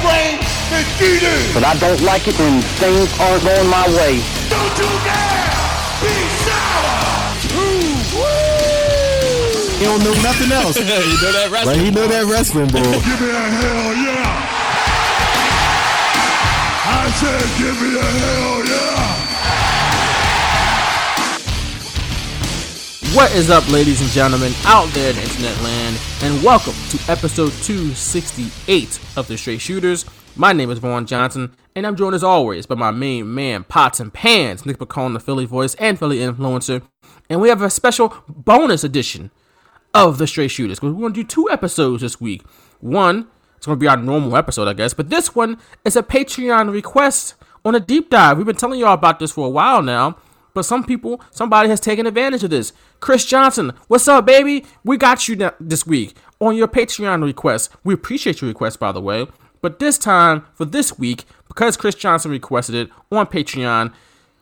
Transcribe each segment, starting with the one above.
half the brain that you do. But I don't like it when things aren't going my way. Don't you dare be sour. He don't know nothing else. you know that but wrestling. he know that wrestling, boy. Give me a hell yeah. I said, give me a hell yeah. What is up, ladies and gentlemen, out there in internet land, and welcome to episode 268 of The Straight Shooters. My name is Vaughn Johnson, and I'm joined as always by my main man, Pots and Pans, Nick Piccone, the Philly voice and Philly influencer. And we have a special bonus edition of The Straight Shooters, because we're going to do two episodes this week. One, it's going to be our normal episode, I guess, but this one is a Patreon request on a deep dive. We've been telling y'all about this for a while now. But some people, somebody has taken advantage of this. Chris Johnson, what's up, baby? We got you now, this week on your Patreon request. We appreciate your request, by the way. But this time, for this week, because Chris Johnson requested it on Patreon,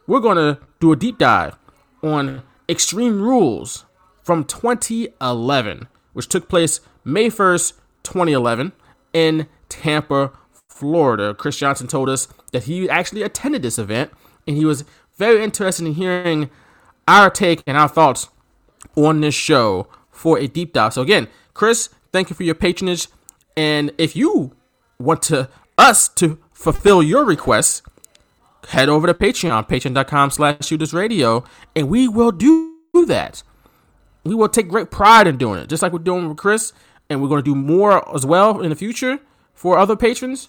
we're going to do a deep dive on Extreme Rules from 2011, which took place May 1st, 2011, in Tampa, Florida. Chris Johnson told us that he actually attended this event and he was very interested in hearing our take and our thoughts on this show for a deep dive. So again, Chris, thank you for your patronage. And if you want to us to fulfill your requests, head over to Patreon, patreon.com slash shooters radio, and we will do that. We will take great pride in doing it, just like we're doing with Chris, and we're going to do more as well in the future for other patrons.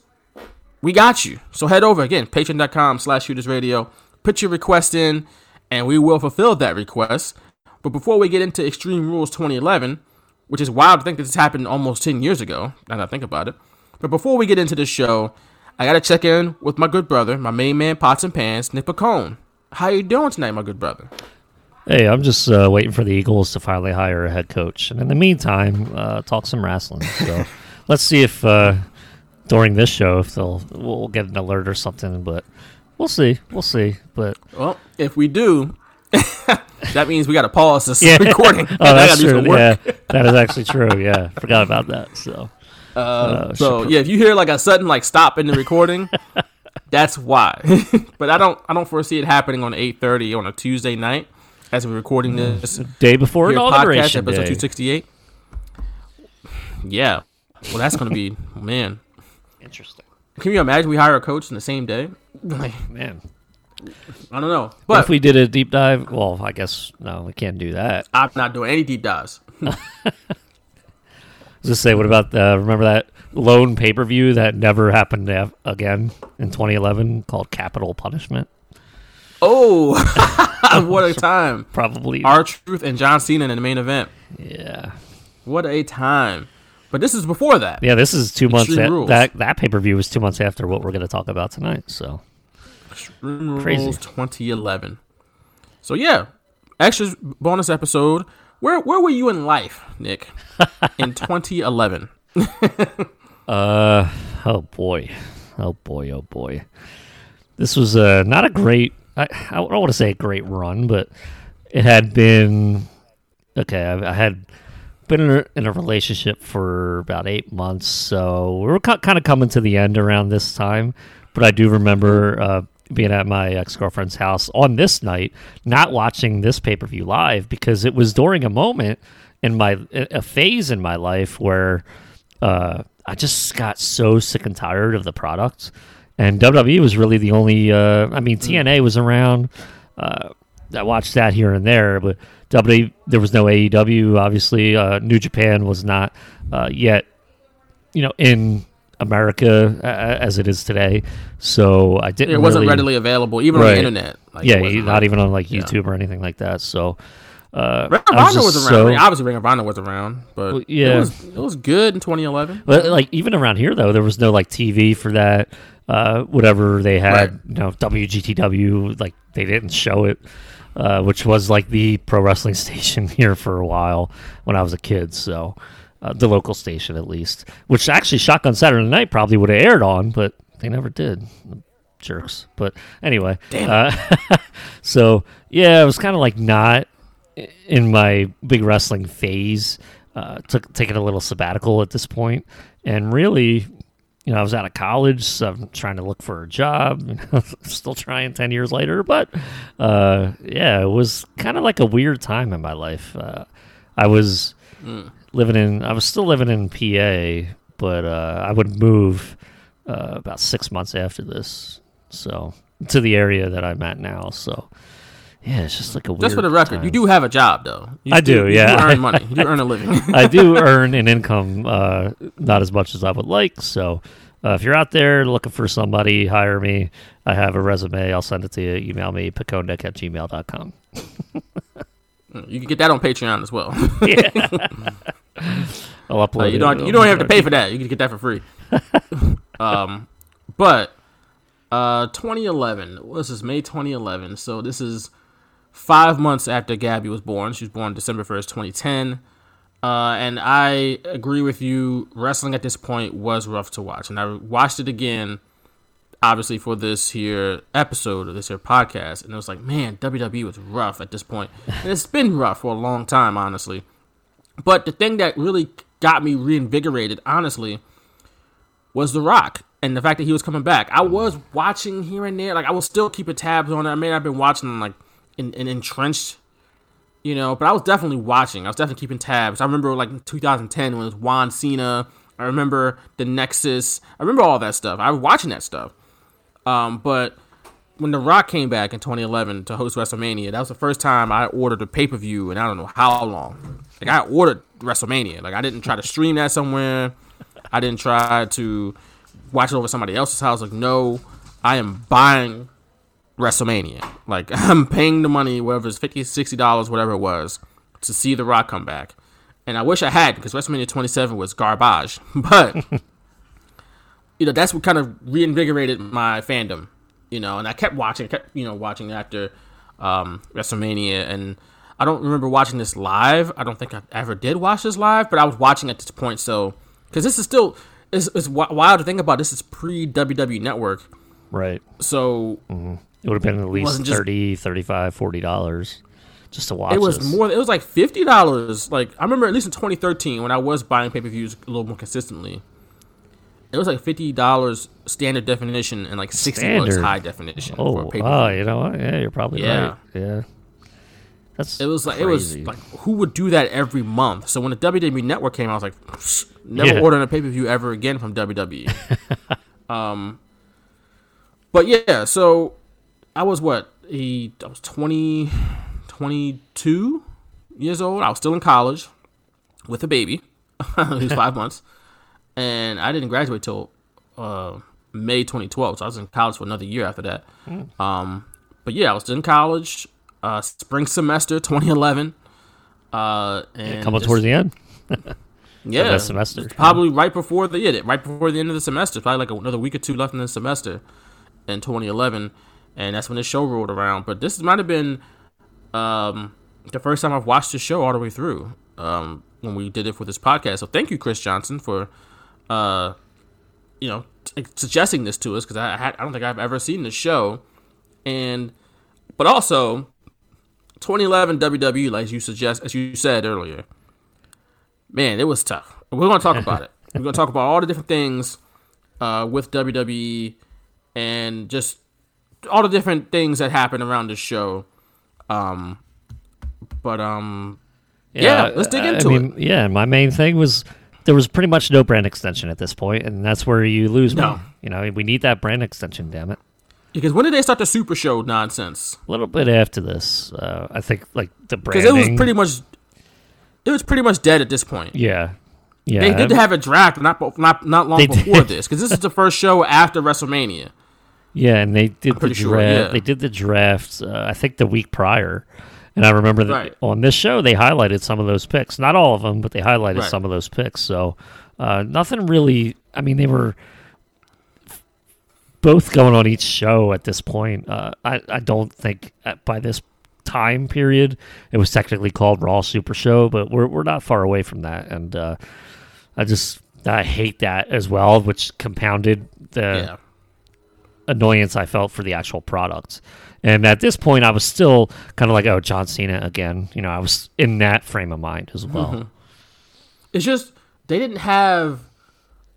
We got you. So head over again, patreon.com slash shooters radio put your request in and we will fulfill that request. But before we get into Extreme Rules 2011, which is wild to think that this happened almost 10 years ago, now that I think about it. But before we get into the show, I gotta check in with my good brother, my main man, Pots and Pans, Nick Piccone. How you doing tonight, my good brother? Hey, I'm just uh, waiting for the Eagles to finally hire a head coach, and in the meantime, uh, talk some wrestling. So let's see if uh, during this show if they'll we'll get an alert or something. But we'll see, we'll see. But Well, if we do, that means we gotta pause this yeah, recording. oh, I that's gotta do true. work. Yeah, that is actually true. Yeah, forgot about that. So uh, So should- yeah, if you hear like a sudden like stop in the recording, that's why. but I don't I don't foresee it happening on eight thirty on a Tuesday night as we're recording this day before here podcast episode two sixty eight. Yeah, well that's gonna be man. Interesting, Can you imagine we hire a coach in the same day? Like, man. I don't know, What but if we did a deep dive? Well, I guess no, we can't do that. I'm not doing any deep dives. Just say, what about the remember that lone pay per view that never happened to have again in 2011 called Capital Punishment? Oh, what a time! Probably. R-Truth and John Cena in the main event. yeah, What a time! But this is before that. yeah. This is two months. Extreme a- Rules. that that pay per view was two months after what we're going to talk about tonight. So Extreme Crazy. Rules 2011. So yeah, extra bonus episode. Where where were you in life, Nick, in 2011? Uh oh boy, oh boy, oh boy. This was uh, not a great. I, I don't want to say a great run, but it had been okay. I, I had been in a, in a relationship for about eight months, so we were kind of coming to the end around this time. But I do remember uh, being at my ex girlfriend's house on this night, not watching this pay per view live because it was during a moment in my a phase in my life where uh, I just got so sick and tired of the product. And WWE was really the only. Uh, I mean, TNA was around. Uh, I watched that here and there, but WWE there was no AEW. Obviously, uh, New Japan was not uh, yet, you know, in America uh, as it is today. So I didn't. It wasn't really- readily available, even on the internet. Like, yeah, wasn't even on like yeah. YouTube or anything like that. So Uh, Ring of I was Honor was around. so- I mean, obviously, Ring of Honor was around, but Well, yeah. it was, it was good in 2011. But like even around here though, there was no like TV for that. Uh, whatever they had, Right. you know, WGTW, like they didn't show it, uh, which was like the pro wrestling station here for a while when I was a kid. So uh, the local station at least, which actually Shotgun Saturday Night probably would have aired on, but they never did. Jerks. But anyway, uh, so yeah, it was kind of like not in my big wrestling phase. Uh, took taking a little sabbatical at this point, and really, you know, I was out of college, so I'm trying to look for a job. You know, still trying ten years later, but uh, yeah, it was kind of like a weird time in my life. Uh, I was living in, I was still living in PA, but uh, I would move uh, about six months after this, so to the area that I'm at now. So yeah, it's just like a weird. Just for the record, time. you do have a job though. You I do, you yeah. earn money. You do earn a living. I do earn an income, uh, not as much as I would like. So, uh, if you're out there looking for somebody, hire me. I have a resume. I'll send it to you. Email me, picondec at gmail.com. you can get that on Patreon as well. I'll upload Uh, you don't you don't have to pay for that. You can get that for free. um, but uh, 2011. What is this? May 2011. So this is five months after Gabby was born. She was born December 1st, 2010. Uh, and I agree with you. Wrestling at this point was rough to watch, and I watched it again, obviously for this here episode of this here podcast, and it was like, man, WWE was rough at this point, and it's been rough for a long time, honestly. But the thing that really got me reinvigorated, honestly, was The Rock and the fact that he was coming back. I was watching here and there, like I was still keeping tabs on it. I mean, I've been watching like in, in entrenched, you know, but I was definitely watching. I was definitely keeping tabs. I remember like in 2010 when it was Juan Cena. I remember the Nexus. I remember all that stuff. I was watching that stuff. Um, but when The Rock came back in 2011 to host WrestleMania, that was the first time I ordered a pay per view, and I don't know how long. Like I ordered WrestleMania. Like I didn't try to stream that somewhere. I didn't try to watch it over somebody else's house. Like no, I am buying WrestleMania. Like I'm paying the money, whatever it's 50 60 dollars, whatever it was, to see The Rock come back. And I wish I had because WrestleMania 27 was garbage. But you know that's what kind of reinvigorated my fandom. You know, and I kept watching, kept you know watching after um, WrestleMania, and I don't remember watching this live. I don't think I ever did watch this live, but I was watching at this point. So because this is still it's, it's wild to think about. This is pre WWE Network, Right. so It would have been at least just- thirty, thirty-five, forty dollars just to watch it was this. more. It was like fifty dollars. Like I remember at least in 2013 when I was buying pay per views a little more consistently. It was like fifty dollars standard definition and like sixty bucks Standard. high definition. for a Oh, wow. You know what? Yeah, you're probably Yeah. right. Yeah. That's It was like it was like who would do that every month? So when the WWE Network came, I was like, never Yeah. ordering a pay per view ever again from WWE. um, but yeah, so I was what he I was 20, 22 years old. I was still in college with a baby. he was five months, and I didn't graduate till uh, May 2012. So I was in college for another year after that. Um, but yeah, I was in college, uh, spring semester 2011. Uh, and coming just- towards the end. yeah, that semester. Probably right before the yeah, right before the end of the semester. Probably like another week or two left in the semester in 2011, and that's when the show rolled around. But this might have been um, the first time I've watched the show all the way through um, when we did it for this podcast. So thank you, Chris Johnson, for uh, you know t- suggesting this to us because I had I don't think I've ever seen the show, and but also 2011 WWE, like you suggest, as you said earlier, man, it was tough. We're gonna talk about it. We're gonna talk about all the different things uh, with WWE and just all the different things that happened around the show. Um, but um, Yeah, let's dig into I mean, Yeah, my main thing was there was pretty much no brand extension at this point, and that's where you lose No. me. You know, we need that brand extension, damn it. because when did they start the Super Show nonsense? A little bit after this, uh, I think, like the brand, Because it was pretty much, it was pretty much dead at this point. Yeah, yeah. They did I- have a draft not not not long before did. this because this is the first show after WrestleMania. Yeah, and they did the draft. sure, yeah. They did the draft. Uh, I think the week prior, And I remember that Right. on this show they highlighted some of those picks, not all of them, but they highlighted Right. some of those picks. So uh, nothing really. I mean, they were both going on each show at this point. Uh, I I don't think by this time period it was technically called Raw Super Show, but we're we're not far away from that. And uh, I just I hate that as well, which compounded the yeah. Annoyance I felt for the actual product. And at this point, I was still kind of like, oh, John Cena again. You know, I was in that frame of mind as well. It's just they didn't have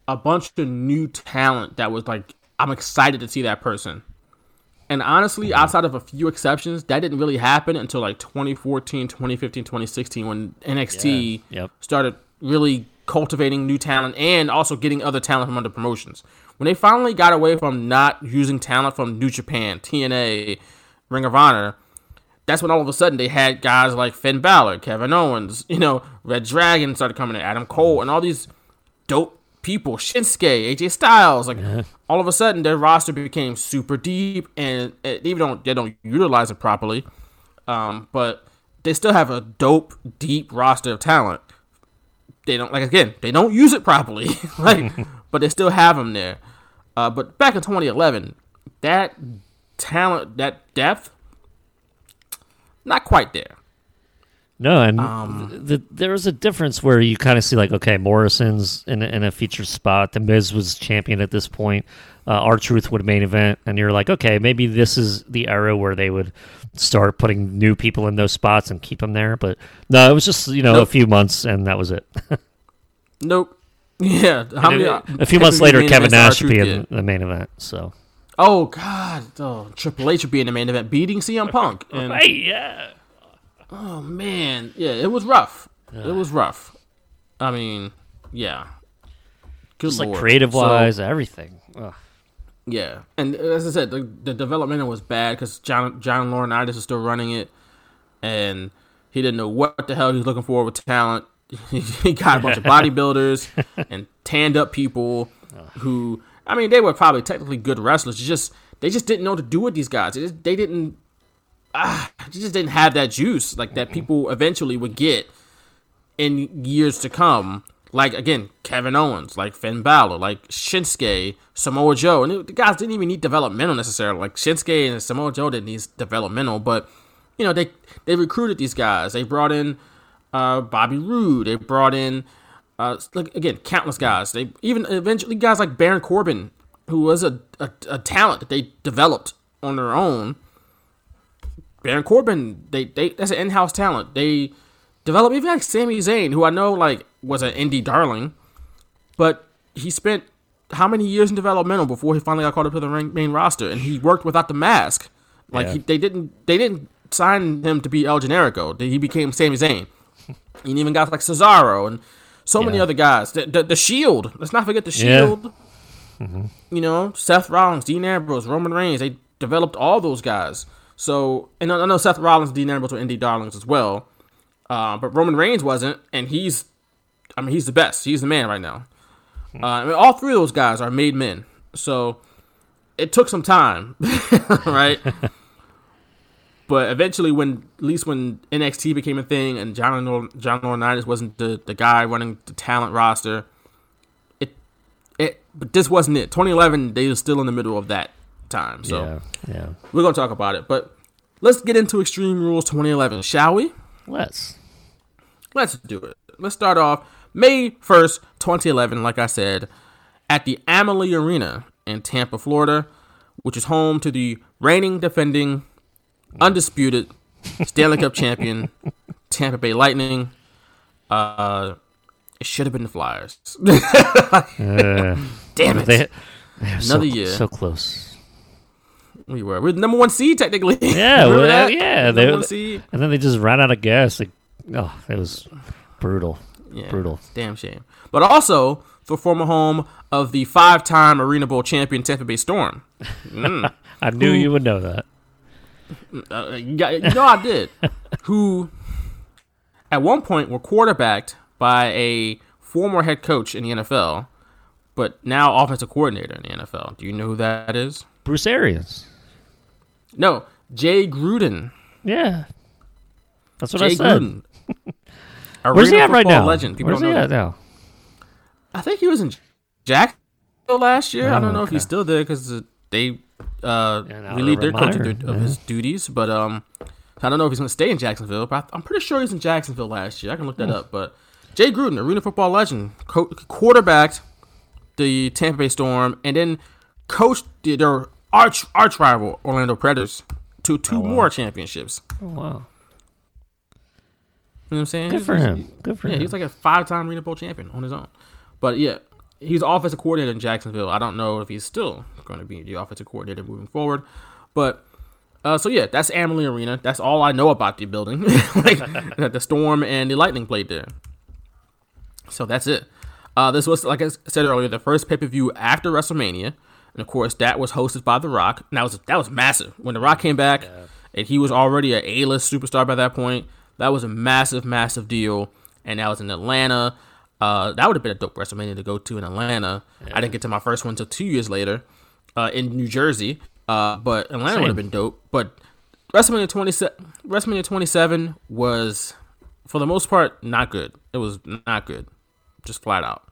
a bunch of new talent that was like, I'm excited to see that person. And honestly, mm-hmm. outside of a few exceptions, that didn't really happen until like 2014, 2015, 2016 when NXT Yeah. Yep. started really cultivating new talent and also getting other talent from other promotions. When they finally got away from not using talent from New Japan, TNA, Ring of Honor, that's when all of a sudden they had guys like Finn Balor, Kevin Owens, you know, Red Dragon started coming in, Adam Cole, and all these dope people, Shinsuke, AJ Styles, like all of a sudden their roster became super deep, and they even don't they don't utilize it properly, um, but they still have a dope, deep roster of talent. They don't like again, they don't use it properly, like, but they still have them there. Uh, but back in 2011, that talent, that depth, not quite there. No, and Um, th- th- there was a difference where you kind of see like, okay, Morrison's in a, in a featured spot. The Miz was champion at this point. Uh, R-Truth would main event, and you're like, okay, maybe this is the era where they would start putting new people in those spots and keep them there. But no, it was just you know a few months, and that was it. Nope. Yeah. How many, a few months later, Kevin Nash would be in did? the main event. So Oh God! Oh, Triple H would be in the main event, beating CM Punk. And, hey, yeah, Oh man, yeah, it was rough. It was rough. I mean, yeah. Good just like lord. creative So, wise, everything. Ugh. yeah, and as I said, the, the developmental was bad because John John Laurinaitis is still running it, and he didn't know what the hell he was looking for with talent. he got a bunch of bodybuilders and tanned up people who, I mean, they were probably technically good wrestlers. Just they just didn't know what to do with these guys. They, just, they didn't. Ah, they just didn't have that juice like that people eventually would get in years to come. Like again, Kevin Owens, like Finn Balor, like Shinsuke, Samoa Joe, and the guys didn't even need developmental necessarily. Like Shinsuke and Samoa Joe didn't need developmental, but you know they they recruited these guys. They brought in uh, Bobby Roode. They brought in uh, like again countless guys. They even eventually guys like Baron Corbin, who was a, a, a talent that they developed on their own. Baron Corbin, they, they that's an in-house talent. They develop even like Sami Zayn, who I know like was an indie darling, but he spent how many years in developmental before he finally got called up to the main roster, and he worked without the mask. Like Yeah. he, they didn't they didn't sign him to be El Generico. He became Sami Zayn. And even guys like Cesaro and so many other guys. The, the, the Shield. Let's not forget the Yeah. Shield. Mm-hmm. You know, Seth Rollins, Dean Ambrose, Roman Reigns. They developed all those guys. So, and I know Seth Rollins, Ambrose were indie darlings as well. Uh, but Roman Reigns wasn't, and he's, I mean, he's the best. He's the man right now. Uh, I mean, all three of those guys are made men. So, it took some time, right? but eventually, when at least when NXT became a thing, and John John Laurinaitis wasn't the, the guy running the talent roster, it it but this wasn't it. 2011, they were still in the middle of that time. So Yeah, yeah. we're gonna talk about it. But let's get into Extreme Rules 2011, shall we? Let's. Let's do it. Let's start off May 1st, 2011, like I said, at the Amalie Arena in Tampa, Florida, which is home to the reigning, defending, undisputed Stanley Cup champion, Tampa Bay Lightning. Uh, it should have been the Flyers. Uh, Damn it. they, they're so, Another year. so close. We were. We're number one seed, technically. Yeah, well, that? yeah. Number They, one seed. and then they just ran out of gas. Like, oh, it was brutal. Yeah, Brutal. Damn shame. But also the former home of the five-time Arena Bowl champion Tampa Bay Storm. I knew you would know that. Uh, you, got, you know I did. Who, at one point, were quarterbacked by a former head coach in the NFL, but now offensive coordinator in the NFL. Do you know who that is? Bruce Arians. No, Jay Gruden. Yeah. That's what Jay I said. Gruden. Where's he at right now? Legend. People Where's he at that. now? I think he was in Jacksonville last year. I Oh, don't know if he's still there because they uh, relieved their coach of, yeah. his duties. But um, I don't know if he's going to stay in Jacksonville. But I- I'm pretty sure he's in Jacksonville last year. I can look that Hmm. up. But Jay Gruden, arena football legend, co- quarterbacked the Tampa Bay Storm, and then coached the- their arch arch rival Orlando Predators to two more championships. Oh, wow. You know what I'm saying? Good He's- for him. Good for Yeah, him. he's like a five-time Arena Bowl champion on his own. But yeah, he's offensive coordinator in Jacksonville. I don't know if he's still going to be the offensive coordinator moving forward. But uh, so yeah, that's Amalie Arena. That's all I know about the building. like that the Storm and the Lightning played there. So that's it. Uh, this was, like I said earlier, the first pay per view after WrestleMania, and of course that was hosted by The Rock. And that was that was massive when The Rock came back, and he was already a A list superstar by that point. That was a massive, massive deal, and that was in Atlanta. Uh, that would have been a dope WrestleMania to go to in Atlanta. I didn't get to my first one until two years later, uh, in New Jersey. Uh, but Atlanta would have been dope. But WrestleMania twenty seven, WrestleMania twenty seven was, for the most part, not good. It was not good, just flat out.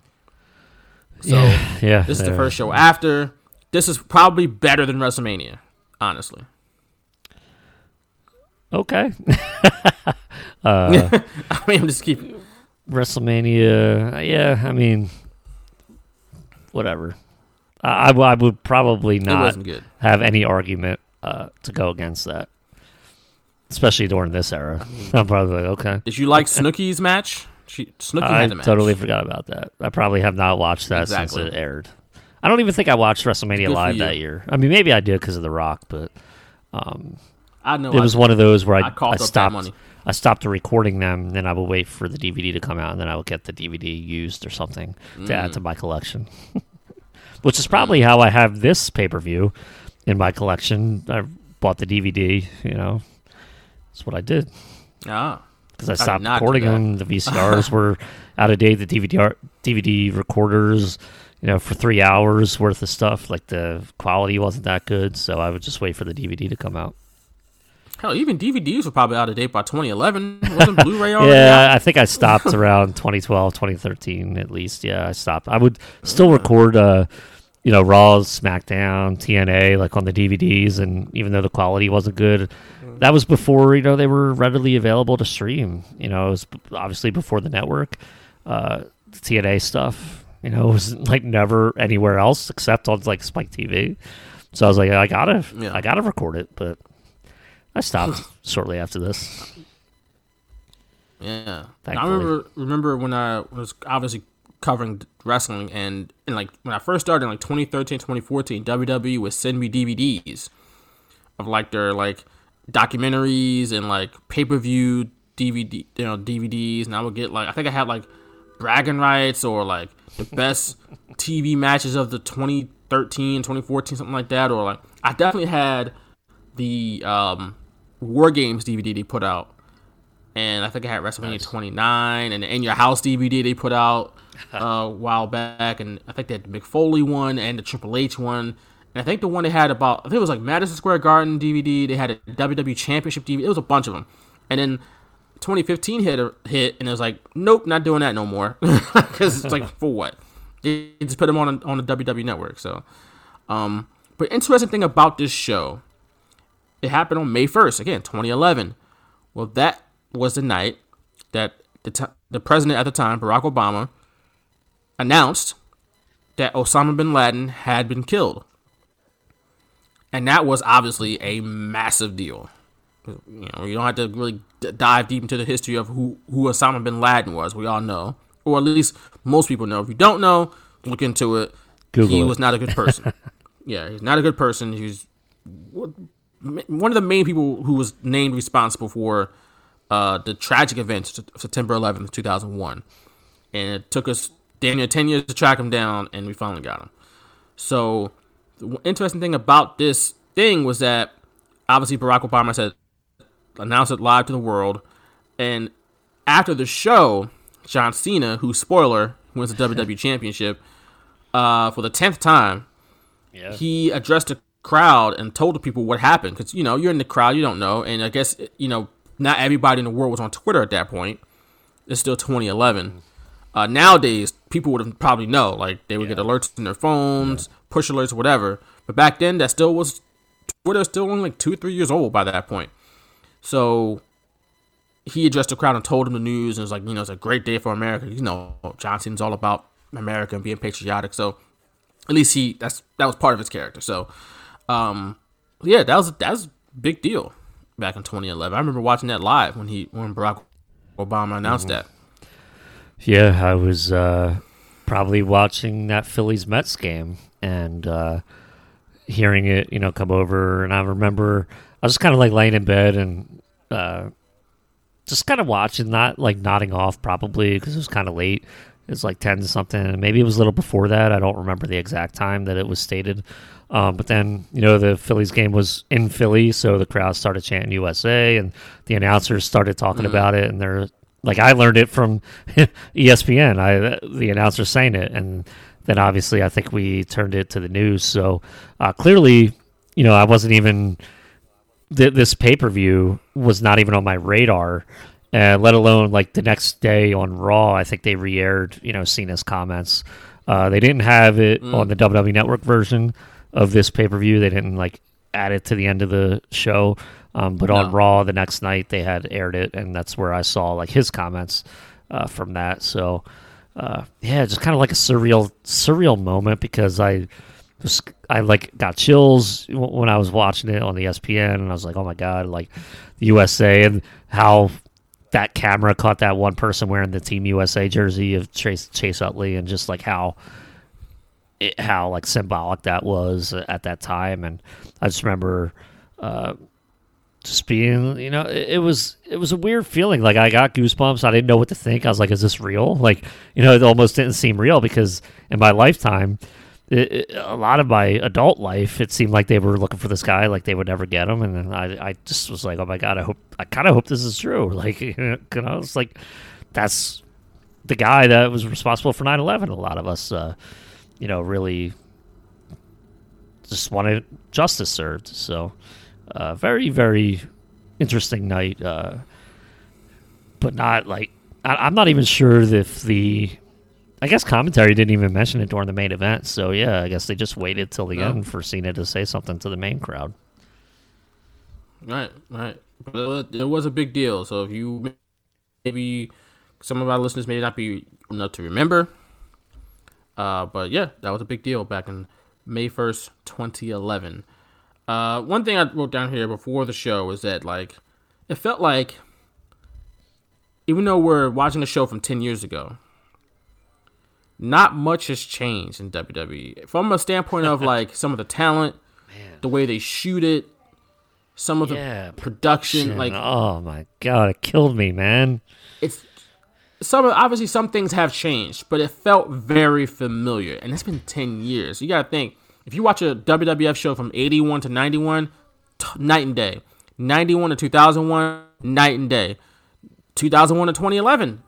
So yeah, yeah. this is the first show after. This is probably better than WrestleMania, honestly. Okay. I mean, I'm just keeping. WrestleMania. Yeah, I mean, whatever. I, I would probably not have any argument uh, to go against that, especially during this era. I'm probably like, okay. Did you like Snooki's match? She, Snooki I had the match. totally forgot about that. I probably have not watched that Exactly. since it aired. I don't even think I watched WrestleMania live that year. I mean, maybe I did because of The Rock, but I know. it was I, one of those where I, I I, coughed up that stopped. money. I stopped recording them, then I would wait for the DVD to come out, and then I would get the DVD used or something to add Mm. to my collection. Which is probably how I have this pay per view in my collection. I bought the DVD. You know, that's what I did Ah, because I stopped do recording them. The VCRs were out of date. The DVD DVD recorders, you know, for three hours worth of stuff, like the quality wasn't that good. So I would just wait for the DVD to come out. hell, even DVDs were probably out of date by 2011. Wasn't Blu-ray already Yeah, out? I think I stopped around 2012, 2013 at least. Yeah, I stopped. I would still record, uh, you know, Raw, SmackDown, TNA, like on the DVDs, and even though the quality wasn't good, that was before you know they were readily available to stream. You know, it was obviously before the network. Uh, the TNA stuff, you know, was like never anywhere else except on like Spike TV. So I was like, I gotta, Yeah. I gotta record it, but I stopped shortly after this. Yeah, I remember remember when I was obviously covering wrestling and, and like when I first started in like 2013, 2014, WWE would send me DVDs of like their like documentaries and like pay per view DVD, you know, DVDs, and I would get like I think I had like bragging rights or like the best TV matches of the 2013, 2014, something like that, or like I definitely had the um, War Games DVD they put out and I think I had WrestleMania 29 and the In Your House DVD they put out uh, a while back, and I think they had the Mick Foley one and the Triple H one, and I think the one they had about I think it was like Madison Square Garden DVD. They had a WWE Championship DVD. It was a bunch of them, and then 2015 hit a hit, and it was like, nope, not doing that no more, because it's like for what? They just put them on on the WWE Network. So, um, but interesting thing about this show, it happened on May 1st, again, 2011. Well, that was the night that the, t- the president at the time, Barack Obama, announced that Osama bin Laden had been killed. And that was obviously a massive deal. You know, you don't have to really d- dive deep into the history of who, who Osama bin Laden was. We all know, or at least most people know. If you don't know, look into it. Google he it. was not a good person. yeah, he's not a good person. He's one of the main people who was named responsible for uh, the tragic events of September 11th, 2001. And it took us damn near 10 years to track him down, and we finally got him. So, the interesting thing about this thing was that obviously Barack Obama said, announced it live to the world. And after the show, John Cena, who, spoiler, wins the WWE Championship uh, for the 10th time, Yeah. he addressed the crowd and told the people what happened because you know you're in the crowd you don't know and i guess you know not everybody in the world was on Twitter at that point. It's still 2011. Uh, nowadays, people would have probably know, like they would get alerts in their phones, push alerts, whatever. But back then, that still was Twitter. was Still only like two, three years old by that point. So he addressed the crowd and told him the news, and was like, you know, it's a great day for America. You know, Johnson's all about America and being patriotic. So at least he that's that was part of his character. So, um, yeah, that was that was big deal back in 2011. I remember watching that live when he when Barack Obama announced that. Yeah, I was uh, probably watching that Phillies Mets game and uh, hearing it, you know, come over. And I remember I was just kind of like laying in bed and uh, just kind of watching, not like nodding off probably because it was kind of late. It was like 10 something. Maybe it was a little before that. I don't remember the exact time that it was stated. Um, but then, you know, the Phillies game was in Philly, so the crowd started chanting USA, and the announcers started talking about it, and they're like, I learned it from ESPN. I the announcer saying it, and then obviously I think we turned it to the news. So uh, clearly, you know, I wasn't even th- this pay per view was not even on my radar. Uh, let alone like the next day on Raw, I think they re-aired, you know, Cena's comments. Uh, they didn't have it on the WWE Network version of this pay per view. They didn't like add it to the end of the show. Um, but on Raw the next night, they had aired it, and that's where I saw like his comments uh, from that. So uh, yeah, just kind of like a surreal, surreal moment because I was I like got chills when I was watching it on the ESPN, and I was like, oh my god, like the USA and how that camera caught that one person wearing the Team USA jersey of Chase Chase Utley, and just like how it, how like symbolic that was at that time, and I just remember. Uh, just being, you know, it, it was it was a weird feeling. Like I got goosebumps. I didn't know what to think. I was like, "Is this real?" Like, you know, it almost didn't seem real because in my lifetime, it, a lot of my adult life, it seemed like they were looking for this guy, like they would never get him. And I, I just was like, "Oh my god, I hope, I kind of hope this is true." Like, you know, it's like that's the guy that was responsible for 9-11. A lot of us, uh, you know, really just wanted justice served. So, uh, very, very interesting night. Uh, but not like I, I'm not even sure if the. I guess commentary didn't even mention it during the main event. So yeah, I guess they just waited till the No. end for Cena to say something to the main crowd. Right, right. But it was- it was a big deal. So if you maybe some of our listeners may not be enough to remember, uh, but yeah, that was a big deal back in May first, twenty eleven. Uh, one thing I wrote down here before the show was that like it felt like even though we're watching the show from ten years ago, not much has changed in WWE from a standpoint of like some of the talent, the way they shoot it, some of the Yeah, production, like oh my god, it killed me, man. it's some obviously some things have changed, but it felt very familiar, and it's been ten years. You gotta think if you watch a WWF show from eighty one to ninety one, t- night and day. Ninety one to two thousand one, night and day. Two thousand one to twenty eleven,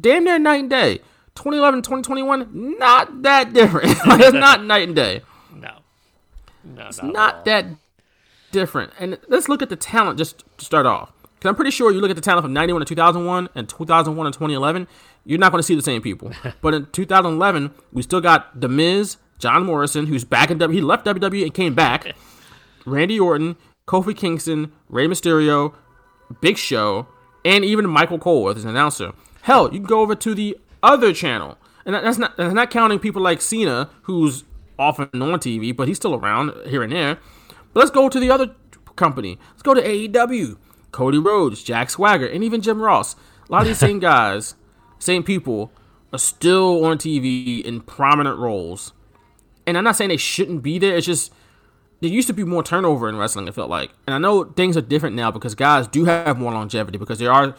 damn near night and day. 2011 2021, not that different. like, it's not night and day. No, no, It's not, not that different. And let's look at the talent just to start off. Because I'm pretty sure you look at the talent from 91 to 2001 and 2001 to 2011, you're not going to see the same people. but in 2011, we still got The Miz, John Morrison, who's back in W. He left WWE and came back. Randy Orton, Kofi Kingston, Rey Mysterio, Big Show, and even Michael Cole as an announcer. Hell, you can go over to the other channel, and that- that's not that's not counting people like Cena, who's often on TV, but he's still around here and there. But let's go to the other company. Let's go to AEW. Cody Rhodes, Jack Swagger, and even Jim Ross. A lot of these same guys, same people, are still on TV in prominent roles. And I'm not saying they shouldn't be there. It's just there used to be more turnover in wrestling. It felt like, and I know things are different now because guys do have more longevity because they are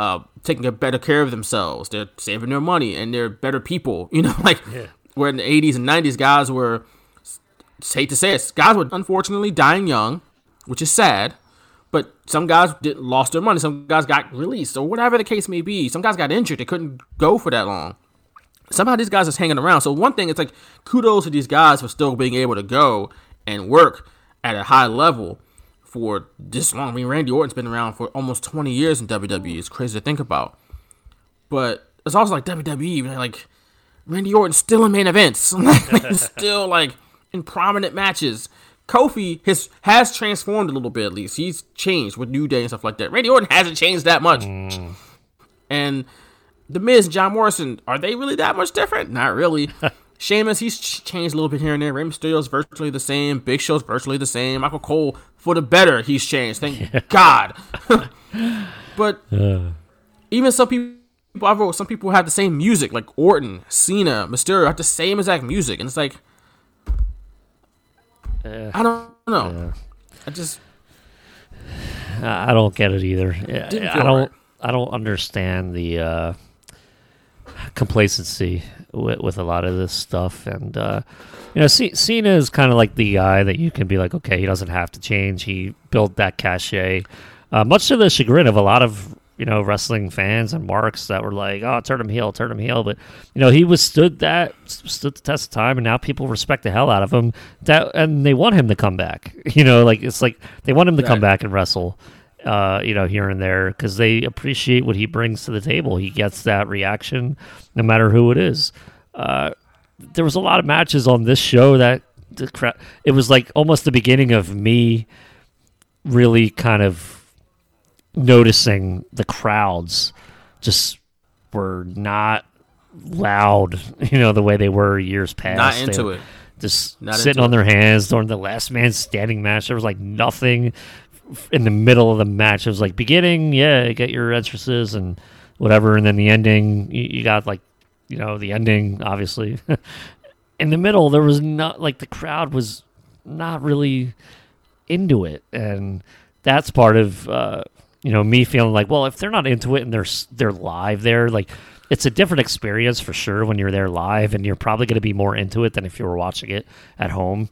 uh, taking a better care of themselves. They're saving their money and they're better people. You know, like where in the 80s and 90s, guys were hate to say it, guys were unfortunately dying young, which is sad. But some guys did, lost their money. Some guys got released, or whatever the case may be. Some guys got injured; they couldn't go for that long. Somehow these guys are hanging around. So one thing, it's like kudos to these guys for still being able to go and work at a high level for this long. I mean, Randy Orton's been around for almost 20 years in WWE. It's crazy to think about. But it's also like WWE, like Randy Orton's still in main events, like still like in prominent matches. Kofi has has transformed a little bit at least. He's changed with New Day and stuff like that. Randy Orton hasn't changed that much. Mm. And the Miz, and John Morrison, are they really that much different? Not really. Sheamus, he's changed a little bit here and there. Rey Mysterio's virtually the same. Big Show's virtually the same. Michael Cole, for the better, he's changed. Thank God. but even some people, I wrote some people have the same music, like Orton, Cena, Mysterio have the same exact music, and it's like, I don't know. I just I don't get it either. I don't. right. I don't understand the uh, complacency with, with a lot of this stuff, and uh, you know, C- Cena is kind of like the guy that you can be like, okay, he doesn't have to change. He built that cachet, uh, much to the chagrin of a lot of you know wrestling fans and marks that were like, oh, turn him heel, turn him heel. But you know, he withstood that, stood the test of time, and now people respect the hell out of him. That and they want him to come back. You know, like it's like they want him to come back and wrestle uh, you know, here and there because they appreciate what he brings to the table. He gets that reaction no matter who it is. Uh, there was a lot of matches on this show that the crowd, it was like almost the beginning of me really kind of noticing the crowds just were not loud, you know, the way they were years past. not into it. Just Not sitting on their hands during the last man standing match. There was like nothing in the middle of the match. It was like beginning, yeah, get your entrances and whatever, and then the ending. You, you got like, you know, the ending, obviously. in the middle, there was not like the crowd was not really into it, and that's part of uh, you know me feeling like, well, if they're not into it and they're they're live there, like it's a different experience for sure when you're there live, and you're probably going to be more into it than if you were watching it at home.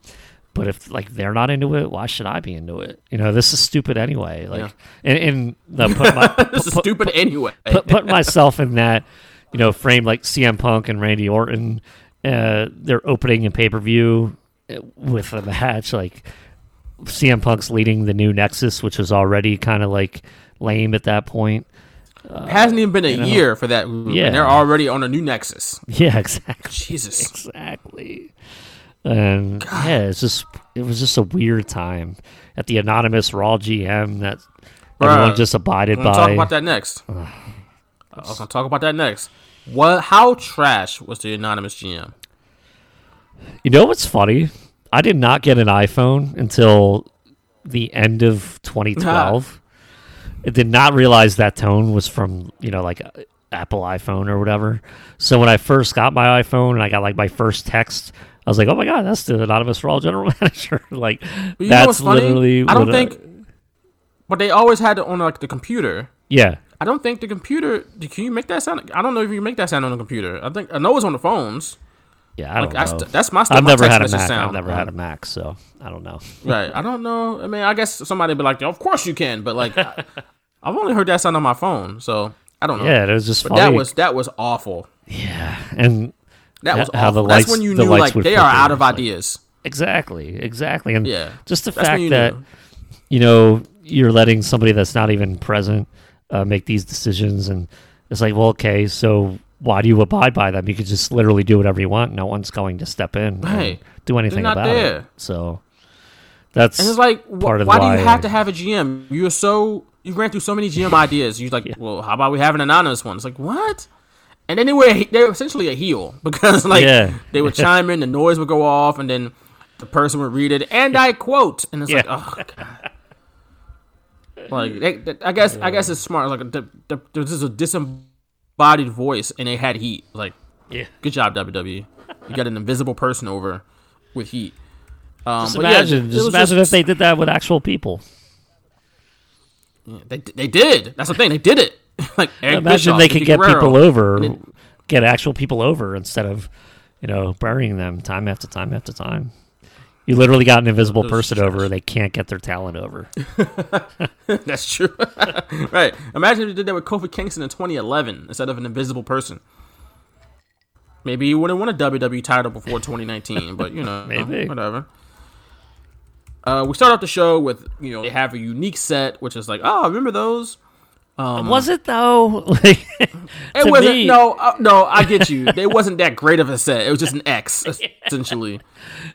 But if like they're not into it, why should I be into it? You know, this is stupid anyway. Like, Yeah. and, and the, put my, This is put- stupid anyway. put, put myself in that, you know, frame like CM Punk and Randy Orton, uh, their opening a pay per view with a match like CM Punk's leading the new Nexus, which was already kind of like lame at that point. It hasn't even been a know. year for that group, Yeah. and they're already on a new Nexus. Yeah, exactly. Jesus. Exactly. And yeah, it's just it was just a weird time at the anonymous Raw GM that everyone just abided by. talk about that next. I was gonna talk about that next. What? How trash was the anonymous GM? You know what's funny? I did not get an iPhone until the end of 2012. I did not realize that tone was from, you know, like a Apple iPhone or whatever. So when I first got my iPhone and I got like my first text, I was like, "Oh my god, that's the anonymous Raw general manager!" like you that's literally. I don't what uh, think, but they always had it on like the computer. yeah, I don't think the computer. Can you make that sound? I don't know if you can make that sound on the computer. I think I know it's on the phones. yeah. I Like don't I know. st- that's my. I've my never had a Mac. Sound. I've never had a Mac, so I don't know. Right. I don't know. I mean, I guess somebody would be like, "Of course you can," but like, I, I've only heard that sound on my phone, so I don't know. Yeah, it was just that was that was awful. yeah, and That was How the awful. That's when you the knew lights like they are out of ideas. exactly, exactly, and Yeah. just the fact you that knew. you know you're letting somebody that's not even present uh, make these decisions and it's like well okay so why do you abide by them you could just literally do whatever you want no one's going to step in and Right. do anything not about there. it so that's And it's like, wh- part of why why do you have to have a GM? You're so you ran through so many GM ideas. You're like, well, how about we have an anonymous one? It's like what? And then they were they're essentially a heel because like Yeah. they would chime in, the noise would go off, and then the person would read it, and I quote, and it's like, oh god. Like they, they- I guess I guess it's smart. Like the, the, there's just a disembodied voice, and they had heat. Like yeah good job WWE. You got an invisible person over with heat. Um, just but yeah, imagine just imagine if they did that with actual people They they did. That's the thing. They did it. like Eric imagine Bischoff, they could get people over it- get actual people over instead of you know burying them time after time after time you literally got an invisible person trash. over they can't get their talent over That's true. right. Imagine if you did that with Kofi Kingston in 2011 instead of an invisible person. Maybe he wouldn't won a WWE title before 2019, but you know, Maybe. whatever. Uh, we start off the show with you know they have a unique set, which is like, oh, remember those? Was it though? Like, It wasn't. me- No, uh, no, I get you. it wasn't that great of a set. It was just an X essentially.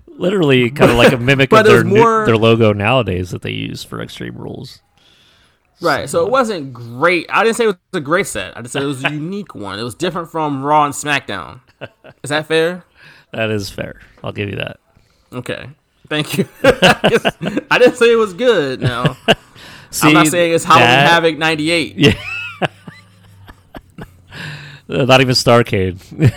literally kind of like a mimic of their was new- their logo nowadays that they use for Extreme Rules. Right. So it wasn't great. I didn't say it was a great set. I just said it was a unique one. It was different from Raw and SmackDown. Is that fair? That is fair. I'll give you that. Okay. Thank you. I didn't say it was good. Now See, I'm not saying it's Halloween that- Havoc '98. Yeah. Uh, not even Starcade.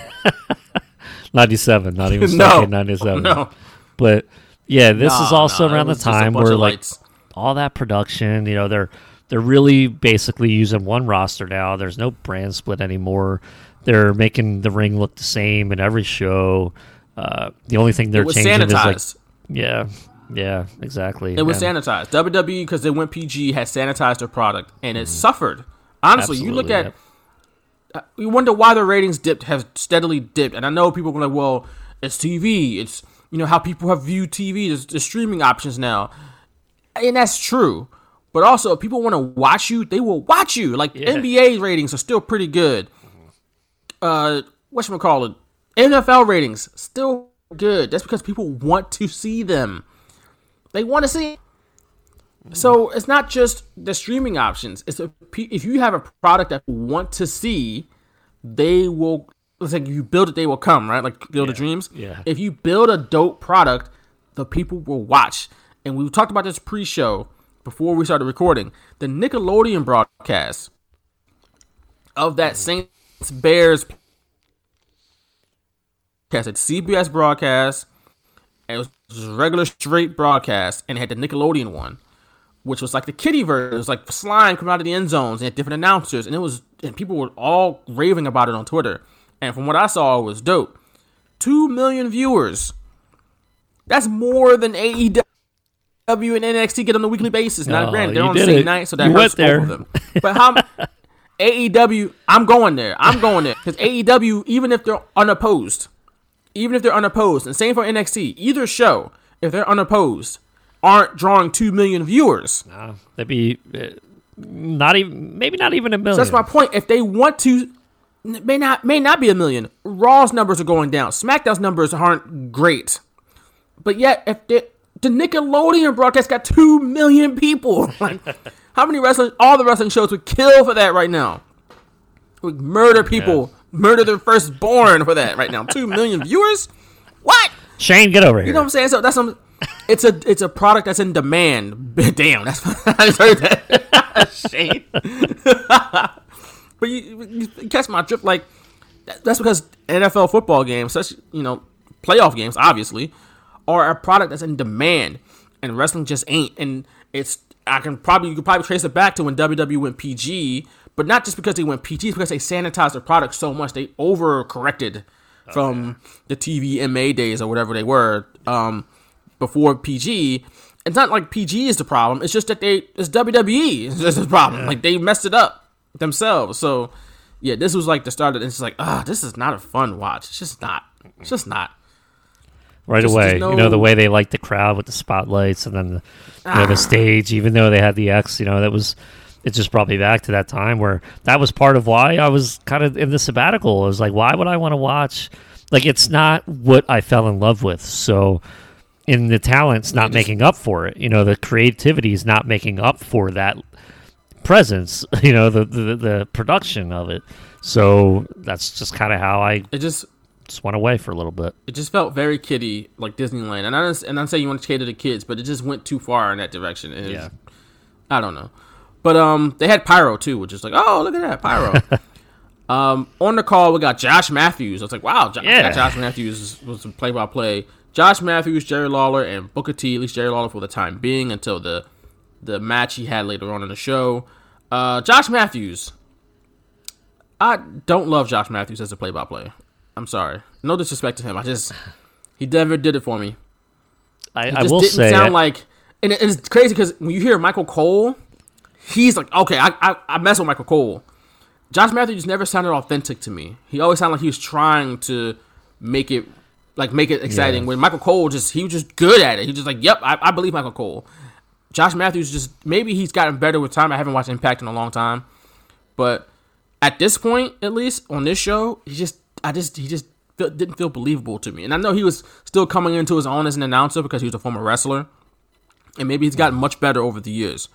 97, not even Starcade 97. No. But yeah, this is also nah, around the was just a time where like lights. all that production, you know, they're they're really basically using one roster now. There's no brand split anymore. They're making the ring look the same in every show. Uh, the only thing they're changing sanitized. is like yeah, yeah, exactly. It was And- sanitized. WWE because they went PG had sanitized their product and it suffered. Honestly, you look Absolutely, at you wonder why the ratings dipped have steadily dipped. And I know people are like, well, it's TV. It's you know how people have viewed TV. There's, there's streaming options now, and that's true. But also, if people want to watch you, they will watch you. Like NBA ratings are still pretty good. Uh, what call it? NFL ratings still good. That's because people want to see them. They want to see. So it's not just the streaming options. It's a, if you have a product that you want to see, they will. It's like you build it, they will come, right? Like Build of Dreams. yeah. If you build a dope product, the people will watch. And we talked about this pre-show before we started recording. The Nickelodeon broadcast of that mm. Saints Bears broadcast, CBS broadcast, and it was just a regular straight broadcast, and it had the Nickelodeon one which was like the kitty version. It was like slime coming out of the end zones and had different announcers, and it was and people were all raving about it on Twitter. And from what I saw, it was dope. Two million viewers. That's more than AEW and NXT get on a weekly basis. Now, Oh, granted, they're on the same it. night, so that You hurts there. both of them. But how? AEW, I'm going there. I'm going there because AEW, even if they're unopposed, even if they're unopposed, and same for NXT, either show, if they're unopposed, aren't drawing two million viewers. Uh, that'd be uh, not even maybe not even a million. So that's my point. If they want to, may not may not be a million. Raw's numbers are going down. SmackDown's numbers aren't great, but yet if they, the Nickelodeon broadcast got two million people, like how many wrestling? All the wrestling shows would kill for that right now. Would murder people, murder their firstborn for that right now. Two million viewers. What? Shane, get over here. You know what I'm saying? So that's some. It's a it's a product that's in demand. Damn, that's I just heard that. Shane. but you, you catch my drift. Like that's because NFL football games, such you know, playoff games, obviously, are a product that's in demand, and wrestling just ain't. And it's I can probably you could probably trace it back to when WWE went PG, but not just because they went PG, it's because they sanitized their product so much they overcorrected from the TV TVMA days or whatever they were um, before PG. It's not like PG is the problem. It's just that they it's WWE is the problem. Like they messed it up themselves. So yeah, this was like the start of it's like ah, this is not a fun watch. It's just not. It's just not. right Just- away. just You know the way they like the crowd with the spotlights and then the, you know, Ah. the stage. Even though they had the X, you know that was it just brought me back to that time where that was part of why I was kind of in the sabbatical. I was like, why would I want to watch? Like it's not what I fell in love with. So in the talent's not making up for it. You know the creativity is not making up for that presence. You know the the, the production of it. So that's just kind of how I It just just went away for a little bit. it just felt very kiddie like Disneyland. And I and I'm saying you want to cater to kids, but it just went too far in that direction. It's- I don't know. But um, they had pyro too, which is like, oh, look at that pyro. um, on the call we got Josh Matthews. I was like, wow, Jo- Yeah. Josh Matthews was a play-by-play. Josh Matthews, Jerry Lawler, and Booker T. At least Jerry Lawler for the time being until the the match he had later on in the show. Uh, Josh Matthews. I don't love Josh Matthews as a play-by-play. I'm sorry. No disrespect to him. I just he never did it for me. I, It I just will didn't say sound like, and it- it's crazy because when you hear Michael Cole, he's like, okay, I, I I mess with Michael Cole. Josh Matthews just never sounded authentic to me. He always sounded like he was trying to make it like make it exciting. When Michael Cole just he was just good at it. He was just like, yep, I, I believe Michael Cole. Josh Matthews just maybe he's gotten better with time. I haven't watched Impact in a long time, but at this point, at least on this show, he just I just he just feel, didn't feel believable to me. And I know he was still coming into his own as an announcer because he was a former wrestler, and maybe he's gotten much better over the years.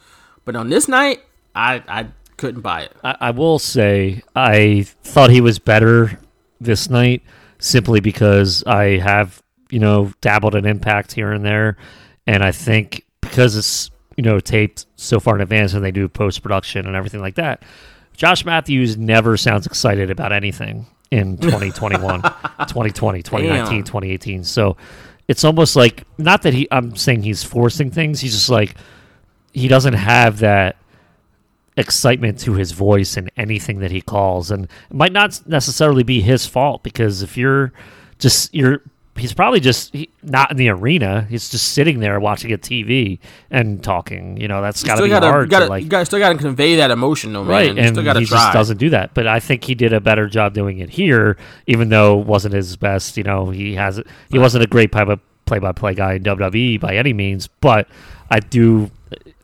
But on this night, I I couldn't buy it. I, I will say I thought he was better this night simply because I have you know dabbled in Impact here and there, and I think because it's you know taped so far in advance and they do post production and everything like that. Josh Matthews never sounds excited about anything in 2021, 2020, 2019, Damn. 2018. So it's almost like not that he I'm saying he's forcing things, he's just like he doesn't have that excitement to his voice and anything that he calls. And it might not necessarily be his fault because if you're just you're he's probably just he, not in the arena. He's just sitting there watching a TV and talking. You know that's got to be gotta, hard gotta, to like you gotta still gotta convey that emotion, though, man. right You and he try. just doesn't do that. But i think he did a better job doing it here even though it wasn't his best. You know he has he wasn't a great play-by-play guy in wwe by any means but i do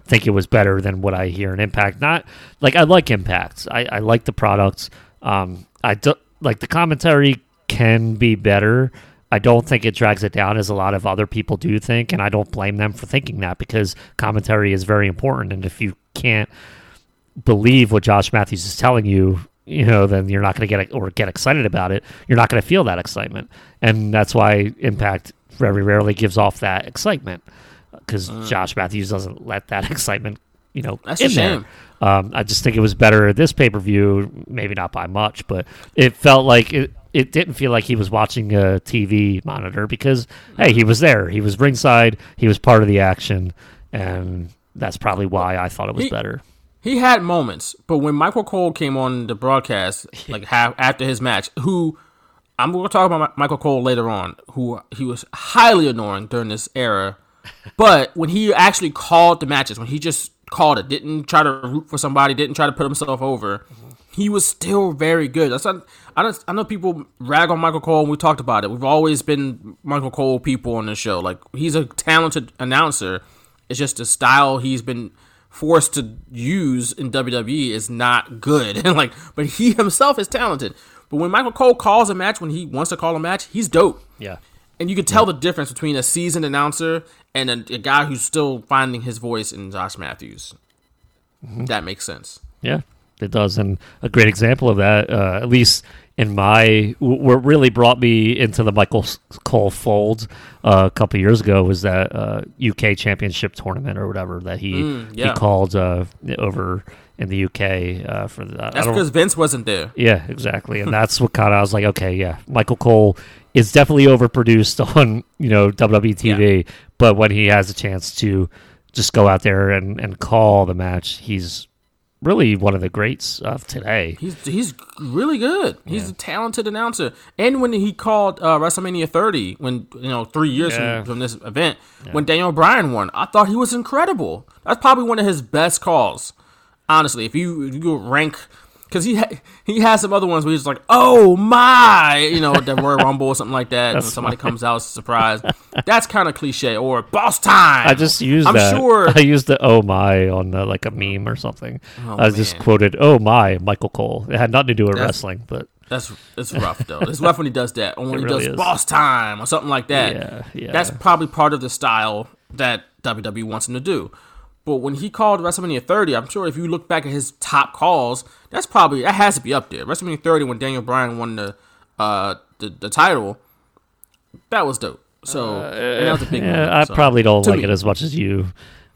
think it was better than what i hear in impact. Not like i like impact. I, I like the products um i do like the commentary can be better. I don't think it drags it down as a lot of other people do think, and I don't blame them for thinking that because commentary is very important. And if you can't believe what Josh Matthews is telling you, you know, then you're not going to get or get excited about it. You're not going to feel that excitement, and that's why Impact very rarely gives off that excitement because Josh Matthews doesn't let that excitement, you know, Mm. That's in a there. Um, I just think it was better at this pay per view, maybe not by much, but it felt like it. It didn't feel like he was watching a TV monitor because hey, he was there. He was ringside. He was part of the action, and that's probably why I thought it was He- better. He had moments, but when Michael Cole came on the broadcast, like half after his match, who I'm going to talk about Michael Cole later on, who he was highly annoying during this era. But when he actually called the matches, when he just called it, didn't try to root for somebody, didn't try to put himself over, he was still very good. That's not, I don't, I know people rag on Michael Cole, and we talked about it. We've always been Michael Cole people on this show. Like he's a talented announcer. It's just the style he's been forced to use in WWE is not good. And like, but he himself is talented. But when Michael Cole calls a match, when he wants to call a match, he's dope. Yeah. And you can tell the difference between a seasoned announcer and a, a guy who's still finding his voice in Josh Matthews. That makes sense. Yeah, it does. And a great example of that, uh, at least in my, what really brought me into the Michael Cole fold uh, a couple years ago was that uh, UK Championship tournament or whatever that he Mm, yeah. he called uh, over in the UK uh, for the. I That's because Vince wasn't there. yeah, exactly, and that's what kind of I was like, okay, yeah, Michael Cole is definitely overproduced on you know WWE TV, but when he has a chance to just go out there and and call the match, he's really one of the greats of today. He's he's really good. He's a talented announcer. And when he called uh, WrestleMania 30, when you know three years Yeah. from, from this event, when Daniel Bryan won, I thought he was incredible. That's probably one of his best calls. Honestly, if you if you rank, because he ha- he has some other ones where he's like, "Oh my," you know, the Royal Rumble or something like that. when somebody comes out surprised, that's kind of cliche. Or Boss Time. I just used I'm that. sure. I used the "oh my" on uh, like a meme or something. I just man. quoted "oh my" Michael Cole. It had nothing to do with That's- wrestling, but That's it's rough though. It's rough when he does that, or when It he really does is. boss time or something like that. Yeah, yeah. That's probably part of the style that WWE wants him to do. But when he called WrestleMania 30, I'm sure if you look back at his top calls, that's probably that has to be up there. WrestleMania 30 when Daniel Bryan won the uh the, the title, that was dope. So and that was a big. yeah, moment, I so. probably don't To like me. it as much as you.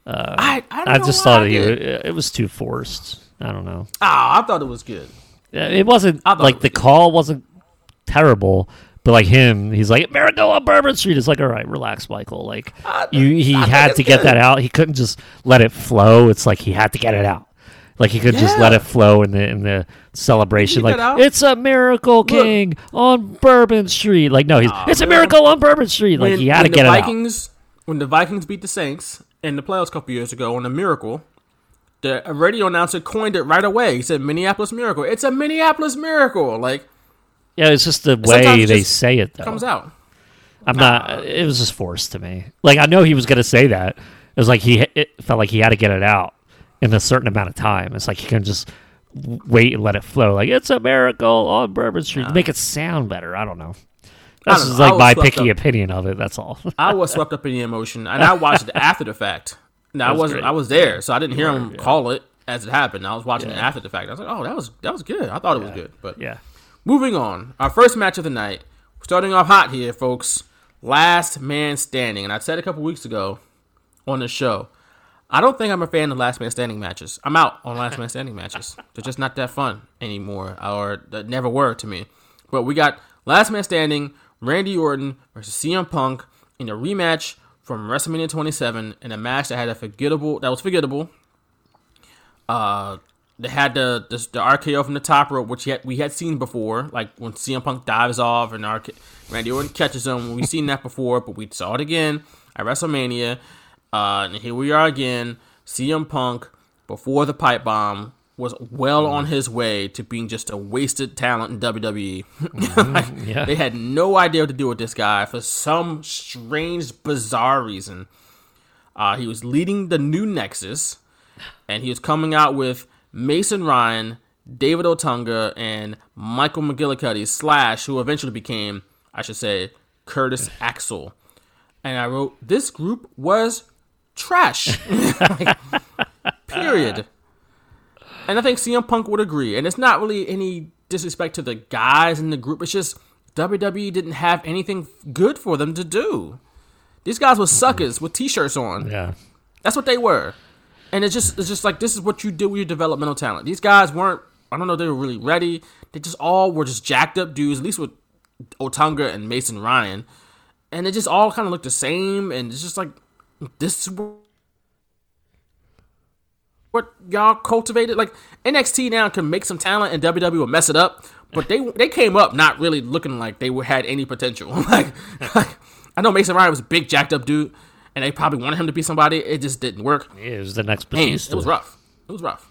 I I, don't I know just thought I he, it was too forced. I don't know. Ah, I thought it was good. Yeah, It wasn't like it was the good. call wasn't terrible, but like him, he's like Miracle on Bourbon Street. It's like, all right, relax, Michael. Like uh, you, he had to get good. that out. He couldn't just let it flow. It's like he had to get it out. Like he could just let it flow in the in the celebration. Like it it's a miracle king on Bourbon Street. Like no, he's it's a miracle on Bourbon Street. Like he had to get the it out. Vikings, When the Vikings beat the Saints in the playoffs a couple years ago on a Miracle, the radio announcer coined it right away. He said Minneapolis Miracle. It's a Minneapolis Miracle. Like Yeah, it's just the way they say it though. comes out. I'm not. It was just forced to me. Like I know he was gonna say that. It was like he. It felt like he had to get it out in a certain amount of time. It's like he can just wait and let it flow. Like it's a miracle on Bourbon Street. To make it sound better. I don't know. That's don't know. Like my picky up. opinion of it. That's all. I was swept up in the emotion, and I watched it after the fact. Now I was wasn't. great. I was there, so I didn't hear him call it as it happened. I was watching it after the fact. I was like, "Oh, that was that was good. I thought it was good." But yeah. Moving on, our first match of the night. Starting off hot here, folks. Last man standing, and I said a couple weeks ago on the show. I don't think I'm a fan of last man standing matches. I'm out on last man standing matches. They're just not that fun anymore, or they never were to me. But we got last man standing, Randy Orton versus CM Punk in a rematch from WrestleMania 27 in a match that had a forgettable that was forgettable. Uh, they had the, the the RKO from the top rope, which yet we had seen before, like when CM Punk dives off and RK, Randy Orton catches him. We've seen that before, but we saw it again at WrestleMania. Uh, and here we are again. CM Punk before the pipe bomb was well on his way to being just a wasted talent in WWE. Like, yeah. They had no idea what to do with this guy for some strange, bizarre reason. Uh, he was leading the new Nexus, and he was coming out with Mason Ryan, David Otunga, and Michael McGillicutty slash, who eventually became, I should say, Curtis Axel. And I wrote, this group was trash. Like, period. And I think CM Punk would agree. And it's not really any disrespect to the guys in the group. It's just WWE didn't have anything good for them to do. These guys were suckers with t-shirts on. Yeah. That's what they were. And it's just it's just like this is what you do with your developmental talent. These guys weren't I don't know they were really ready. They just all were just jacked up dudes, at least with Otunga and Mason Ryan. And it just all kind of looked the same and it's just like this is what y'all cultivated. Like NXT now can make some talent and WWE will mess it up. But they they came up not really looking like they had any potential. like, like I know Mason Ryan was a big jacked up dude, and they probably wanted him to be somebody. It just didn't work. It was the next Batista. it was rough. It was rough.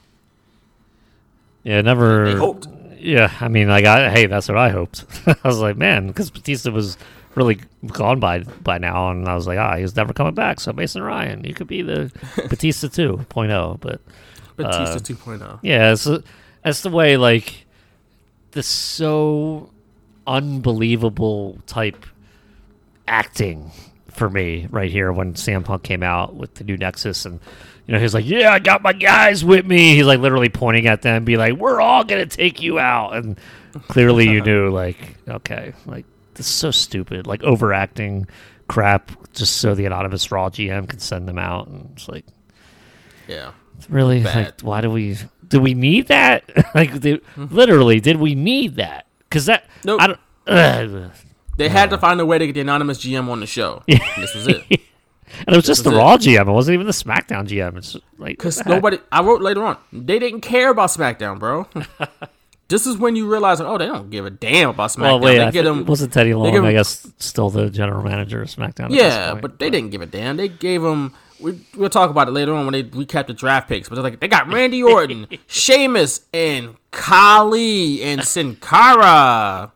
Yeah, never. They hoped. Yeah, I mean, like, I, hey, that's what I hoped. I was like, man, because Batista was really gone by by now, and I was like, ah, he's never coming back. So Mason Ryan, you could be the Batista 2.0, but Batista Uh, 2.0. yeah, that's the way like the so unbelievable type acting for me right here when CM Punk came out with the new Nexus and you know he's like, yeah, I got my guys with me. He's like literally pointing at them, be like, we're all gonna take you out, and clearly you knew like, okay, like this is so stupid, like overacting crap just so the anonymous Raw GM can send them out, and it's like. Yeah. it's Really? Bad. Like, why do we do we need that? like, did, hmm. literally, did we need that? Because that Nope. I don't. Ugh. They had to find a way to get the anonymous GM on the show. And this was it. And it was just the was it. Raw GM. It wasn't even the SmackDown GM. It's like Because the nobody, I wrote later on, they didn't care about SmackDown, bro. this is when you realize, oh, they don't give a damn about SmackDown. Well, wait, they I get them, wasn't Teddy Long? him- I guess still the general manager of SmackDown. yeah, but they didn't give a damn. They gave them. We, we'll talk about it later on when they recap the draft picks. But they're like, they got Randy Orton, Sheamus, and Khali and Sin Cara.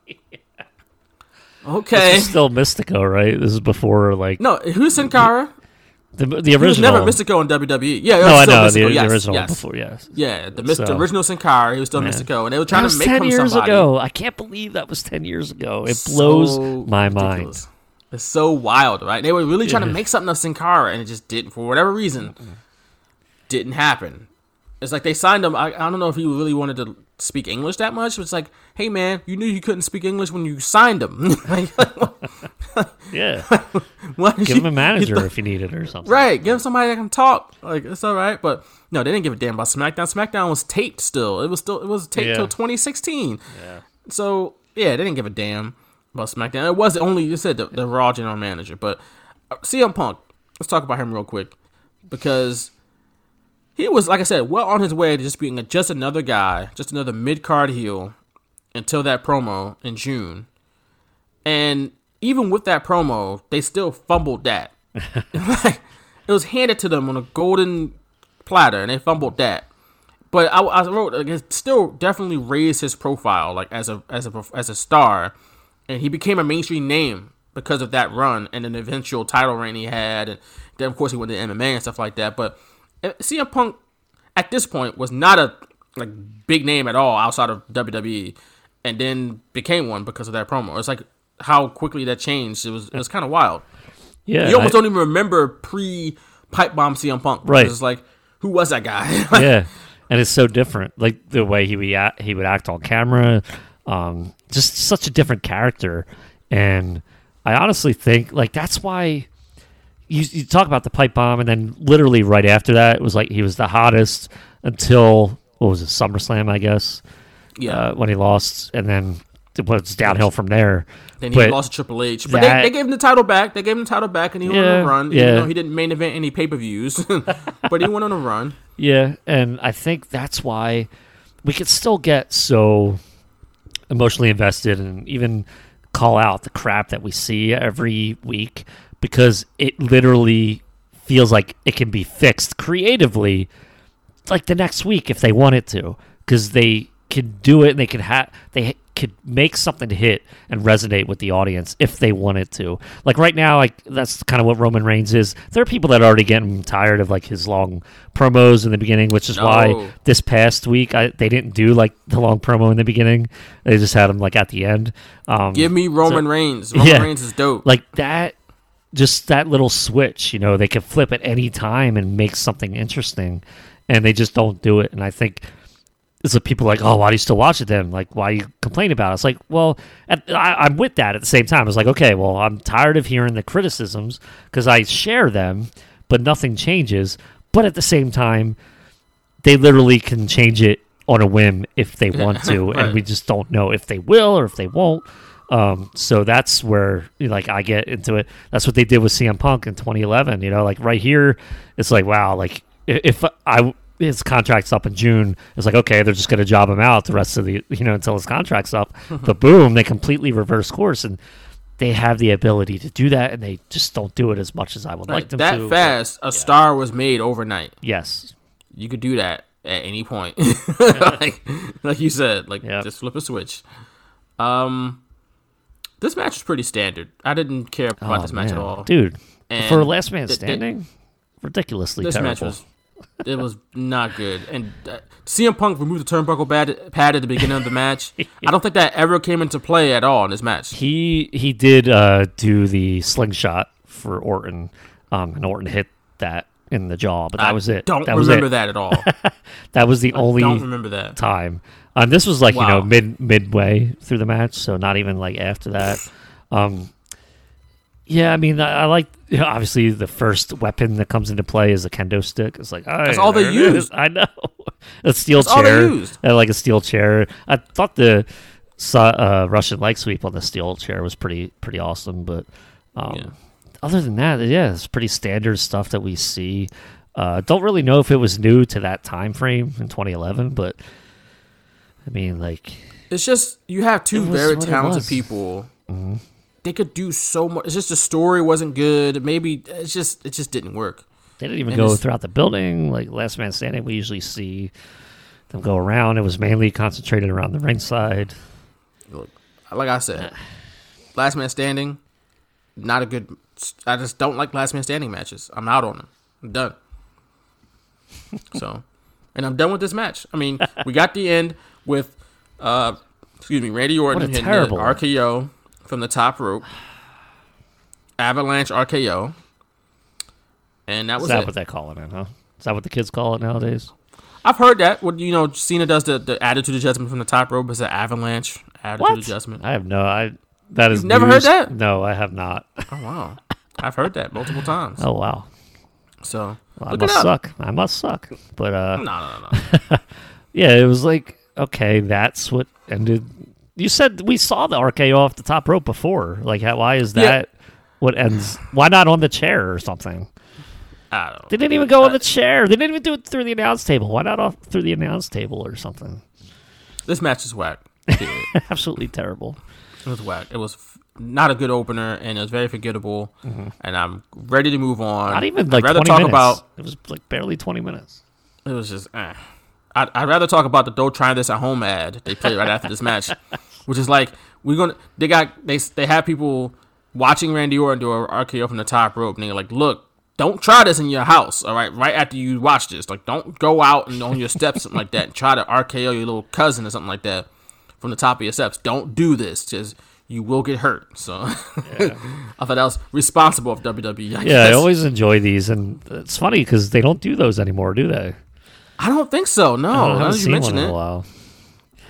Okay. Still Mystico, right? This is before like No, who's Sin Cara? the the He was original. never Mystico in WWE. Yeah, No, I know Mystico. the, the original yes. before. Yes, Yeah, the. So- original Sin Cara, he was still Mystico, and they were trying to make ten him years somebody. ago. I can't believe that was ten years ago. It blows my ridiculous. It's so wild, right? They were really trying to make something of Sin Cara, and it just didn't, for whatever reason, didn't happen. It's like they signed him. I, I don't know if he really wanted to speak English that much. But it's like, hey man, you knew you couldn't speak English when you signed him. Yeah, give you- him a you manager if you need it or something. Right, give him somebody that can talk. Like it's all right, but no, they didn't give a damn about SmackDown. SmackDown was taped still. It was still it was taped Yeah. till 2016. Yeah. So yeah, they didn't give a damn about SmackDown. It was only you said the, the Raw general manager, but uh, CM Punk. Let's talk about him real quick because he was like I said, well on his way to just being a, just another guy, just another mid card heel until that promo in June, and even with that promo, they still fumbled that. like, it was handed to them on a golden platter, and they fumbled that. But I, I wrote like, it still definitely raised his profile, like as a as a as a star, and he became a mainstream name because of that run and an eventual title reign he had, and then of course he went to MMA and stuff like that. But uh, CM Punk at this point was not a like big name at all outside of WWE, and then became one because of that promo. It's like how quickly that changed. It was it was kind of wild. Yeah, You almost I- don't even remember pre pipe bomb CM Punk. Right. It's like who was that guy? yeah, and it's so different. Like the way he would act, he would act on camera, um, just such a different character. And I honestly think like that's why you, you talk about the pipe bomb, and then literally right after that, it was like he was the hottest until what was it, SummerSlam, I guess, yeah. uh, when he lost, and then it was downhill from there. Then he But lost to Triple H, but that- they, they gave him the title back. They gave him the title back, and he went on a run. yeah. Even though he didn't main event any pay per views, but he went on a run. Yeah, and I think that's why we could still get so emotionally invested and even call out the crap that we see every week because it literally feels like it can be fixed creatively like the next week if they want it to because they can do it and they can have they could make something hit and resonate with the audience if they wanted to like right now like that's kind of what roman reigns is there are people that are already getting tired of like his long promos in the beginning which is why this past week I, they didn't do like the long promo in the beginning they just had him like at the end um Give me Roman Reigns. Roman Yeah. Reigns is dope. like that just that little switch you know they can flip at any time and make something interesting and they just don't do it and i think it's like people are like oh why do you still watch it then like why you complain about it it's like well at, I, i'm with that at the same time it's like okay well i'm tired of hearing the criticisms because i share them but nothing changes but at the same time they literally can change it on a whim if they want to, Right. and we just don't know if they will or if they won't. Um, so that's where like I get into it. That's what they did with CM Punk in 2011. You know, like right here, it's like wow, like if I his contract's up in June, it's like okay, they're just gonna job him out the rest of the you know until his contract's up. but boom, they completely reverse course and. They have the ability to do that, and they just don't do it as much as I would like them that to. but fast, a star was made overnight. yes, You could do that at any point, like, like you said, like Yep. just flip a switch. Um, this match was pretty standard. I didn't care about Oh, this match at all. dude. And for last man th- th- standing, ridiculously this terrible. match was it was not good. And uh, CM Punk removed the turnbuckle pad, pad at the beginning of the match. I don't think that ever came into play at all in this match. He he did uh, do the slingshot for Orton, um, and Orton hit that in the jaw, but that I was it. Don't that was remember it. that at all. That was the only don't remember that. time. Um, this was like you know mid midway through the match, so not even like after that. Um, yeah, I mean, I, I like you know, obviously the first weapon that comes into play is a kendo stick. It's like That's all they there it is. used. I know a steel That's all they chair, used. uh, like a steel chair. I thought the uh, Russian leg sweep on the steel chair was pretty pretty awesome, but um, Yeah. other than that, yeah, it's pretty standard stuff that we see. Uh, don't really know if it was new to that time frame in 2011, but I mean, like, It's just you have two very talented people. They could do so much. It's just the story wasn't good. Maybe it's just it just didn't work. they didn't even And go throughout the building. Like Last Man Standing, we usually see them go around. It was mainly concentrated around the ringside. Look, like I said, Last Man Standing, not a good. I just don't like Last Man Standing matches. I'm out on them. I'm done. so, and I'm done with this match. I mean, we got the end with, uh, excuse me, Randy Orton hitting the RKO from the top rope, Avalanche RKO, and that was that it. what they call it, huh? Is that what the kids call it nowadays? I've heard that. What you know, Cena does the, the attitude adjustment from the top rope is an avalanche attitude What? adjustment. I have no. I that is never heard that? No, I have not. Oh wow, I've heard that multiple times. Oh wow, So well, I must suck. I must suck. But uh, No, no, no. yeah, it was like okay, that's what ended. You said we saw the RKO off the top rope before. Like, how, why is Yeah. that what ends? Why not on the chair or something? I don't. They didn't even go on the chair. They didn't even do it through the announce table. Why not off through the announce table or something? This match is whack. Absolutely terrible. it was whack. It was f- not a good opener, and it was very forgettable. And I'm ready to move on. Mm-hmm. Not even I'd like rather twenty talk minutes. about. it was like barely twenty minutes. It was just. Eh. I'd, I'd rather talk about the "Don't Try This at Home" ad they played right after this match, which is like we're gonna. They got they they have people watching Randy Orton do a RKO from the top rope, and they're like, "Look, don't try this in your house, all right? Right after you watch this, like, don't go out and on your steps something like that and try to RKO your little cousin or something like that from the top of your steps. Don't do this, because you will get hurt." So I thought that was responsible of WWE. I Yeah, guess. I always enjoy these, and it's funny because they don't do those anymore, do they? I don't think so. No, I haven't you seen one mention in it. a while.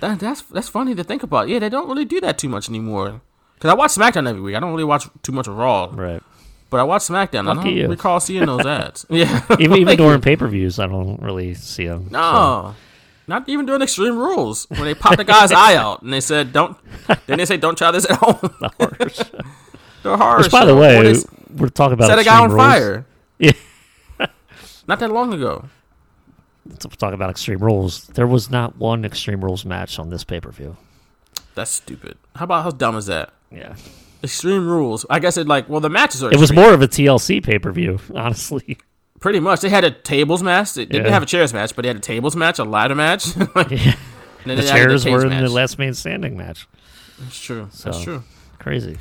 That, that's that's funny to think about. Yeah, they don't really do that too much anymore. Cause I watch SmackDown every week. I don't really watch too much of Raw, Right. but I watch SmackDown. I don't you. recall seeing those ads. Yeah, Even even during pay per views, I don't really see them. no, not even during Extreme Rules when they popped the guy's eye out and they said don't. Then they say don't try this at home. the horror. Which, by the way, they we're talking about set a guy on Rules. fire. Yeah. Not that long ago. So we're talking about Extreme Rules. There was not one Extreme Rules match on this pay per view. That's stupid. How about how dumb is that? Yeah. Extreme Rules. I guess it like well the matches are. It was more of a TLC pay per view, honestly. Pretty much. They had a tables match. They didn't Yeah. have a chairs match, but they had a tables match, a ladder match. The chairs cage were in match. the last man standing match. That's true. That's true. Crazy.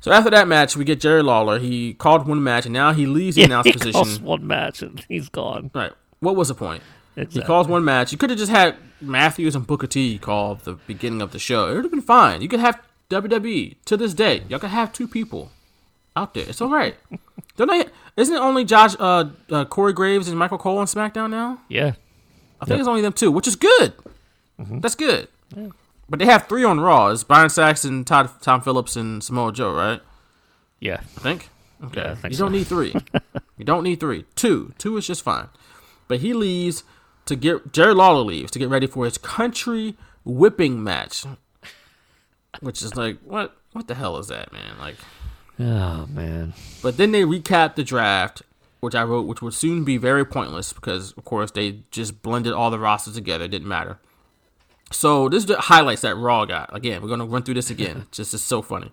So after that match, we get Jerry Lawler. He called one match, and now he leaves the Yeah, announce he position. calls one match and he's gone. Right. What was the point? He calls one match. You could have just had Matthews and Booker T call the beginning of the show. It would have been fine. You could have WWE to this day. Y'all could have two people out there. It's all right. Don't they? Isn't it only Josh, uh, uh, Corey Graves and Michael Cole on SmackDown now? Yeah. I think it's only them two, which is good. That's good. But they have three on Raw. It's Byron Saxton, Todd, Tom Phillips, and Samoa Joe, right? Yeah. I think. Okay. Yeah, I think you so. don't need three. you don't need three. Two. Two is just fine. But he leaves to get Jerry Lawler leaves to get ready for his country whipping match. Which is like what what the hell is that, man? Like Oh man. but then they recap the draft, which I wrote, which would soon be very pointless because, of course, they just blended all the rosters together. It didn't matter. So this is the highlights that Raw got. Again, we're gonna run through this again. just it's so funny.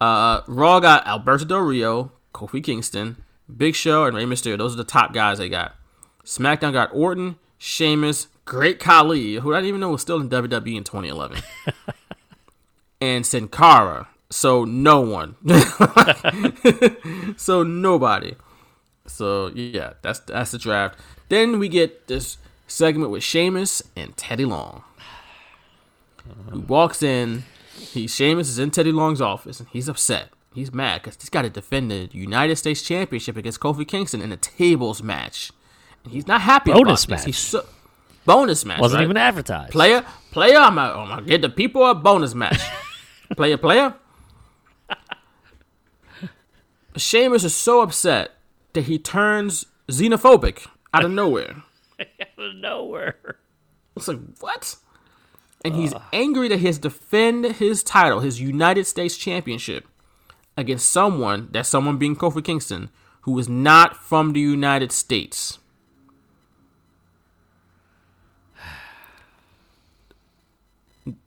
Uh, Raw got Alberto Del Rio, Kofi Kingston, Big Show, and Rey Mysterio. Those are the top guys they got. SmackDown got Orton, Sheamus, Great Khali, who I didn't even know was still in WWE in 2011, and Sin Cara. So no one. so nobody. So yeah, that's that's the draft. Then we get this segment with Sheamus and Teddy Long. He walks in. He Sheamus is in Teddy Long's office and he's upset. He's mad because he's got to defend the United States Championship against Kofi Kingston in a tables match. He's not happy Bonus about this. match. He's so, bonus match. Wasn't right? even advertised. Player, player, I'm gonna, I'm get the people a bonus match. player, player. Sheamus is so upset that he turns xenophobic out of nowhere. Out of nowhere. It's like, what? And he's angry that he has to defend his title, his United States Championship, against someone, that someone being Kofi Kingston, who is not from the United States.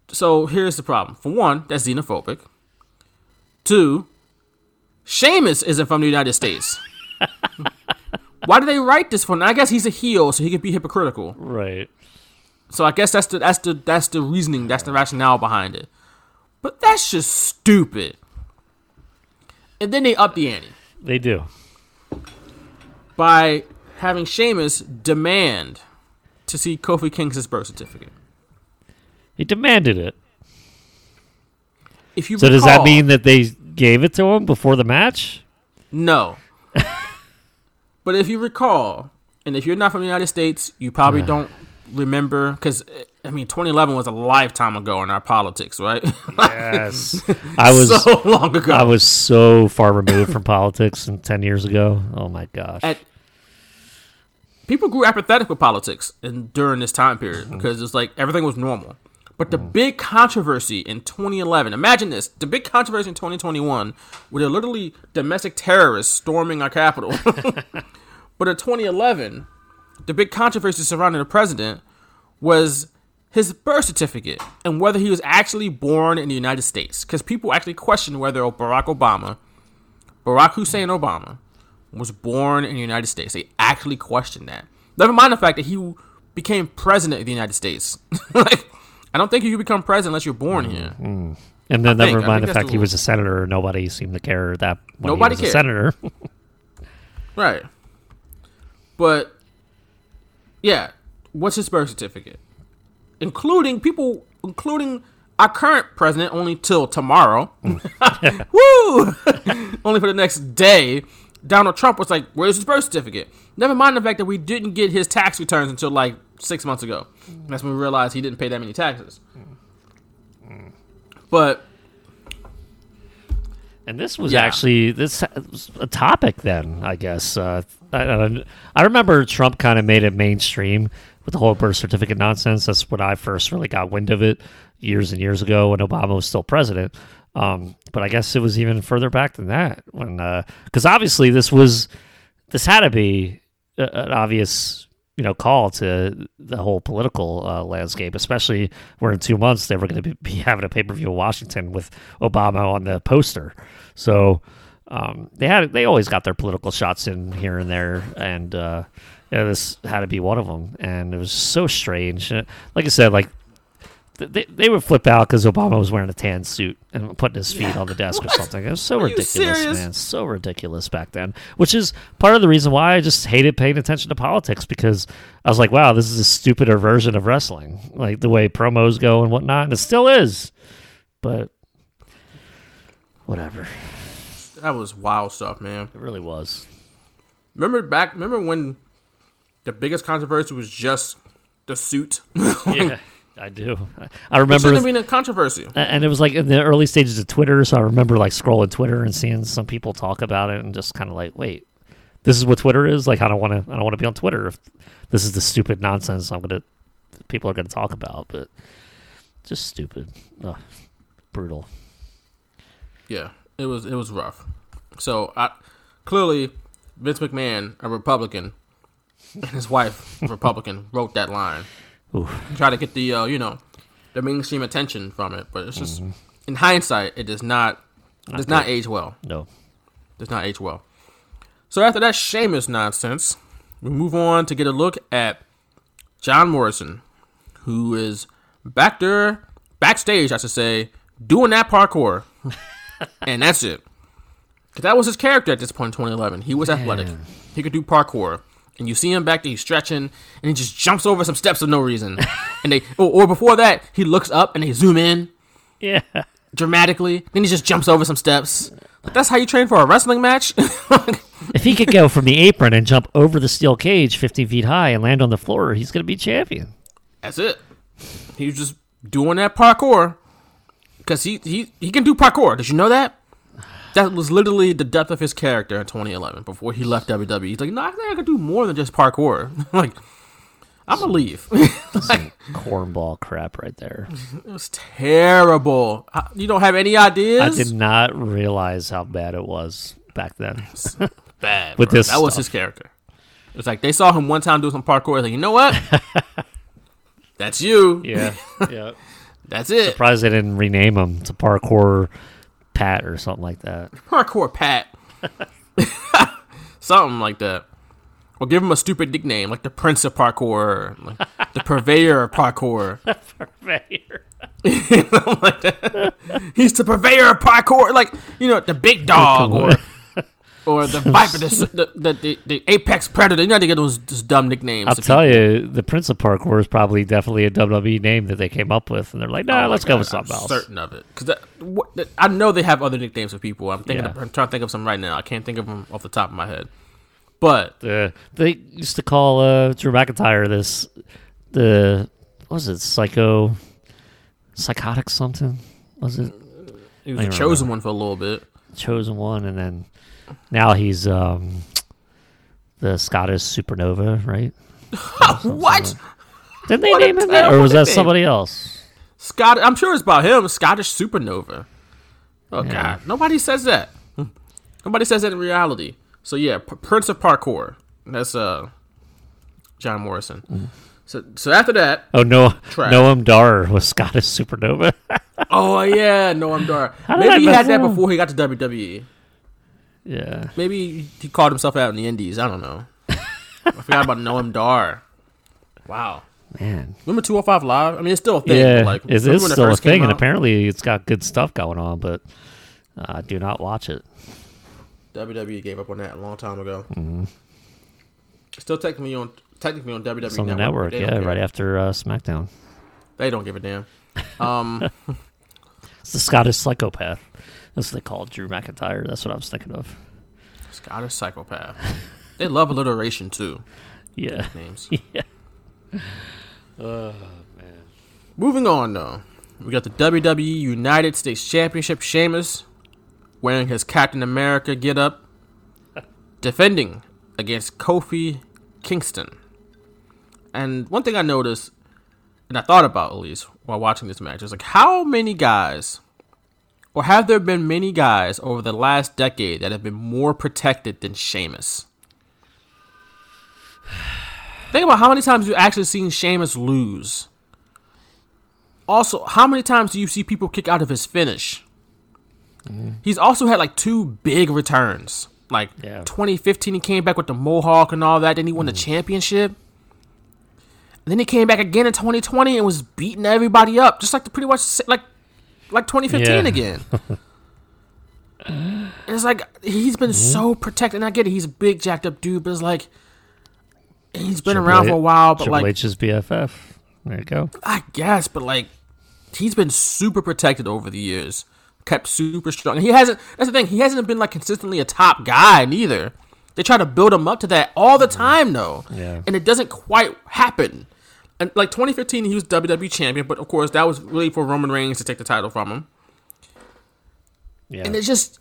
So here's the problem. For one, that's xenophobic. Two, Sheamus isn't from the United States. Why did they write this for? I guess he's a heel, so he could be hypocritical. Right. So I guess that's the that's the that's the reasoning, that's the rationale behind it. But that's just stupid. And then they up the ante They do. by having Sheamus demand to see Kofi Kingston's birth certificate. He demanded it. If you So does that mean that they gave it to him before the match? no? but if you recall, and if you're not from the United States, you probably don't remember because I mean 2011 was a lifetime ago in our politics, right? Yes. I was so long ago. I was so far removed from politics and 10 years ago. Oh my gosh. at people grew apathetic with politics in, during this time period because it's like everything was normal. But the big controversy in 2011, imagine this: the big controversy in 2021, where they're literally domestic terrorists storming our capital. but in 2011, the big controversy surrounding the president was his birth certificate and whether he was actually born in the United States. Because people actually questioned whether Barack Obama, Barack Hussein Obama, was born in the United States. They actually questioned that. Never mind the fact that he became president of the United States. like, I don't think you become president unless you're born here. Mm, mm. And then I never mind the fact the he was a senator. Nobody seemed to care that when Nobody he was cared. a senator. Right. But yeah, what's his birth certificate? Including people, including our current president, only till tomorrow. Woo! only for the next day. Donald Trump was like, "Where's his birth certificate?" Never mind the fact that we didn't get his tax returns until like six months ago. That's when we realized he didn't pay that many taxes. But And this was Yeah. actually this was a topic then, I guess. Uh, I, I, I remember Trump kind of made it mainstream with the whole birth certificate nonsense. That's when I first really got wind of it years and years ago when Obama was still president. Um, but I guess it was even further back than that when, because obviously this was this had to be a, an obvious you know call to the whole political uh, landscape, especially where in two months they were going to be, having a pay per view in Washington with Obama on the poster. So um, they had they always got their political shots in here and there, and uh, yeah, this had to be one of them. And it was so strange. Uh, Like I said, like they, they would flip out because Obama was wearing a tan suit and putting his feet on the desk or something. It was so Are ridiculous, man. So ridiculous back then. Which is part of the reason why I just hated paying attention to politics because I was like, wow, this is a stupider version of wrestling. Like the way promos go and whatnot. And it still is. But whatever. that was wild stuff, man. It really was. Remember back? Remember when the biggest controversy was just the suit? Yeah, I do. I remember. have been a controversy. And it was like in the early stages of Twitter, so I remember like scrolling Twitter and seeing some people talk about it, and just kind of like, wait, this is what Twitter is. Like, I don't want to, I don't want to be on Twitter if this is the stupid nonsense I'm gonna, people are gonna talk about. But just stupid, Ugh, brutal. Yeah, it was it was rough. So I clearly Vince McMahon, a Republican, and his wife, a Republican, wrote that line. Ooh. Try to get the uh, you know the mainstream attention from it, but it's just in hindsight, it does not does not age well. No, does not age well. So after that Sheamus nonsense, we move on to get a look at John Morrison, who is back there, backstage, I should say, doing that parkour, and that's it. 'Cause that was his character at this point in 2011. He was athletic. He could do parkour. And you see him back there, he's stretching, and he just jumps over some steps for no reason. and they, or, or before that, he looks up and they zoom in yeah, dramatically. Then he just jumps over some steps. Like, That's how you train for a wrestling match. if he could go from the apron and jump over the steel cage 15 feet high and land on the floor, he's gonna be champion. That's it. He was just doing that parkour because he, he he can do parkour. Did you know that? That was literally the depth of his character in 2011 before he left WWE. He's like, no, I think I could do more than just parkour. like, I'm gonna leave. like, Cornball crap right there. it was terrible. Uh, You don't have any ideas? I did not realize how bad it was back then. bad. with bro. this that was his character. It's like they saw him one time do some parkour. Like, you know what? That's you. Yeah, yeah. That's it. Surprised they didn't rename him to Parkour Pat or something like that. Parkour Pat. Something like that. Or give him a stupid nickname like the Prince of Parkour, like the Purveyor of Parkour. Something like. He's the Purveyor of Parkour, like you know the Big Dog or or the Viper, the the, the, the, Apex Predator. You know they get those, those dumb nicknames. I'll tell people. you, the Prince of Parkour is probably definitely a WWE name that they came up with, and they're like, nah, Oh let's go with something I'm else. Certain of it, because I know they have other nicknames for people. I'm thinking, Yeah. of, I'm trying to think of some right now. I can't think of them off the top of my head. But The they used to call uh, Drew McIntyre this the what was it psycho psychotic something was it he was the chosen one for a little bit. chosen one, and then now he's um the Scottish Supernova, right? What? Didn't they What name him that, or was that nickname. somebody else? Scott, I'm sure it's about him. Scottish Supernova. Oh Yeah. God, nobody says that. Nobody says that in reality. So yeah, P- Prince of Parkour. That's uh, John Morrison. Mm. So so after that, Oh no, Trash. Noam Dar was Scottish Supernova. oh yeah, Noam Dar. Did Maybe he had that before he got to WWE. Yeah, Maybe he called himself out in the Indies. I don't know. I forgot about Noam Dar. Wow. Man, Remember 205 Live? I mean, it's still a thing. yeah, like, it is remember when it still a thing, and out? apparently it's got good stuff going on. But uh, do not watch it. WWE gave up on that a long time ago. Mm-hmm. Still technically on technically on WWE It's on the Network. network, yeah, right after uh, SmackDown. They don't give a damn. Um, It's the Scottish psychopath. That's what they call Drew McIntyre. That's what I was thinking of. Scottish psychopath. They love alliteration too. Yeah, Names. yeah. Oh man. Moving on though, we got the WWE United States Championship. Sheamus wearing his Captain America get up, defending against Kofi Kingston. And one thing I noticed, and I thought about at least while watching this match, is like how many guys, or have there been many guys over the last decade that have been more protected than Sheamus? Think about how many times you've actually seen Sheamus lose. Also, how many times do you see people kick out of his finish? Mm-hmm. He's also had like two big returns. Like Yeah. 2015, he came back with the Mohawk and all that. Then he won the mm-hmm. championship. And then he came back again in 2020 and was beating everybody up, just like the pretty much like like 2015 Yeah. again. It's like he's been so mm-hmm. protected. And I get it, he's a big jacked up dude, but it's like he's been Triple around H- for a while. But Triple like H's BFF. There you go. I guess, but like he's been super protected over the years. Kept super strong. He hasn't that's the thing, he hasn't been like consistently a top guy neither. They try to build him up to that all the mm-hmm. time though. Yeah. And it doesn't quite happen. And like 2015 he was WWE champion, but of course that was really for Roman Reigns to take the title from him. Yeah. And it's just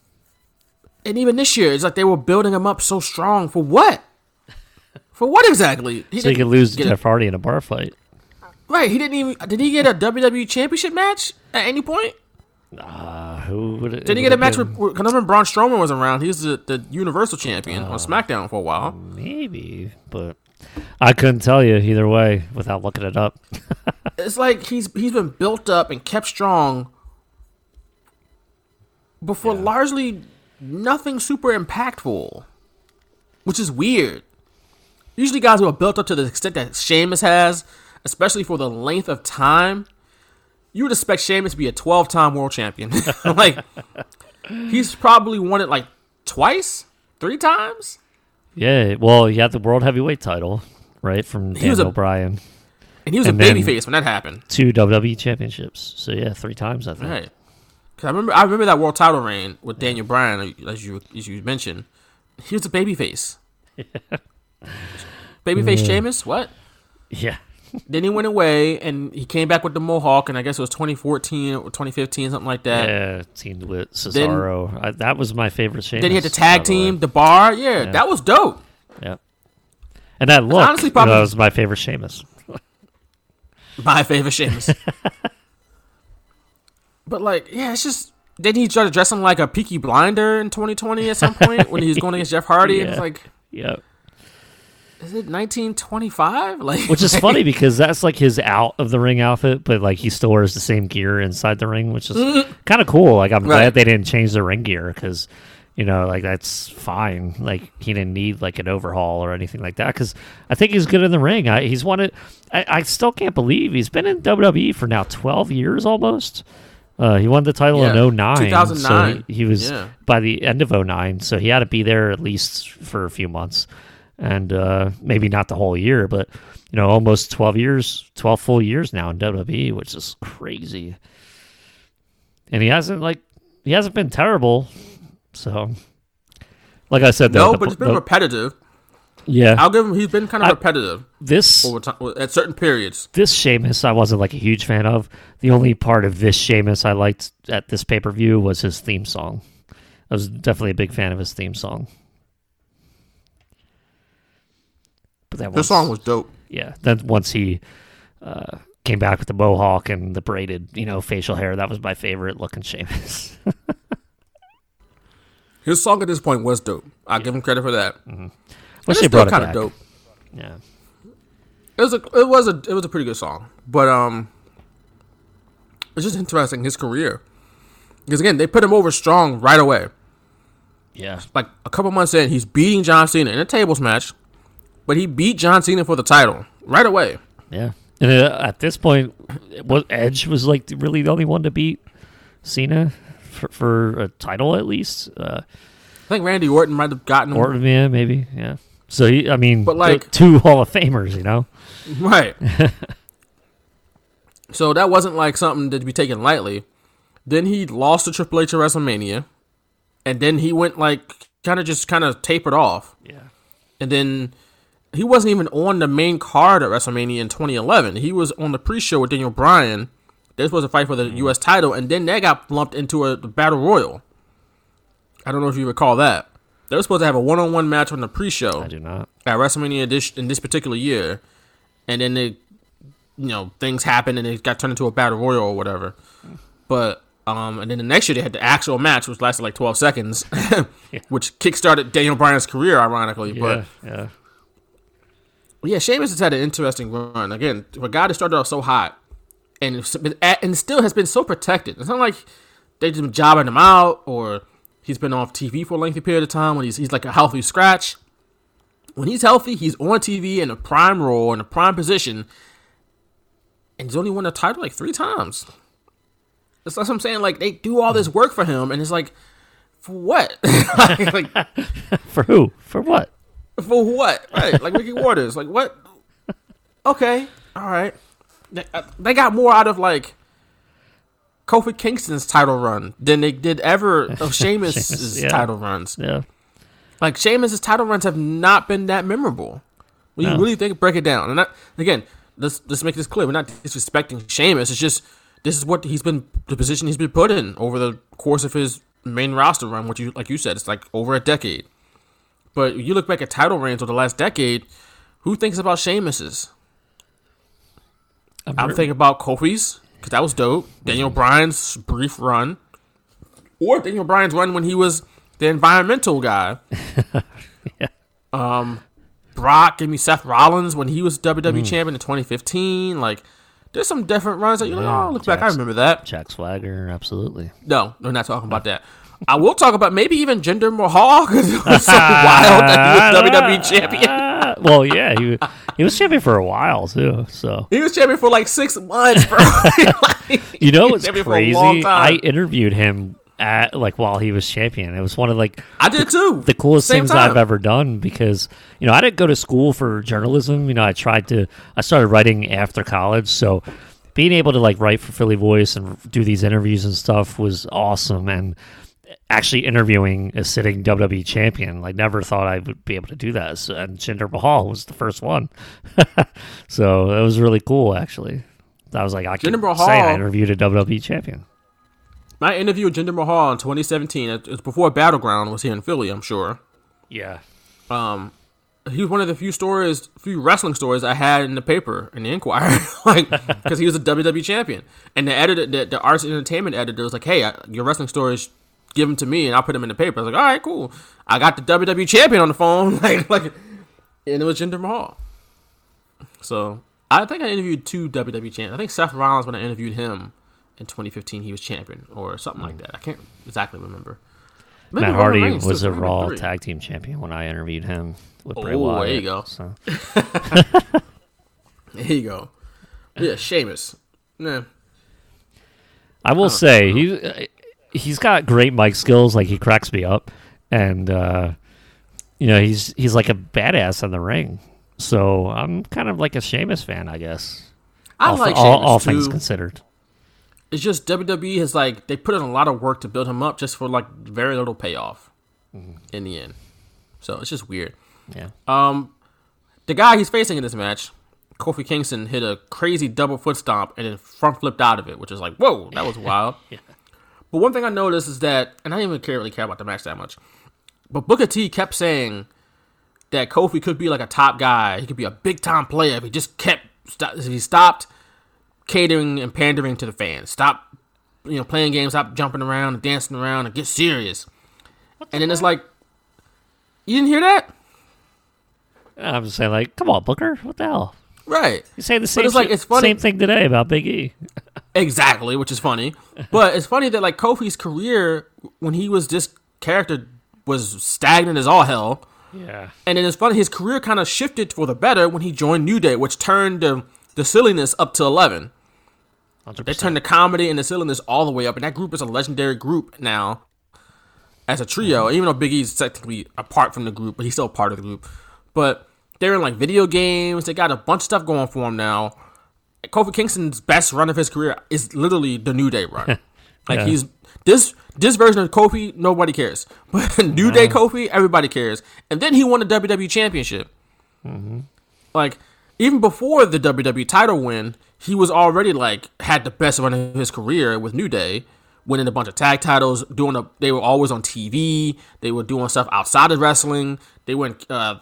and even this year, it's like they were building him up so strong for what? For what exactly? so he could lose to Jeff Hardy in a bar fight. Right, he didn't even. Did he get a WWE Championship match at any point? Uh, who would it? Did he get a match with? Because I remember Braun Strowman was around. He was the, the Universal Champion on SmackDown for a while. Maybe, but I couldn't tell you either way without looking it up. It's like he's he's been built up and kept strong, before for largely nothing super impactful, which is weird. Usually, guys who are built up to the extent that Sheamus has, especially for the length of time, you would expect Sheamus to be a 12 time world champion. like, he's probably won it like twice, three times. Yeah, well, he had the world heavyweight title, right, from He Daniel a- Bryan. And he was And a babyface when that happened. Two WWE championships. So yeah, three times I think. Right. Cause I remember, I remember that world title reign with Daniel Bryan, as you as you mentioned. He was a babyface. babyface Sheamus, what? Yeah. Then he went away and he came back with the Mohawk, and I guess it was 2014 or 2015, something like that. Yeah, teamed with Cesaro. I, that was my favorite Sheamus. Then he had the tag team, the bar. Yeah, Yeah. that was dope. Yeah. And that look, honestly you know, probably- that was my favorite Sheamus. My favorite Sheamus. but like, yeah, it's just. Then he started dressing like a Peaky Blinder in 2020 at some point when he was going against Jeff Hardy. And it's like, Yep. Is it 1925? Like, Which is funny because that's like his out of the ring outfit, but like he still wears the same gear inside the ring, which is kind of cool. Like I'm Mm-hmm. Right. glad they didn't change the ring gear because you know like that's fine. Like he didn't need like an overhaul or anything like that because I think he's good in the ring. I, he's won it. I, I still can't believe he's been in WWE for now 12 years almost. Uh, he won the title Yeah, in 09. 2009. So he, he was Yeah. by the end of 09. So he had to be there at least for a few months. And uh, maybe not the whole year, but, you know, almost 12 years, 12 full years now in WWE, which is crazy. And he hasn't, like, he hasn't been terrible. So, like I said, no, the, but it's been the- repetitive. yeah, I'll give him. He's been kind of I- repetitive this over time at certain periods. this Sheamus I wasn't like a huge fan of. The only part of this Sheamus I liked at this pay per view was his theme song. I was definitely a big fan of his theme song. But that once, song was dope. yeah. Then once he uh, came back with the mohawk and the braided, you know, facial hair, that was my favorite looking Sheamus. His song at this point was dope. I'll give him credit for that. And Wish it's they still brought it kind of dope. Yeah, It was a it was a it was a pretty good song, but um, it's just interesting his career because again they put him over strong right away. yeah, Like a couple months in, he's beating John Cena in a tables match, but he beat John Cena for the title right away. yeah. And uh, at this point, what Edge was like really the only one to beat Cena for, for a title at least. Uh, I think Randy Orton might have gotten or yeah, maybe yeah. So he, I mean, But, like- two Hall of Famers, you know. Right. so that wasn't like something to be taken lightly. Then he lost to Triple H at WrestleMania, and then he went like kind of just kind of tapered off. Yeah. And then he wasn't even on the main card at WrestleMania in 2011. He was on the pre-show with Daniel Bryan. This was a fight for the U.S. title, and then that got lumped into a battle royal. I don't know if you recall that. They were supposed to have a one-on-one match on the pre-show I do not. at WrestleMania this, in this particular year, and then they, you know, things happened and it got turned into a battle royal or whatever. But um, and then the next year they had the actual match, which lasted like twelve seconds, which kickstarted Daniel Bryan's career, ironically. Yeah, But yeah. Yeah, Sheamus has had an interesting run. Again, a guy that started off so hot and and still has been so protected. It's not like they just been jobbing him out or he's been off TV for a lengthy period of time when he's he's like a healthy scratch. When he's healthy, he's on TV in a prime role in a prime position, and he's only won a title like three times. That's what I'm saying. Like they do all this work for him, and it's like, for what? like, For who? For what? For what? Right, like Ricky Watters. Like what? Okay, all right. They, uh, they got more out of like Kofi Kingston's title run than they did ever of Sheamus's Sheamus, yeah. title runs. Yeah. Like Sheamus's title runs have not been that memorable. When you really think break it down, and again, let's let's make this clear. We're not disrespecting Sheamus. It's just this is what he's been the position he's been put in over the course of his main roster run. Which you like you said, it's like over a decade. But you look back at title reigns over the last decade, who thinks about Sheamus's? I'm thinking about Kofi's because that was dope. Daniel Bryan's brief run, or Daniel Bryan's run when he was the environmental guy. Um, Brock, give me Seth Rollins when he was WWE champion in 2015. Like, there's some different runs that you're like, oh, look back, I remember that. Jack Swagger, absolutely. No, we're not talking about that. I will talk about maybe even Jinder Mahal because it was so wild that he was WWE champion. Well, yeah, he he was champion for a while too. So He was champion for like six months, bro. Like, you know what's champion for a long crazy? I interviewed him at like while he was champion. It was one of like I did too. the coolest Same things time. I've ever done because you know I didn't go to school for journalism. You know I tried to I started writing after college, so being able to like write for Philly Voice and do these interviews and stuff was awesome. And actually interviewing a sitting WWE champion, like never thought I would be able to do that. So, and Jinder Mahal was the first one, so it was really cool actually. I was like I can Jinder say I interviewed a WWE champion. My interview with Jinder Mahal in 2017, it was before Battleground was here in Philly, I'm sure. Yeah. Um, he was one of the few stories, few wrestling stories I had in the paper in the Inquirer, like because he was a WWE champion, and the editor, the, the arts and entertainment editor, was like, "Hey, I, your wrestling stories, give them to me, and I'll put them in the paper." I was like, "All right, cool." I got the WWE champion on the phone, like, like, and it was Jinder Mahal. So I think I interviewed two WWE champions. I think Seth Rollins when I interviewed him in 2015, he was champion or something like hmm. that. I can't exactly remember. Maybe Matt Hardy was a Raw three. tag team champion when I interviewed him with Bray Oh, Wyatt. there you go. So. There you go. Yeah, Sheamus. Nah. I will say he he's got great mic skills. Like he cracks me up, and uh, you know he's he's like a badass in the ring. So I'm kind of like a Sheamus fan, I guess. I all, like all, all things considered. It's just WWE has like they put in a lot of work to build him up just for like very little payoff in the end. So it's just weird. Yeah. Um, the guy he's facing in this match, Kofi Kingston, hit a crazy double foot stomp and then front flipped out of it, which is like, whoa, that was wild. But one thing I noticed is that, and I didn't even care, really care about the match that much, but Booker T kept saying that Kofi could be like a top guy. He could be a big time player if he just kept, if he stopped catering and pandering to the fans. Stop, you know, playing games, stop jumping around and dancing around and get serious. And then it's like, you didn't hear that? I'm just saying, like, come on, Booker, what the hell? Right. You say the same, it's like- it's funny- same thing today about Big E. Exactly, which is funny. But it's funny that like Kofi's career when he was this character was stagnant as all hell. Yeah. And then it's funny his career kind of shifted for the better when he joined New Day, which turned the the silliness up to eleven. They 100%. turned the comedy and the silliness all the way up, and that group is a legendary group now as a trio. Mm-hmm. Even though Big E's technically apart from the group, but he's still part of the group. But they're in like video games. They got a bunch of stuff going for them now. Kofi Kingston's best run of his career is literally the New Day run. like Yeah. he's this this version of Kofi, nobody cares. But New Day Kofi, everybody cares. And then he won the WWE Championship. Mm-hmm. Like even before the WWE title win, he was already like had the best run of his career with New Day, winning a bunch of tag titles. Doing a, they were always on TV. They were doing stuff outside of wrestling. They went, uh,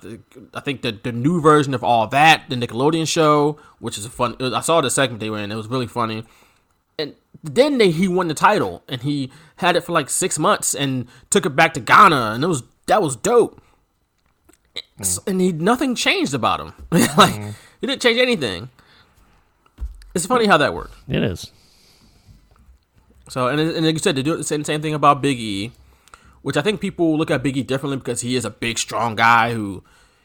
I think the the new version of all that, the Nickelodeon show, which is a fun. I saw the segment they were in. It was really funny. And then they, he won the title, and he had it for like six months, and took it back to Ghana, and it was that was dope and he nothing changed about him. like he didn't change anything. It's funny how that worked. It is. So and, and like you said, they do the same, same thing about Big E, which I think people look at Big E differently because he is a big, strong guy who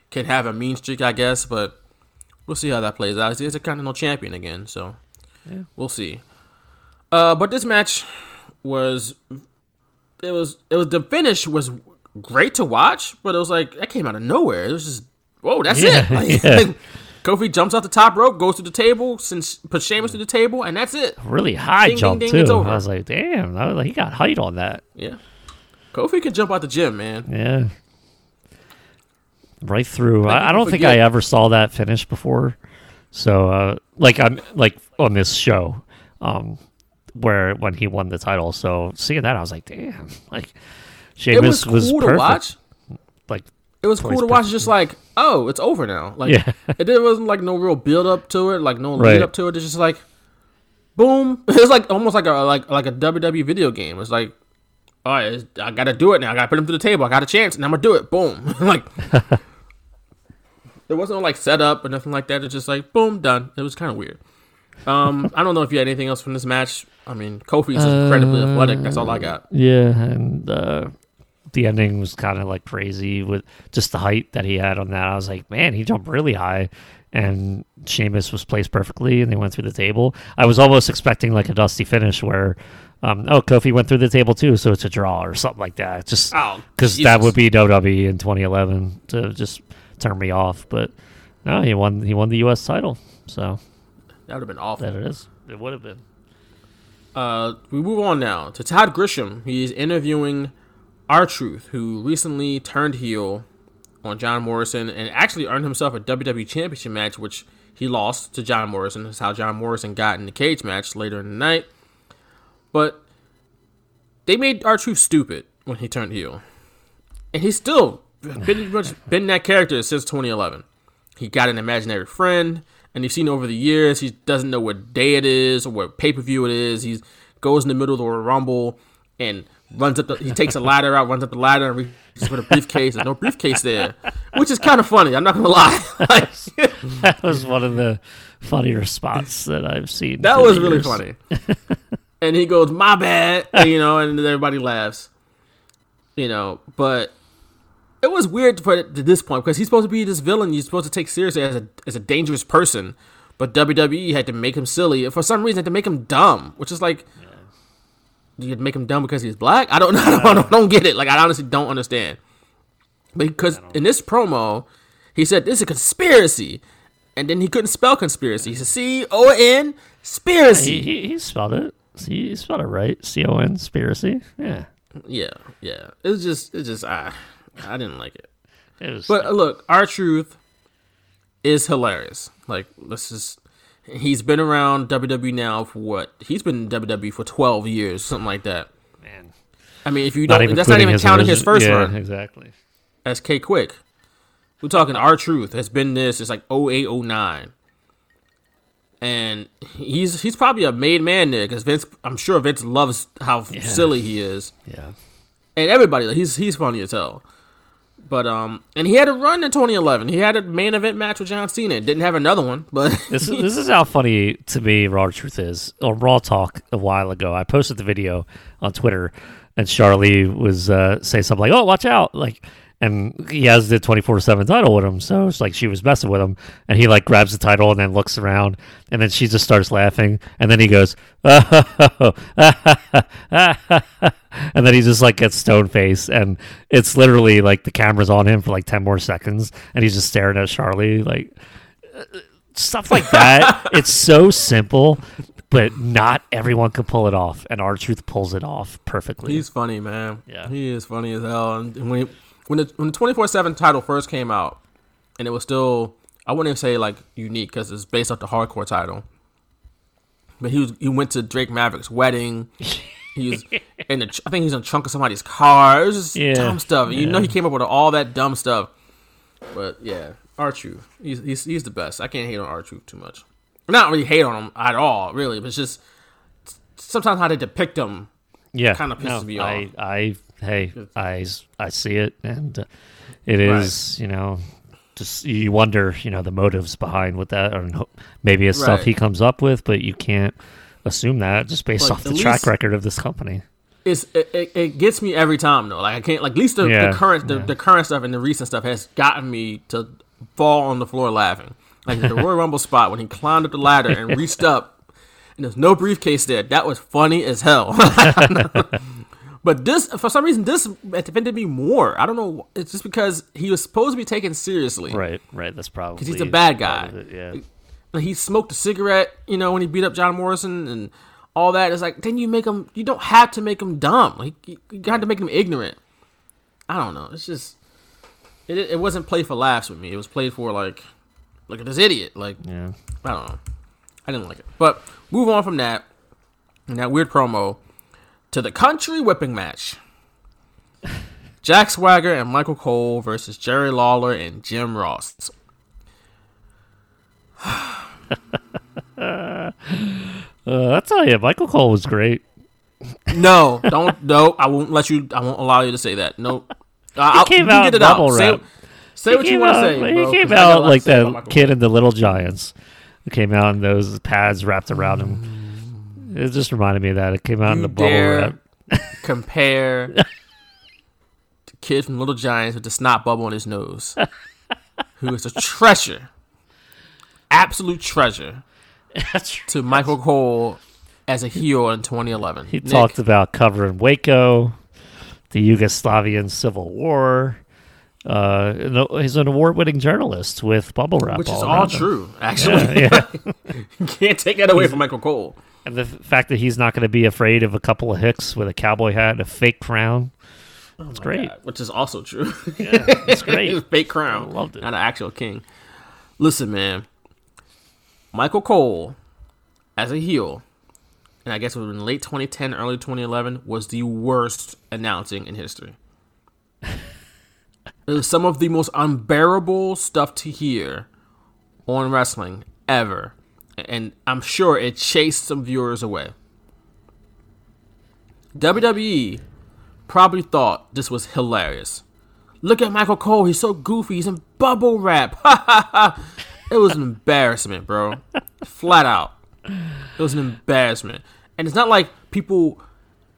can have a mean streak, I guess. But we'll see how that plays out. He's a continental champion again, so we'll see. Uh, but this match was it was it was the finish was great to watch, but it was like that came out of nowhere. It was just whoa, that's it. Yeah, Like, yeah. Kofi jumps off the top rope, goes to the table, sends puts Sheamus to the table, and that's it. Really high Ding, ding, jump ding, too. I was like, damn, was like, he got height on that. Yeah, Kofi can jump out the gym, man. Yeah. Right through. I, I don't think. I ever saw that finish before. So, uh, like I'm like on this show, um, where when he won the title. So seeing that, I was like, damn, like It Sheamus was was, cool perfect. to watch. Like, It was cool to watch. Just like, oh, it's over now. Like, Yeah. it there wasn't like no real build up to it, like no lead Right. up to it. It's just like, boom. It's like almost like a like like a WWE video game. It's like, all right, I gotta do it now. I gotta put him to the table. I got a chance, and I'm gonna do it. Boom. like, there wasn't no like setup or nothing like that. It's just like, boom, done. It was kind of weird. Um, I don't know if you had anything else from this match. I mean, Kofi's incredibly athletic. That's all I got. yeah, and uh, the ending was kind of like crazy with just the height that he had on that. I was like, man, he jumped really high. And Sheamus was placed perfectly, and they went through the table. I was almost expecting like a dusty finish where, um, oh, Kofi went through the table too, so it's a draw or something like that. Just Oh, because that would be WWE in 2011 to just turn me off. But no, he won. He won the U.S. title, so That would have been awful. that it is. It would have been. Uh, we move on now to Todd Grisham. He's interviewing R Truth, who recently turned heel on John Morrison and actually earned himself a WWE Championship match, which he lost to John Morrison. That's how John Morrison got in the cage match later in the night. But they made R Truth stupid when he turned heel, and he's still much been that character since 2011. He got an imaginary friend, and you've seen over the years he doesn't know what day it is or what pay per view it is. He goes in the middle of the Rumble and runs up. The, he takes a ladder out, runs up the ladder, and reaches for the briefcase. There's no briefcase there, which is kind of funny. I'm not gonna lie. Like, That was one of the funnier spots that I've seen. that was really years. funny. and he goes, "My bad," you know, and everybody laughs. You know, but it was weird to put it to this point because he's supposed to be this villain you're supposed to take seriously as a as a dangerous person. But WWE had to make him silly for some reason. Had to make him dumb, which is like, you to make him dumb because he's black. I don't know. I don't, I don't get it. Like I honestly don't understand. Because in this promo, he said this is a conspiracy, and then he couldn't spell conspiracy. He said C O N He, conspiracy. he, he spelled it. He spelled it right. C O N conspiracy. Yeah. Yeah, yeah. It was just, it just, I, I didn't like it. It. But look, R-Truth is hilarious. Like, this is, he's been around WWE now for what? He's been in WWE for twelve years, something like that. man. I mean, if you Not don't, even that's not including even counting his first yeah, run Exactly. That's K-Kwik. We're talking R-Truth has been this. It's like 08, 09. and he's he's probably a made man there because Vince. I'm sure Vince loves how silly he is. Yeah. and everybody he's he's funny as hell. But um, and he had a run in 2011. He had a main event match with John Cena. Didn't have another one, but This is this is how funny to me R-Truth is. On Raw Talk a while ago, I posted the video on Twitter, and Charly was uh, saying something like, "Oh, watch out!" Like, and he has the 24-7 title with him so it's like she was messing with him and he like grabs the title and then looks around and then she just starts laughing and then he goes and then he just like gets stone face and it's literally like the camera's on him for like 10 more seconds and he's just staring at Charly like stuff like that it's so simple but not everyone can pull it off and R-Truth pulls it off perfectly He's funny, man. Yeah. he is funny as hell. And when he, when the when the twenty four seven title first came out, and it was still I wouldn't even say like unique because it's based off the hardcore title. But he was he went to Drake Maverick's wedding. He was in the I think he's in the trunk of somebody's car. It was just Yeah, dumb stuff. You know he came up with all that dumb stuff. But yeah, R Truth. He's, he's he's the best. I can't hate on R Truth too much. Not really hate on him at all, really. But it's just sometimes how they depict him yeah kinda pisses me I, off. I hey I, I see it and uh, it is you know just you wonder you know the motives behind what that or maybe it's stuff he comes up with but you can't assume that just based Like, off the track record of this company it's it, it, it gets me every time though. Like I can't like at least the, Yeah, the current the, yeah. the current stuff and the recent stuff has gotten me to fall on the floor laughing. Like the Royal Rumble spot when he climbed up the ladder and reached up and there's no briefcase there. That was funny as hell. but this for some reason this offended me more. I don't know. It's just because he was supposed to be taken seriously. right right that's probably Because he's a bad guy. it, yeah Like, he smoked a cigarette, you know, when he beat up John Morrison and all that. It's like, then you make him, you don't have to make him dumb. Like, you, you got to make him ignorant. I don't know. It's just, it, it wasn't played for laughs with me. It was played for, like, look at this idiot. Like, yeah I don't know. I didn't like it. But move on from that, and that weird promo, to the country whipping match. Jack Swagger and Michael Cole versus Jerry Lawler and Jim Ross. uh, I'll tell you Michael Cole was great No, don't. No, I won't let you. I won't allow you to say that. No. Uh, came you out get it bubble out. Say, wrap. say what you want to say. he bro, came 'cause I out like that kid in the Little Giants who came out in those pads wrapped around him it just reminded me of that it came out in the bubble wrap compare the kid from Little Giants with the snot bubble on his nose, who is a treasure, absolute treasure, to Michael Cole as a heel in 2011. He Nick, talked about covering Waco, the Yugoslavian Civil War. Uh, he's an award-winning journalist with bubble wrap, which is all all him. true. Actually, Yeah, you can't take that away from Michael Cole. and the fact that he's not going to be afraid of a couple of hicks with a cowboy hat and a fake crown. It's great. God, which is also true. Yeah, it's great. fake crown. I loved it. Not an actual king. Listen, man. Michael Cole, as a heel, and I guess it was in late 2010, early 2011, was the worst announcing in history. Some of the most unbearable stuff to hear on wrestling ever. And I'm sure it chased some viewers away. WWE probably thought this was hilarious. Look at Michael Cole. He's so goofy. He's in bubble wrap. Ha ha ha. It was an embarrassment, bro. Flat out. It was an embarrassment. And it's not like people,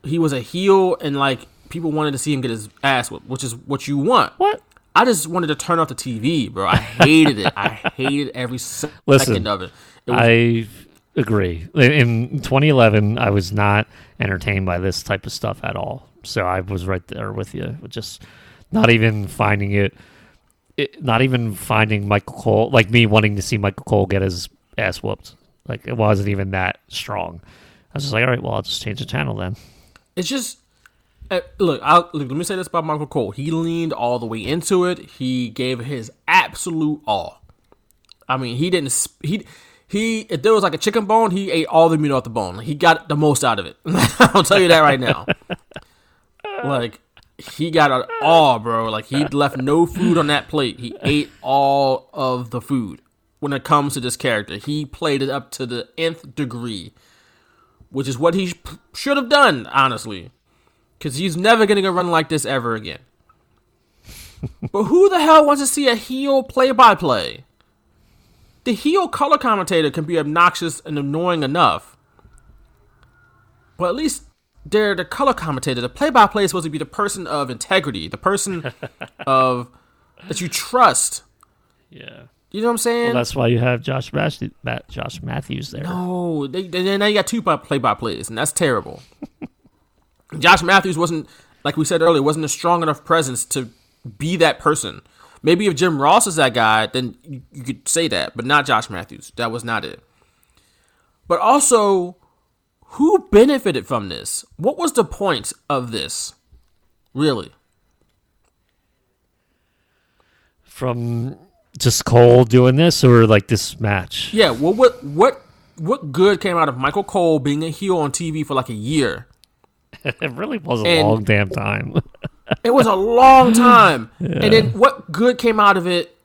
he was a heel and like people wanted to see him get his ass whipped, which is what you want. What? I just wanted to turn off the TV, bro. I hated it. I hated every second Listen, of it. it was, I agree. In 2011, I was not entertained by this type of stuff at all. So I was right there with you. Just not even finding it, it not even finding Michael Cole, like me wanting to see Michael Cole get his ass whooped. Like it wasn't even that strong. I was just like, all right, well, I'll just change the channel then. It's just uh, look. I'll, look. Let me say this about Michael Cole. He leaned all the way into it. He gave his absolute all. I mean, he didn't. He he. If there was like a chicken bone, he ate all the meat off the bone. He got the most out of it. I'll tell you that right now. like he got it all, bro. Like he left no food on that plate. He ate all of the food. When it comes to this character, he played it up to the nth degree, which is what he sh- should have done, honestly because he's never going to run like this ever again. but who the hell wants to see a heel play by play? The heel color commentator can be obnoxious and annoying enough. But at least they're the color commentator. The play-by-play is supposed to be the person of integrity, the person of that you trust. Yeah. You know what I'm saying? Well, that's why you have Josh Matthews, Josh Matthews there. No, they, they now you got two play by plays, and that's terrible. Josh Matthews wasn't like we said earlier, wasn't a strong enough presence to be that person. Maybe if Jim Ross is that guy, then you, you could say that, but not Josh Matthews. That was not it. But also, who benefited from this? What was the point of this? Really? From just Cole doing this or like this match? Yeah. Well, what what what good came out of Michael Cole being a heel on TV for like a year? it really was a And- long damn time. It was a long time. And then what good came out of it,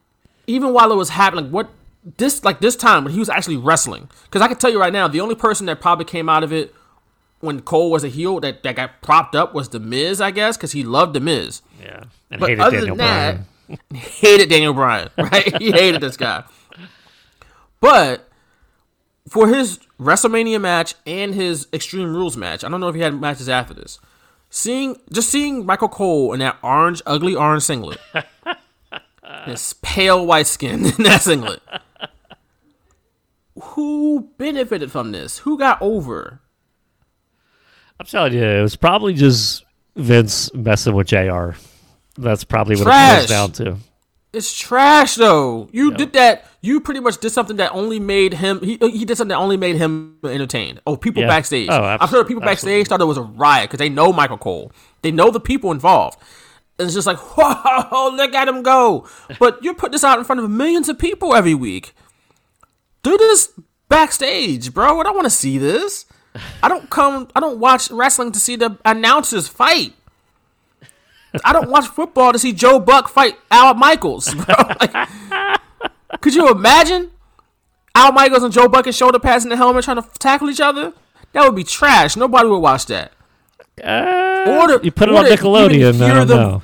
even while it was happening? What this like this time when he was actually wrestling? Because I can tell you right now, the only person that probably came out of it when Cole was a heel that, that got propped up was the Miz, I guess, because he loved the Miz. yeah. And But hated other Daniel than that, Bryan. hated Daniel Bryan, right? he hated this guy. But for his WrestleMania match and his Extreme Rules match, I don't know if he had matches after this. Seeing just seeing Michael Cole in that orange, ugly orange singlet, this pale white skin in that singlet. Who benefited from this? Who got over? I'm telling you, it was probably just Vince messing with JR. That's probably what Trash. it comes down to. It's trash though. You did that. You pretty much did something that only made him. He he did something that only made him entertained. Oh, people Yeah. backstage. Oh, abs- I'm sure people backstage thought it was a riot because they know Michael Cole. They know the people involved. And it's just like, whoa, look at him go. But you put this out in front of millions of people every week. Do this backstage, bro. I don't want to see this. I don't come. I don't watch wrestling to see the announcers fight. I don't watch football to see Joe Buck fight Al Michaels, bro. Like, could you imagine Al Michaels and Joe Buck and shoulder pads in the helmet trying to tackle each other? That would be trash. Nobody would watch that. Uh, Or the- you put it on to Nickelodeon. I don't them- know.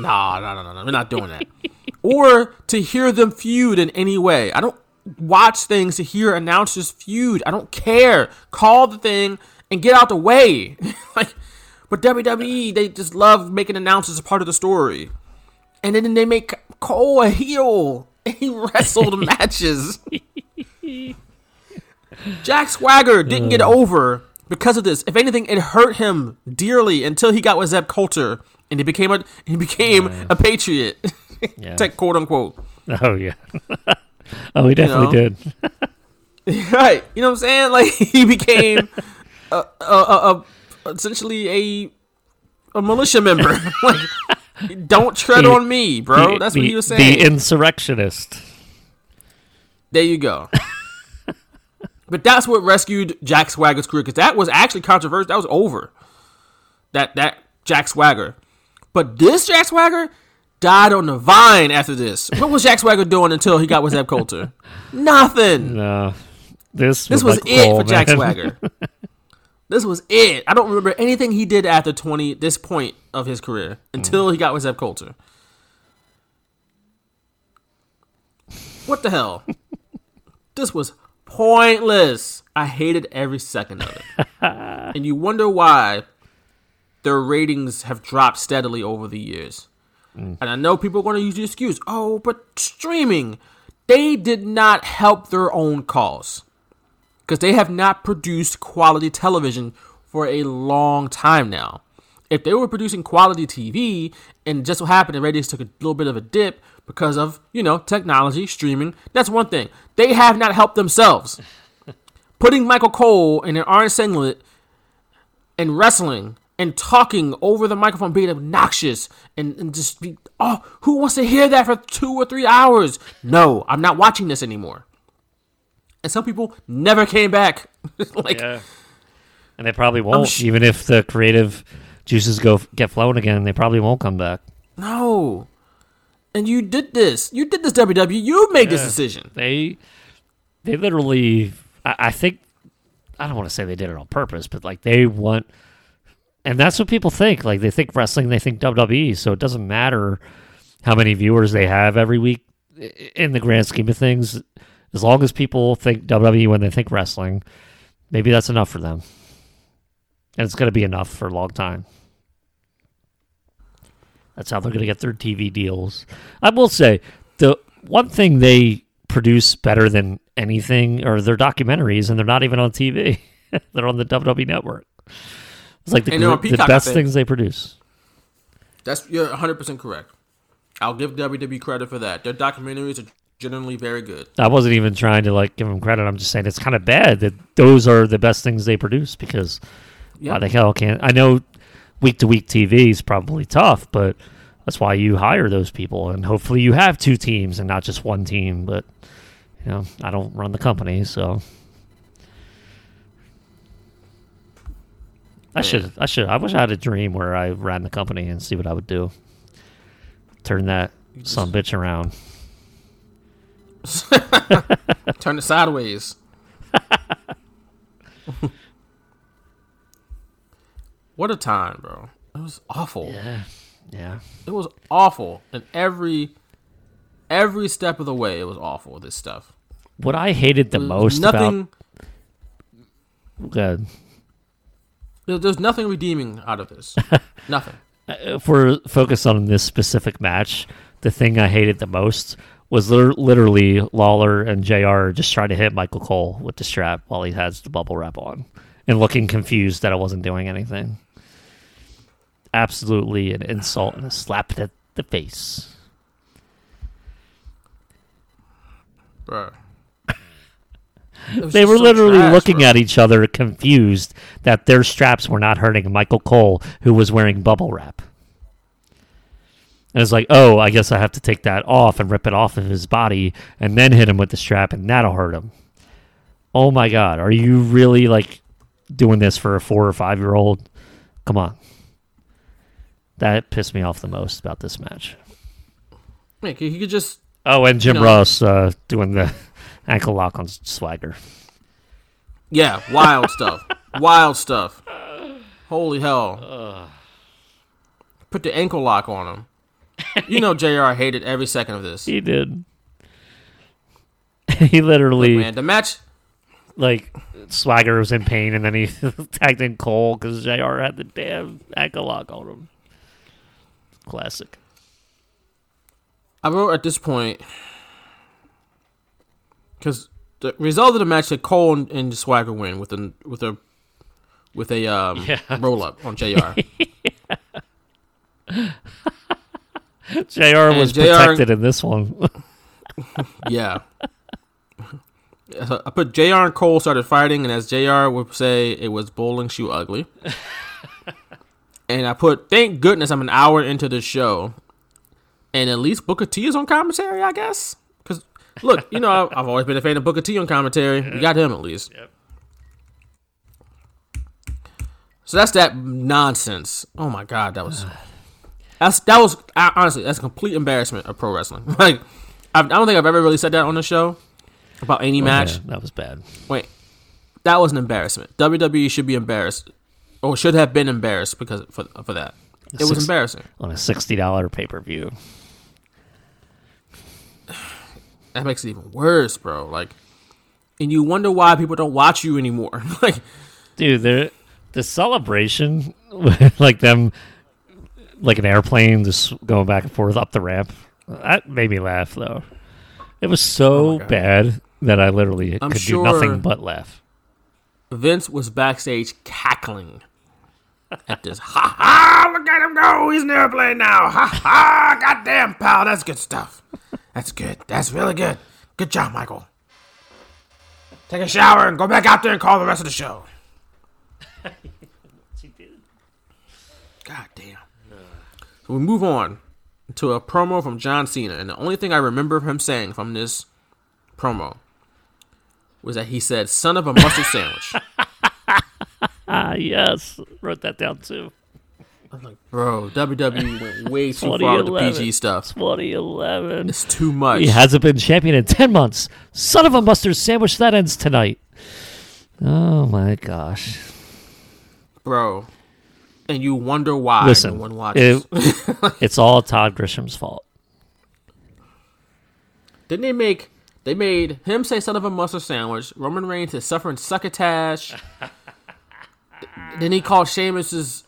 No, no, no, no, no. We're not doing that. or to hear them feud in any way. I don't watch things to hear announcers feud. I don't care. Call the thing and get out the way. like, but WWE, they just love making announcements a part of the story. And then they make Cole a heel. And he wrestled matches. Jack Swagger didn't get mm. over because of this. If anything, it hurt him dearly until he got with Zeb Colter and he became a he became a patriot, Yeah. Tech quote unquote. Oh yeah. oh, he definitely know? did. right? You know what I'm saying? Like he became a, a, a, a essentially a a militia member. like don't tread The- on me, bro. The- That's the, what he was saying. The insurrectionist. There you go. but that's what rescued Jack Swagger's career because that was actually controversial. That was over. That that Jack Swagger. But this Jack Swagger died on the vine after this. What was Jack Swagger doing until he got with Zeb Colter? Nothing. No. This This was, was Michael it Cole, for Jack. Swagger. This was it. I don't remember anything he did after twenty this point of his career until he got with Zeb Colter. What the hell? this was pointless. I hated every second of it. and you wonder why their ratings have dropped steadily over the years. Mm. And I know people are going to use the excuse, oh, but streaming. They did not help their own cause because they have not produced quality television for a long time now. If they were producing quality TV and just so happened the ratings took a little bit of a dip because of, you know, technology, streaming, that's one thing. They have not helped themselves. Putting Michael Cole in an orange singlet and wrestling and talking over the microphone, being obnoxious and, and just be, oh, who wants to hear that for two or three hours? No, I'm not watching this anymore. And some people never came back. like, Yeah. And they probably won't, sh- even if the creative juices go get flowing again. They probably won't come back. no. And you did this. You did this, WWE. You made this decision. They, they literally. I, I think. I don't want to say they did it on purpose, but like they want, and that's what people think. Like they think wrestling, they think WWE. So it doesn't matter how many viewers they have every week. In the grand scheme of things, as long as people think WWE when they think wrestling, maybe that's enough for them. and it's going to be enough for a long time. That's how they're going to get their TV deals. I will say the one thing they produce better than anything are their documentaries, and they're not even on TV. they're on the WWE network. It's like the, the best think. things they produce. That's you're 100 percent correct. I'll give WWE credit for that. Their documentaries are generally very good. I wasn't even trying to like give them credit. I'm just saying it's kind of bad that those are the best things they produce because Yeah. why the hell can't I know week to week TV is probably tough, but that's why you hire those people and hopefully you have two teams and not just one team. But you know, I don't run the company, so I should I should I wish I had a dream where I ran the company and see what I would do. Turn that some bitch around. Turn it sideways. what a time, bro. It was awful. Yeah. Yeah. It was awful. And every every step of the way it was awful, this stuff. What I hated the most nothing about uh, there- there's nothing redeeming out of this. nothing. if we're focused on this specific match, the thing I hated the most was lit- literally Lawler and JR just trying to hit Michael Cole with the strap while he has the bubble wrap on and looking confused that I wasn't doing anything. Absolutely an insult and a slap to the face. Bro. They were literally looking at each other confused that their straps were not hurting Michael Cole, who was wearing bubble wrap. And it's like, oh, I guess I have to take that off and rip it off of his body and then hit him with the strap, and that'll hurt him. Oh my God, are you really like doing this for a four or five year old? Come on. That pissed me off the most about this match. Yeah, he could just Oh, and Jim You know- Ross uh, doing the ankle lock on Swagger. Yeah, wild stuff. Wild stuff. Holy hell. Put the ankle lock on him. You know JR hated every second of this. He did. he literally Man, the match like Swagger was in pain, and then he tagged in Cole because Jr. had the damn ankle lock on him. Classic. I wrote at this point because the result of the match that Cole and, and Swagger win with a with a with a um, Yeah. roll up on Jr. Jr. was JR protected in this one. yeah. So I put Jr. and Cole started fighting, and as Jr. would say, it was bowling shoe ugly. and I put, thank goodness I'm an hour into the show, and at least Booker T is on commentary, I guess. Because look, you know, I've, I've always been a fan of Booker T on commentary. We got him at least. So that's that nonsense. Oh my god, that was that's that was I- honestly that's a complete embarrassment of pro wrestling. Like I've, I don't think I've ever really said that on the show about any oh, match. Yeah, that was bad. Wait, that was an embarrassment. WWE should be embarrassed, or should have been embarrassed because for for that. It was embarrassing. On a sixty dollar pay per view. That makes it even worse, bro. Like, and you wonder why people don't watch you anymore. like, Dude, the the celebration, like them, like an airplane just going back and forth up the ramp, that made me laugh though. It was so oh bad that I literally I'm could sure- do nothing but laugh. Vince was backstage cackling at this. Ha ha! Look at him go! He's in the airplane now. Ha ha! Goddamn, pal, that's good stuff. That's good. That's really good. Good job, Michael. Take a shower and go back out there and call the rest of the show. God damn. So we move on to a promo from John Cena, and the only thing I remember him saying from this promo was that he said, "Son of a mustard sandwich." Ah, yes, wrote that down too. I'm like, bro, WWE went way too far with the PG stuff. 2011. It's too much. He hasn't been champion in 10 months. Son of a mustard sandwich, that ends tonight. Oh my gosh. bro. And you wonder why Listen, no one watches. it- it's all Todd Grisham's fault. Didn't they make? They made him say "son of a mustard sandwich." Roman Reigns is suffering succotash. then he called Sheamus's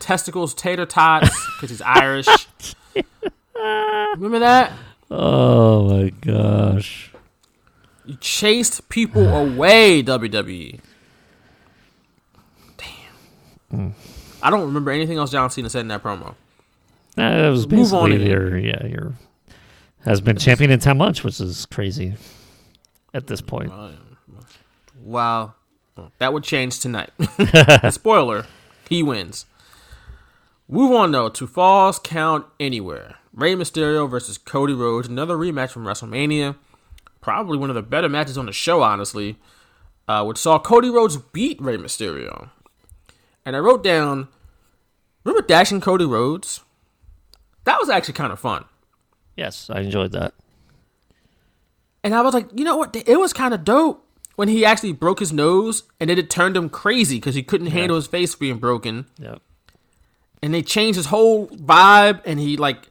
testicles tater tots because he's Irish. Remember that? Oh my gosh. You chased people away, WWE. Damn. Mm. I don't remember anything else John Cena said in that promo. That was Move on basically your yeah your has been champion in ten months, which is crazy at this point. Wow. That would change tonight. Spoiler, he wins. Move on though to Falls Count Anywhere. Rey Mysterio versus Cody Rhodes, another rematch from WrestleMania. Probably one of the better matches on the show, honestly. Uh, which saw Cody Rhodes beat Rey Mysterio. And I wrote down, remember dashing Cody Rhodes? That was actually kind of fun. Yes, I enjoyed that. And I was like, you know what? It was kind of dope when he actually broke his nose, and then it turned him crazy because he couldn't handle his face being broken. Yep. And they changed his whole vibe, and he like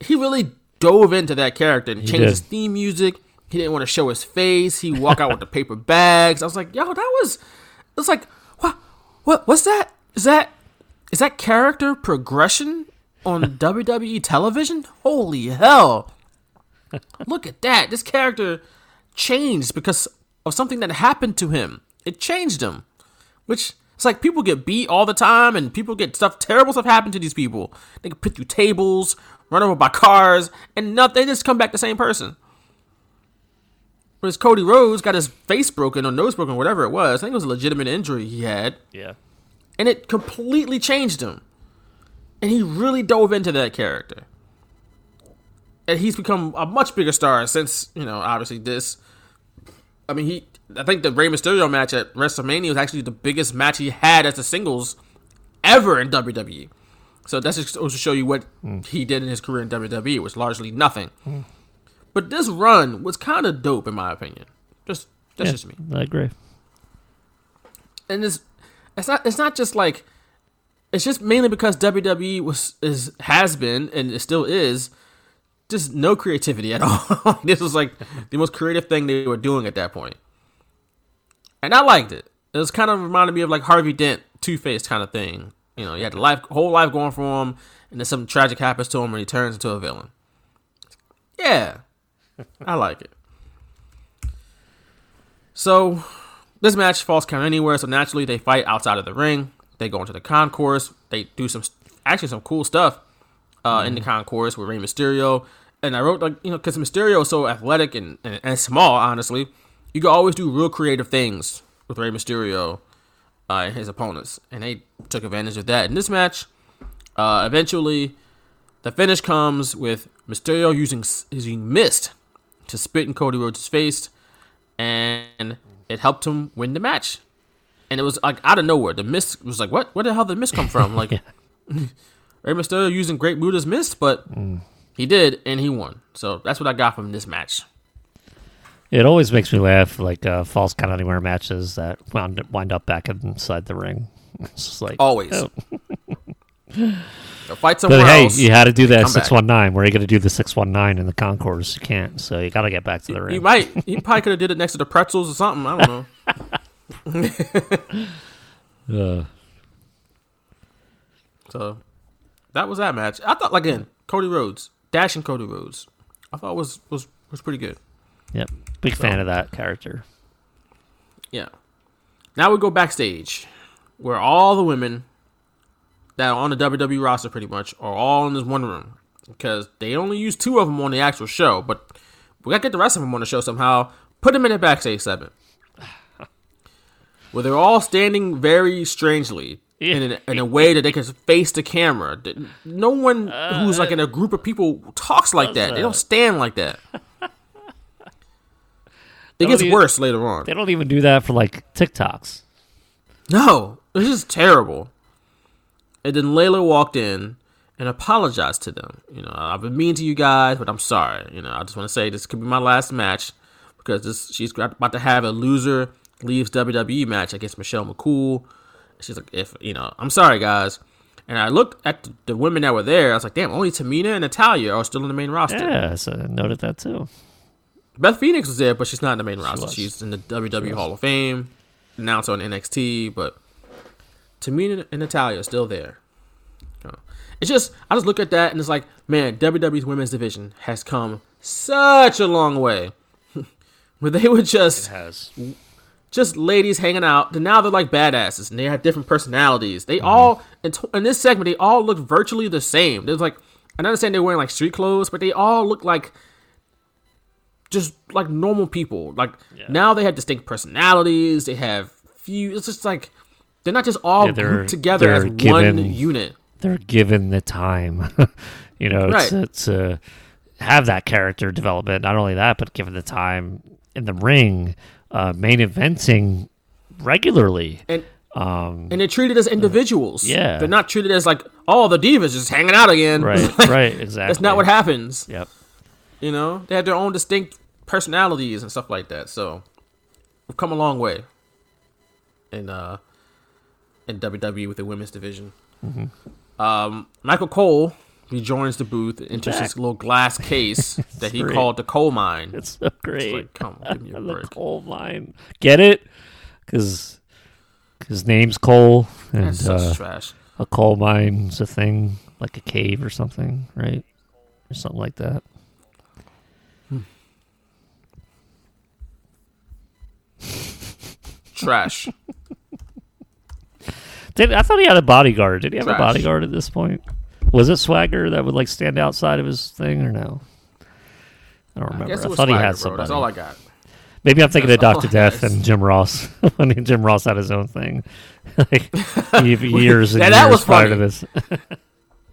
he really dove into that character and changed did. his theme music. He didn't want to show his face. He walked out with the paper bags. I was like, yo, that was. It's like, what? What? What's that? Is that? Is that character progression on WWE television? Holy hell! Look at that. This character changed because of something that happened to him. It changed him. Which it's like people get beat all the time and people get stuff terrible stuff happen to these people. They get put through tables, run over by cars, and nothing they just come back the same person. Whereas Cody Rhodes got his face broken or nose broken, whatever it was. I think it was a legitimate injury he had Yeah. and it completely changed him. And he really dove into that character. And he's become a much bigger star since, you know, obviously this. I mean, he. I think the Rey Mysterio match at WrestleMania was actually the biggest match he had as a singles ever in WWE. So that's just to show you what hmm. he did in his career in WWE, It was largely nothing. Hmm. But this run was kind of dope, in my opinion. Just that's Yeah, just me I agree. and it's it's not it's not just like it's just mainly because WWE was is has been and it still is just no creativity at all. this was like the most creative thing they were doing at that point, and I liked it. It was kind of reminded me of like Harvey Dent, Two Face kind of thing. You know, you had the life whole life going for him, and then something tragic happens to him, and he turns into a villain. Yeah, I like it. So this match falls count anywhere, so naturally they fight outside of the ring. They go into the concourse. They do some actually some cool stuff uh, in the concourse with Rey Mysterio. And I wrote like you know because Mysterio is so athletic and, and and small, honestly, you can always do real creative things with Rey Mysterio uh, and his opponents, and they took advantage of that in this match. Uh, eventually, the finish comes with Mysterio using using mist to spit in Cody Rhodes' face, and it helped him win the match. And it was like out of nowhere. The mist was like, what? Where the hell did the mist come from? Like, Rey Mysterio using Great Muta's mist, but he did, and he won. So that's what I got from this match. It always makes me laugh, like uh, falls count anywhere matches that wound wind up back inside the ring. It's just like Always. oh. So fight somewhere But hey, else. you had to do that six one nine. Where are you going to do the six one nine in the concourse? You can't. So you got to get back to the ring. He might. He probably could have did it next to the pretzels or something. I don't know. Uh, So that was that match. I thought, like, again, Cody Rhodes, dashing Cody Rhodes. I thought was was was pretty good. yep, big fan of that character. Yeah. Now we go backstage, where all the women that are on the WWE roster pretty much are all in this one room because they only use two of them on the actual show, but we gotta get the rest of them on the show somehow. Put them in a backstage segment where they're all standing very strangely in, a, in a way that they can face the camera. No one who's like in a group of people talks like that. They don't stand like that. It gets even- worse later on. They don't even do that for like TikToks. No, this is terrible. And then Layla walked in and apologized to them. You know, I've been mean to you guys, but I'm sorry. You know, I just want to say this could be my last match because this she's about to have a loser leaves WWE match against Michelle McCool. She's like, if you know, I'm sorry, guys. And I looked at the, women that were there. I was like, damn, only Tamina and Natalya are still in the main roster. Yeah, so I noted that too. Beth Phoenix was there, but she's not in the main roster. was. She's in the WWE Hall of Fame, announcer on NXT. But Tamina and Natalya are still there. You It's just I just look at that and it's like, man, WWE's women's division has come such a long way. Where they were just has. just ladies hanging out. And now they're like badasses, and they have different personalities. They all in, t- in this segment, they all look virtually the same. There's like, I understand they're wearing like street clothes, but they all look like just like normal people. Like now they have distinct personalities. They have few. It's just like they're not just all Yeah, grouped together as they're one unit. They're given the time, you know, Right. to, to have that character development. Not only that, but given the time in the ring, uh, main eventing regularly. And Um, and they're treated as individuals. yeah. they're not treated as like, oh, the divas just hanging out again. right, right, exactly. That's not what happens. Yep. You know, they have their own distinct personalities and stuff like that. So we've come a long way And uh in WWE with the women's division. Um, Michael Cole rejoins the booth, enters this little glass case that he great. called the coal mine. It's so great. like, come on, give me a the break. coal mine. Get it? Because his name's Cole, and uh, trash. a coal mine's a thing, like a cave or something, right? Or something like that. Trash. Did I thought he had a bodyguard? Did he have Trash. a bodyguard at this point? Was it Swagger that would like stand outside of his thing or no? I don't I remember. I, was thought he Swagger, had bro. somebody. That's all I got. Maybe I'm thinking of That's all Doctor Death and Jim Ross when Jim Ross had his own thing, like years and Yeah, years that was prior to funny. this.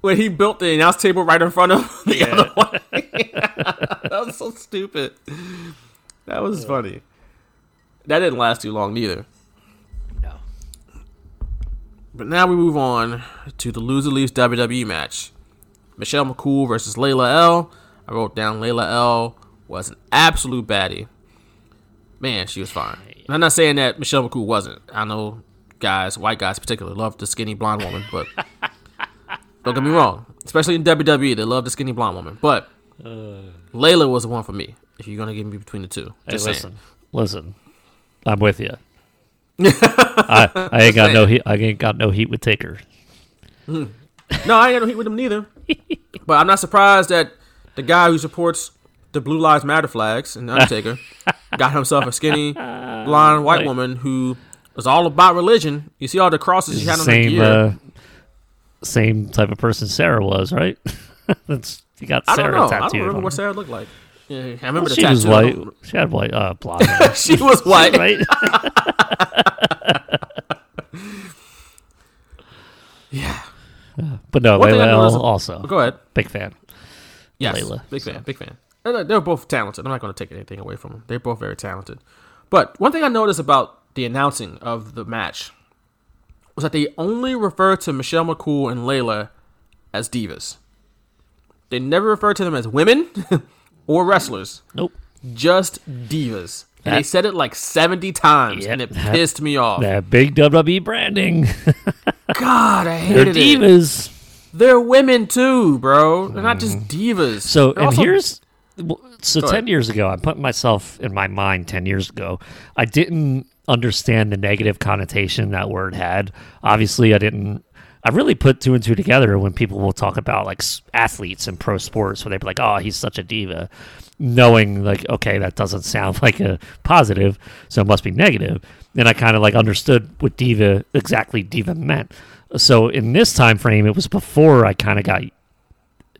When he built the announce table right in front of the other one. that was so stupid. That was funny. That didn't last too long neither. But now we move on to the loser leaves WWE match. Michelle McCool versus Layla El. I wrote down Layla El was an absolute baddie. Man, she was fine. And I'm not saying that Michelle McCool wasn't. I know guys, white guys particularly, love the skinny blonde woman, but don't get me wrong. Especially in WWE, they love the skinny blonde woman. But Layla was the one for me. If you're gonna give me between the two, Hey, listen, saying. listen, I'm with you. I, I ain't got no heat. I ain't got no heat with Taker. No, I ain't got no heat with him neither. but I'm not surprised that the guy who supports the Blue Lives Matter flags and Undertaker got himself a skinny, blonde white Like- woman who was all about religion. You see all the crosses she had on Same, uh, same type of person Sarah was, right? That's you got I don't Sarah know. I don't remember what. Sarah looked like. Yeah, I remember Well, she was white. She had white, uh, blonde she was white. right? Yeah. But no, One Layla also Go ahead. big fan. Yes, Layla, big fan, big fan. Uh, They're both talented. I'm not going to take anything away from them. They're both very talented. But one thing I noticed about the announcing of the match was that they only refer to Michelle McCool and Layla as divas. They never refer to them as women or wrestlers, Nope. just divas. And they said it like 70 times, Yep, and it that- pissed me off. That big WWE branding. God, I hated They're hated it. divas. They're women too, bro. They're not just divas. Mm. So They're and also- here's so Go ten ahead. years ago, I put myself in my mind ten years ago. I didn't understand the negative connotation that word had. Obviously, I didn't. I really put two and two together when people will talk about like athletes and pro sports, where they'd be like, "Oh, he's such a diva," knowing like, okay, that doesn't sound like a positive, so it must be negative. Then I kind of like understood what diva exactly diva meant. So in this time frame, it was before I kind of got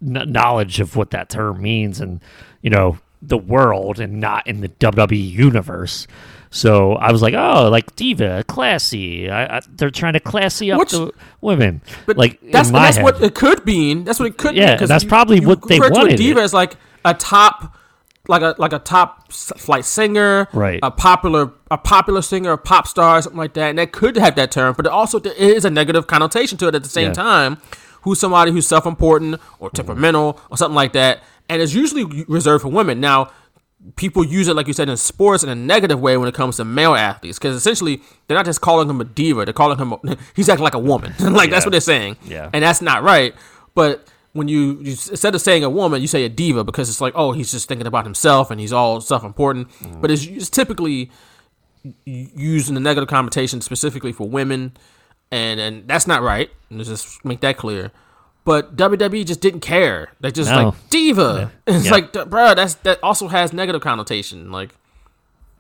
kn- knowledge of what that term means and you know the world and not in the WWE universe. So I was like, oh, like diva, classy. I, I, they're trying to classy up Which- the women. But like that's that's head. what it could mean. That's what it could be. Yeah, mean. that's you- probably you what they refer to wanted a diva it. as like a top, like a like a top flight singer, Right. A popular a popular singer, a pop star, something like that. And that could have that term, but it also there is a negative connotation to it at the same Yeah. time. Who's somebody who's self important or temperamental or something like that, and it's usually reserved for women. Now, people use it like you said in sports in a negative way when it comes to male athletes because essentially they're not just calling him a diva they're calling him a, he's acting like a woman like that's what they're saying Yeah. and that's not right but when you, you instead of saying a woman you say a diva because it's like oh he's just thinking about himself and he's all self-important Mm. but it's, it's typically used in a negative connotation specifically for women and and that's not right. Let's just make that clear. But WWE just didn't care. They just No. like diva. It's Yeah. like, bro, that's that also has negative connotation. Like,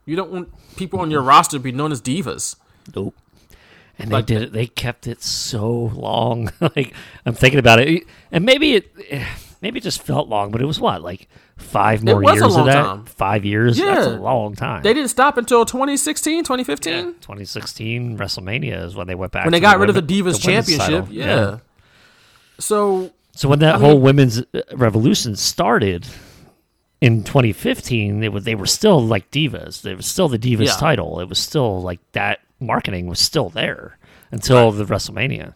you don't want people on your roster to be known as divas. Nope. And Like- they did it. They kept it so long. like I'm thinking about it, and maybe it, eh, maybe it just felt long, but it was what, like five more years of that. time. Five years. Yeah. That's a long time. They didn't stop until 2016, 2015 Yeah, 2016 WrestleMania is when they went back. when they got the rid of the Divas the Championship. Yeah. So So when that I whole mean- women's uh, revolution started in 2015, it was they were still like divas. It was still the divas Yeah. title. It was still like that marketing was still there until the WrestleMania.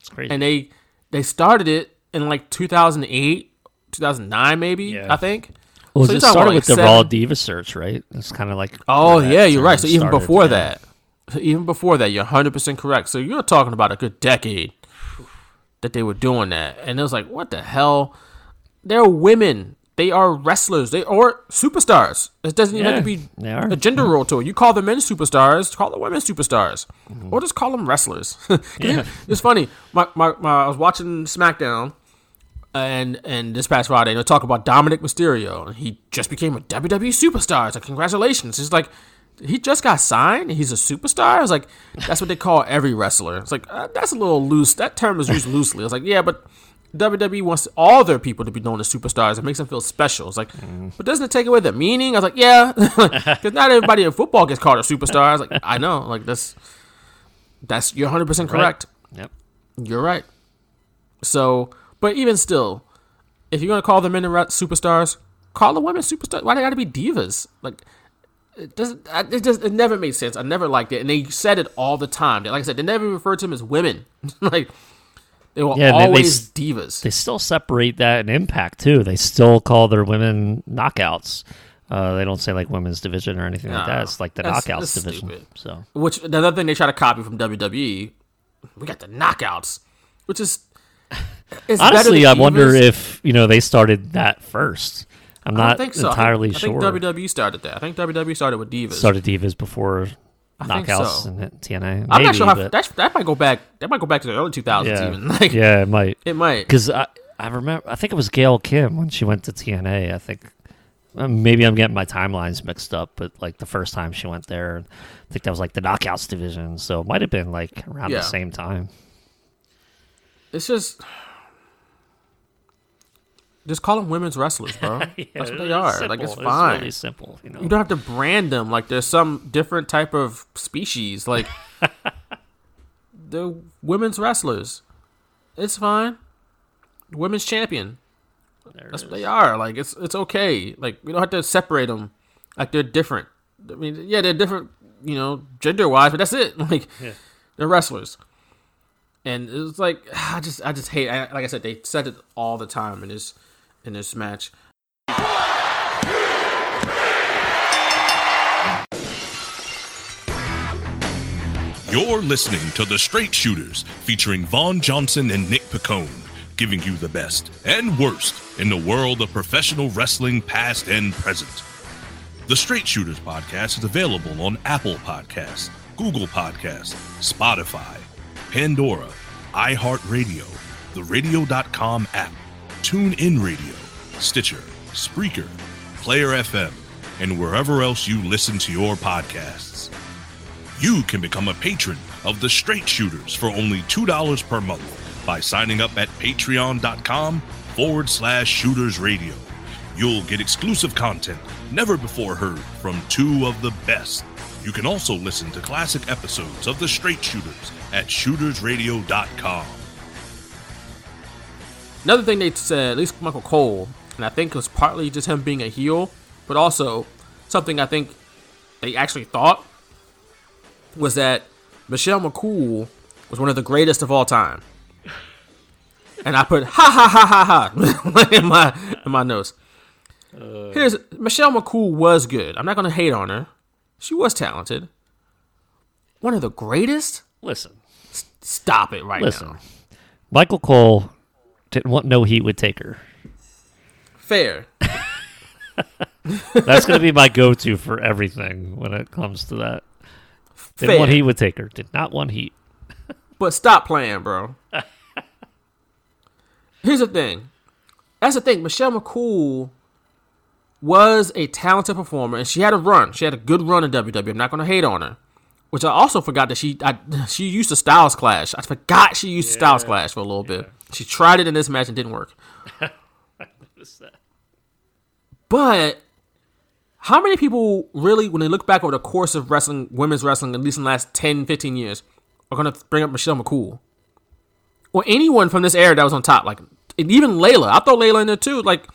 It's crazy. and they they started it in like 2008, 2009 maybe, Yeah. I think. well, so it started with like, the Raw Diva search, right? It's kind of like Oh yeah, you're right. So even started, before yeah. that, even before that, you're 100 percent correct. So you're talking about a good decade that they were doing that, and it was like, what the hell? They're women. They are wrestlers. They are superstars. It doesn't even have to be a gender role to it. You call the men superstars, call the women superstars, Mm-hmm. or just call them wrestlers. it- It's funny. My, my, my, I was watching SmackDown, and and this past Friday, and they talk about Dominik Mysterio, and he just became a WWE superstar. It's like congratulations. It's like he just got signed. He's a superstar. I was like, that's what they call every wrestler. It's like uh, that's a little loose. That term is used loosely. I was like, yeah, but WWE wants all their people to be known as superstars. It makes them feel special. It's like, but doesn't it take away the meaning? I was like, yeah, because not everybody in football gets called a superstar. I was like, I know, like that's that's you're 100 percent correct. Yep. You're right. So, but even still, if you're gonna call the men superstars, call the women superstars. Why they gotta be divas? Like, it doesn't. It just. It never made sense. I never liked it, and they said it all the time. Like I said, they never referred to them as women. like they were Yeah, they- they always divas. They still separate that in Impact too. They still call their women knockouts. Uh, they don't say like women's division or anything like that. It's like the that's- knockouts that's division. stupid. So Which another thing they try to copy from WWE, we got the knockouts, which is. Honestly, I wonder if you know they started that first. I'm not think so. I think- entirely I think. WWE started that. I think WWE started with divas. started divas before I knockouts so. and TNA. I'm not sure how but- that that might go back. That might go back to the early 2000s yeah, even. Like yeah, it might. it might. Because I, I remember, I think it was Gail Kim when she went to TNA. I think uh, maybe I'm getting my timelines mixed up, but like the first time she went there, I think that was like the knockouts division. So it might have been like around Yeah. the same time. It's just just call them women's wrestlers, bro. That's what they are. Like it's Simple. fine. really simple. You know. you don't have to brand them like there's some different type of species. Like they're women's wrestlers. It's fine. Women's champion. That's what they are. Like it's it's okay. Like we don't have to separate them. Like they're different. I mean, yeah, they're different. You know, gender wise, but that's it. Like they're wrestlers. And it's like I just I just hate. I, like I said, they said it all the time in this in this match. You're listening to The Straight Shooters, featuring Vaughn Johnson and Nick Piccone, giving you the best and worst in the world of professional wrestling, past and present. The Straight Shooters podcast is available on Apple Podcasts, Google Podcasts, Spotify, Pandora, iHeartRadio, the Radio.com app, TuneIn Radio, Stitcher, Spreaker, Player FM, and wherever else you listen to your podcasts. You can become a patron of the Straight Shooters for only $2 per month by signing up at patreon.com forward slash shooters radio. You'll get exclusive content never before heard from two of the best. You can also listen to classic episodes of the Straight Shooters at shootersradio.com. Another thing they said, at least Michael Cole, and I think it was partly just him being a heel, but also something I think they actually thought was that Michelle McCool was one of the greatest of all time. And I put ha ha ha ha ha in my in my notes. Uh, Here's Michelle McCool was good. I'm not gonna hate on her. She was talented. One of the greatest? Listen, Stop it right listen. now. Michael Cole didn't want no heat with Taker. Fair. That's going to be my go-to for everything when it comes to that. Fair. Didn't want heat with Taker. Did not want heat. But stop playing, bro. Here's the thing. That's the thing. Michelle McCool was a talented performer, and she had a run. She had a good run in WWE. I'm not going to hate on her. Which I also forgot that she I, she used to Styles Clash. I forgot she used to Styles Clash for a little bit. She tried it in this match and didn't work. I noticed that. But how many people really, when they look back over the course of wrestling, women's wrestling, at least in the last 10, 15 years, are going to bring up Michelle McCool? Or anyone from this era that was on top? Like, even Layla. I throw Layla in there too. Like,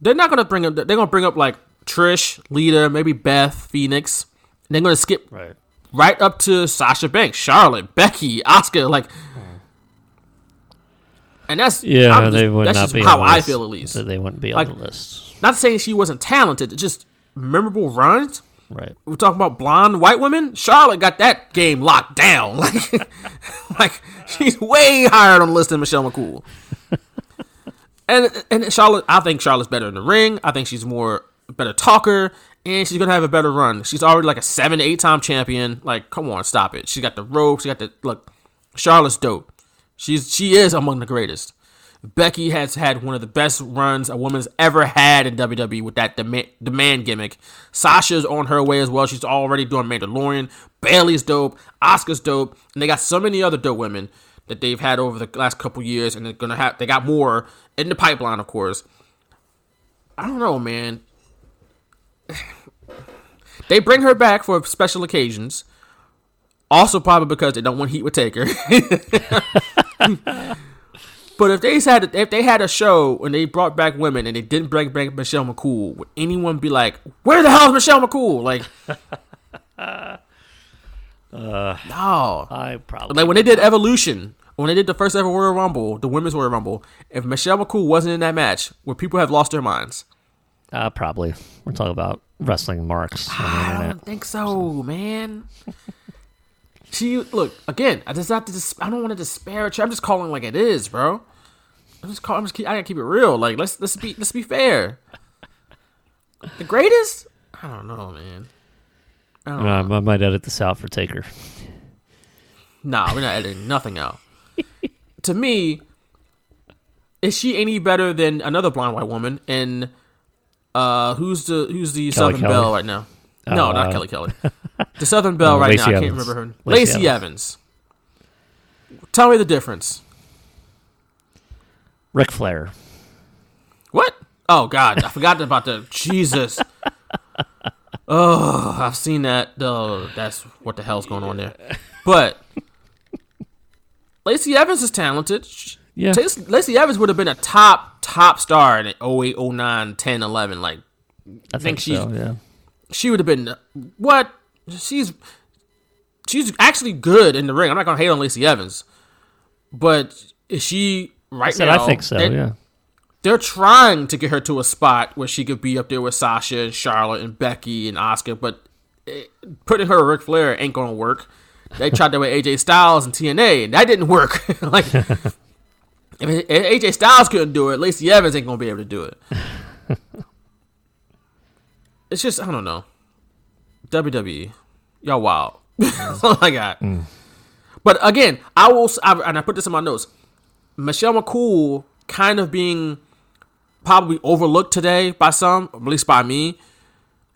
they're not going to bring up, they're going to bring up like Trish, Lita, maybe Beth, Phoenix. And they're going to skip Right. right up to Sasha Banks, Charlotte, Becky, Asuka. Like, and that's Yeah, just- they would that's not just be how I list. feel at least. That They wouldn't be Like- on the list. Not saying she wasn't talented, just memorable runs. Right. We're talking about blonde white women. Charlotte got that game locked down. Like, like she's way higher on the list than Michelle McCool. and and Charlotte, I think Charlotte's better in the ring. I think she's more better talker, and she's gonna have a better run. She's already like a seven, eight time champion. Like, come on, stop it. She got the ropes. She got the look. Charlotte's dope. She's she is among the greatest. Becky has had one of the best runs a woman's ever had in WWE with that demand, demand gimmick. Sasha's on her way as well. She's already doing Mandalorian. Bayley's dope. Asuka's dope. And they got so many other dope women that they've had over the last couple years, and they're gonna have. They got more in the pipeline, of course. I don't know, man. They bring her back for special occasions. Also, probably because they don't want heat with Taker. But if they had if they had a show and they brought back women and they didn't bring back Michelle McCool, would anyone be like, "Where the hell is Michelle McCool?" Like, no. I probably. Like when they did Evolution, when they did the first ever Royal Rumble, the women's Royal Rumble, if Michelle McCool wasn't in that match, would people have lost their minds? Uh, probably. We're talking about wrestling marks I don't think so, man. she look again. I just have to. Dis- I don't want to disparage. her. I'm just calling like it is, bro. I'm just calling. I'm just. Keep, I gotta keep it real. Like let's let's be let's be fair. The greatest? I don't know, man. Uh, I might edit this out for Taker. Nah, we're not editing nothing out. to me, is she any better than another blonde white woman? And uh, who's the who's the Kelly Southern Kelly. Belle right now? No, not Uh, Kelly Kelly. The Southern Belle Uh, right Lacey now. I can't remember her. Lacey Lacey Evans. Tell me the difference. Ric Flair. What? Oh God, I forgot about the Jesus. Oh, I've seen that. Oh, that's what the hell's going on there. But Lacey Evans is talented. Yeah. Lacey Evans would have been a top top star in 08, 09, 10, 11. Like I think, think she's- so. Yeah. she would have been what? She's she's actually good in the ring. I'm not gonna hate on Lacey Evans, but is she right I said now? I think so. they're- Yeah. they're trying to get her to a spot where she could be up there with Sasha and Charlotte and Becky and Asuka, but it, putting her with Ric Flair ain't gonna work. They tried that with AJ Styles and TNA, and that didn't work. like, if, if AJ Styles couldn't do it, Lacey Evans ain't gonna be able to do it. it's just I don't know. WWE, y'all wild. That's all I got. Mm. But again, I will, I, and I put this in my notes. Michelle McCool kind of being probably overlooked today by some, at least by me,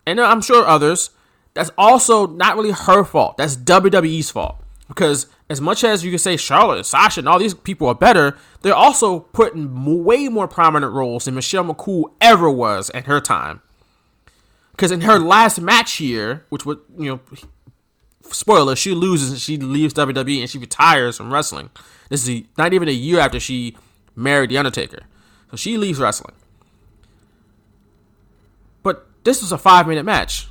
and I'm sure others. That's also not really her fault. That's WWE's fault. Because as much as you can say Charlotte and Sasha and all these people are better, they're also putting way more prominent roles than Michelle McCool ever was at her time. Because in her last match here, which would you know, spoiler, she loses and she leaves WWE and she retires from wrestling. This is a, not even a year after she married The Undertaker. So she leaves wrestling. But this was a five minute match.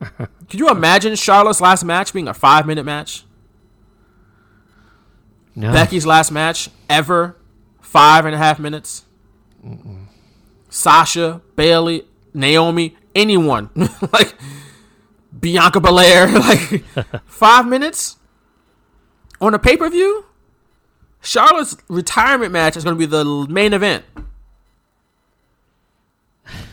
Could you imagine Charlotte's last match being a five minute match? No. Becky's last match ever, five and a half minutes. Sasha, Bayley, Naomi, anyone like Bianca Belair, like five minutes on a pay per view. Charlotte's retirement match is going to be the main event.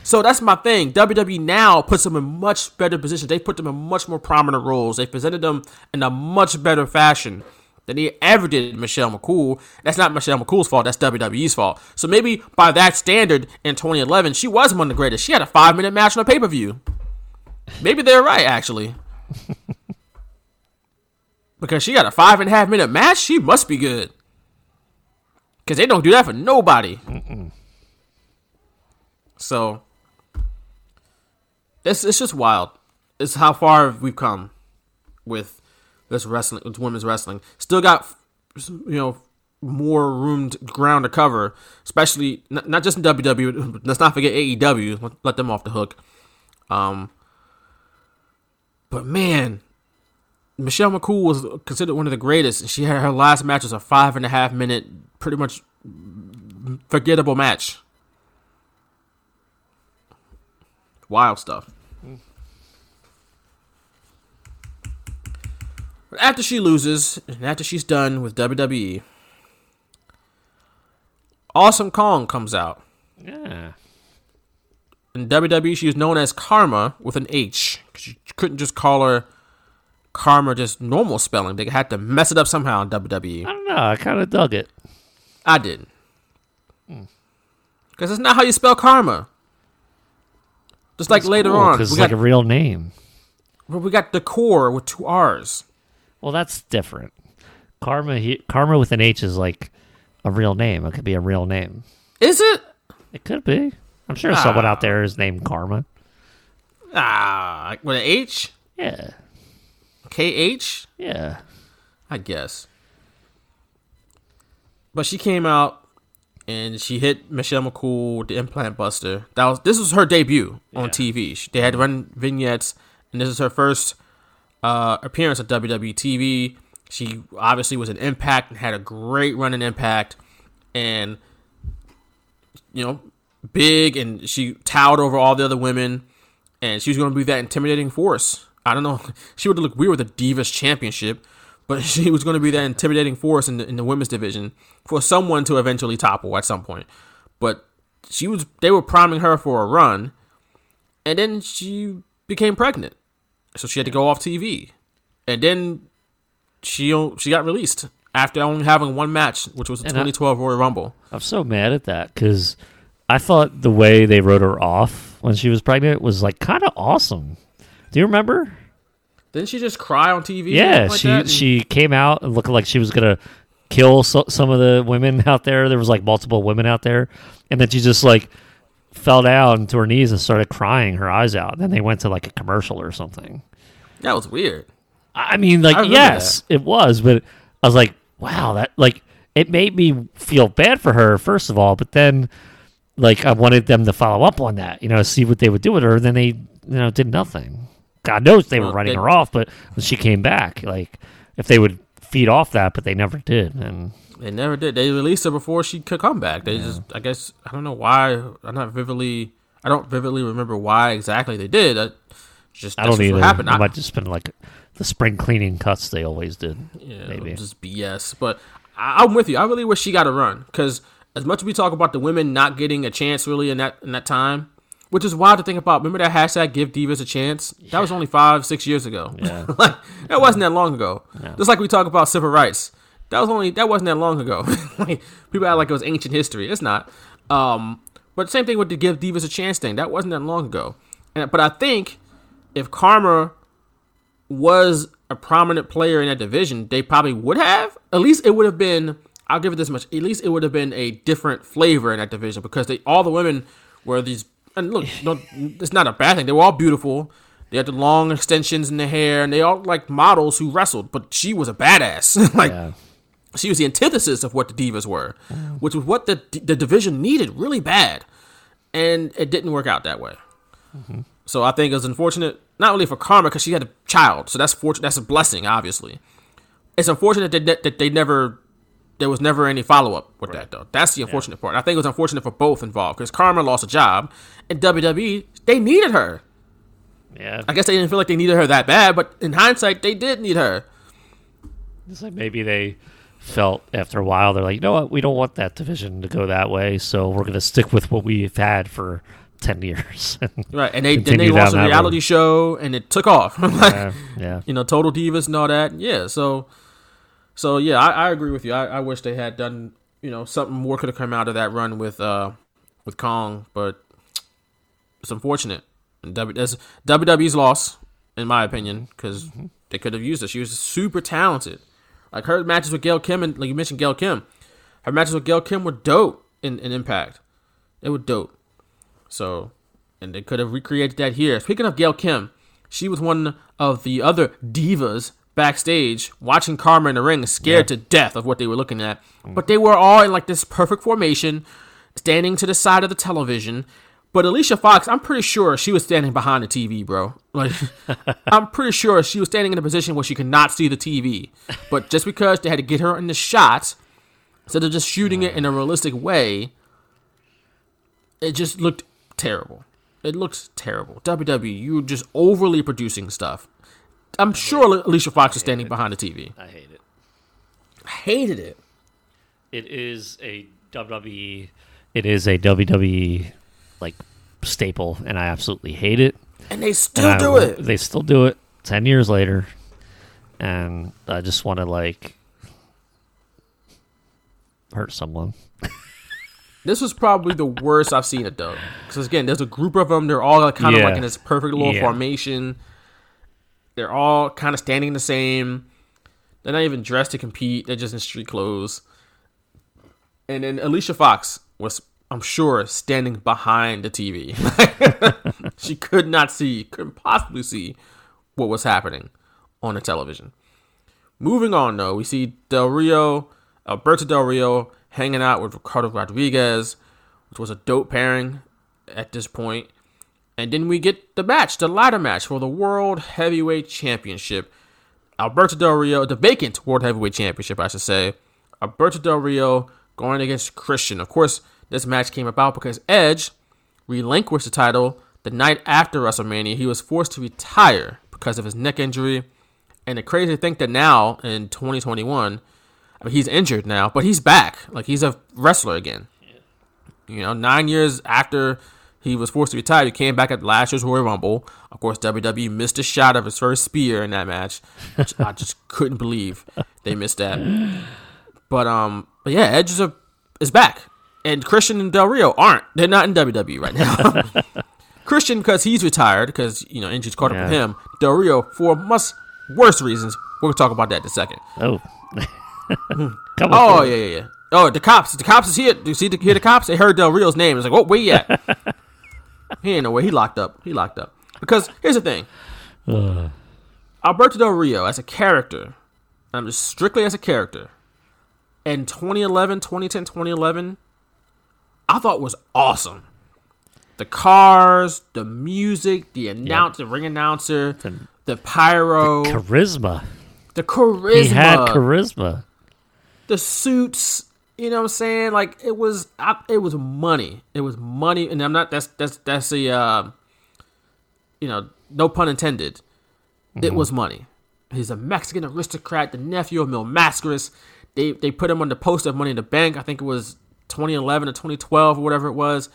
So that's my thing. WWE now puts them in much better positions. They put them in much more prominent roles. They presented them in a much better fashion than he ever did Michelle McCool. That's not Michelle McCool's fault. That's WWE's fault. So maybe by that standard in 2011, she was one of the greatest. She had a five minute match on a pay per view. Maybe they're right, actually. because she got a five and a half minute match, she must be good. Because they don't do that for nobody. So, it's, it's just wild. It's how far we've come with this wrestling, with women's wrestling. Still got, you know, more room, to, ground to cover, especially not, not just in WWE. Let's not forget AEW. Let them off the hook. Um, but man, Michelle McCool was considered one of the greatest, and she had her last match was a five and a half minute, pretty much forgettable match. Wild stuff. But after she loses, and after she's done with WWE, Awesome Kong comes out. Yeah. In WWE, she was known as Karma with an H. 'cause You couldn't just call her Karma just normal spelling. They had to mess it up somehow in WWE. I don't know. I kind of dug it. I didn't. Because hmm. it's not how you spell karma. Just like later on, because it's like a real name. But we got the Corre with two R's. Well, that's different. Karma, he, Karma with an H is like a real name. It could be a real name. Is it? It could be. I'm sure someone out there is named Karma. Ah, with an H? Yeah, K H? yeah. I guess. But she came out and she hit Michelle McCool with the implant buster. That was this was her debut on TV. She- They had run vignettes, and this is her first uh, appearance at WWE TV. She obviously was an Impact and had a great run in Impact, and you know, big, and she towered over all the other women, and she was going to be that intimidating force. I don't know. She would look weird with the Divas Championship, but she was going to be that intimidating force in the, in the women's division for someone to eventually topple at some point. But she was they were priming her for a run, and then she became pregnant, so she had to go off TV, and then she she got released after only having one match, which was the And I- 2012 Royal Rumble. I'm so mad at that because I thought the way they wrote her off when she was pregnant was like kind of awesome. Do you remember? Didn't she just cry on TV? Yeah, like she? And- she came out and looked like she was gonna kill so, some of the women out there. There was like multiple women out there, and then she just like fell down to her knees and started crying her eyes out. And then they went to like a commercial or something. that was weird. I mean, like I yes, it was, but I was like, wow, that like it made me feel bad for her first of all, but then like I wanted them to follow up on that, you know, see what they would do with her. Then they, you know, did nothing. God knows they were Well, writing they- her off, but when she came back, like if they would feed off that, but they never did. And They never did. They released her before she could come back. They just, I guess, I don't know why. I'm not vividly, I don't vividly remember why exactly they did. I just I don't just what either. happened. It I- might just been like the spring cleaning cuts they always did. Yeah, maybe. just BS. But I, I'm with you. I really wish she got a run because as much as we talk about the women not getting a chance really in that in that time, which is wild to think about. Remember that hashtag Give Divas a Chance? That was only five six years ago. Yeah. like that wasn't that long ago. Just like we talk about civil rights. That was only that wasn't that long ago. like people act like it was ancient history. It's not. Um, but same thing with the Give Divas a Chance thing. That wasn't that long ago. And but I think if Karma was a prominent player in that division, they probably would have. At least it would have been. I'll give it this much. At least it would have been a different flavor in that division because they all the women were these. And look, it's not a bad thing. They were all beautiful. They had the long extensions in the hair, and they all like models who wrestled. But she was a badass. like Yeah. She was the antithesis of what the divas were, which was what the the division needed really bad, and it didn't work out that way. Mm-hmm. So I think it was unfortunate, not only for Karma because she had a child, so that's fortunate. That's a blessing, obviously. It's unfortunate that that, that they never, there was never any follow up with that though. That's the unfortunate part. I think it was unfortunate for both involved because Karma lost a job, and WWE they needed her. Yeah, I guess they didn't feel like they needed her that bad, but in hindsight, they did need her. It's like maybe they felt after a while they're like, you know what, we don't want that division to go that way, so we're gonna stick with what we've had for ten years. Right, and they then they launched a reality road. show, and it took off. Like, yeah, yeah. you know, Total Divas and all that. Yeah, so, so yeah, I, I agree with you. I, I wish they had done, you know, something more could have come out of that run with uh with Kong, but it's unfortunate. And W, that's WWE's loss, in my opinion, because they could have used her. She was super talented. Like her matches with Gail Kim, and like you mentioned, Gail Kim, her matches with Gail Kim were dope in, in Impact. They were dope. So, and they could have recreated that here. Speaking of Gail Kim, she was one of the other divas backstage watching Karma in the ring, scared to death of what they were looking at. But they were all in like this perfect formation, standing to the side of the television. But Alicia Fox, I'm pretty sure she was standing behind the TV, bro. Like, I'm pretty sure she was standing in a position where she could not see the TV. But just because they had to get her in the shot, instead of just shooting it in a realistic way, it just looked terrible. It looks terrible. WWE, you're just overly producing stuff. I'm sure Alicia Fox is standing behind the TV. I hate it. I hated it. It is a WWE. It is a WWE like staple, and I absolutely hate it. And they And still I- do it. They still do it ten years later, and I just want to like hurt someone. This was probably the worst I've seen it though. Because again, there's a group of them. They're all kind of like in this perfect little Yeah. formation. They're all kind of standing the same. They're not even dressed to compete. They're just in street clothes. And then Alicia Fox was, I'm sure, standing behind the TV. she could not see, couldn't possibly see what was happening on the television. Moving on, though, we see Del Rio, Alberto Del Rio, hanging out with Ricardo Rodriguez, which was a dope pairing at this point. And then we get the match, the ladder match for the World Heavyweight Championship. Alberto Del Rio, the vacant World Heavyweight Championship, I should say. Alberto Del Rio going against Christian. Of course, this match came about because Edge relinquished the title the night after WrestleMania. He was forced to retire because of his neck injury. And the crazy to think that now in 2021, I mean, he's injured now, but he's back. Like he's a wrestler again. You know, nine years after he was forced to retire, he came back at last year's Royal Rumble. Of course, WWE missed a shot of his first spear in that match. Which I just couldn't believe they missed that. But um, but yeah, Edge is, a, is back, and Christian and Del Rio aren't. They're not in WWE right now. Christian because he's retired because you know injuries caught up with him. Del Rio for much worse reasons. We'll talk about that in a second. Oh, Come Oh yeah, yeah, yeah. Oh, the cops. The cops is here. Do you see the hear the cops? They heard Del Rio's name. It's like, oh, where you at? he ain't nowhere. He locked up. He locked up. Because here's the thing. Alberto Del Rio as a character, I'm just strictly as a character. In 2011, 2010, 2011, I thought was awesome. The cars, the music, the announce, the ring announcer, the pyro, charisma. the charisma He had charisma. the suits. You know what I'm saying? Like it was, I, it was money. It was money, and I'm not. That's that's that's a, uh, you know, no pun intended. It was money. He's a Mexican aristocrat, the nephew of Mil Mascaras. They they put him on the poster of Money in the Bank. I think it was 2011 or 2012 or whatever it was.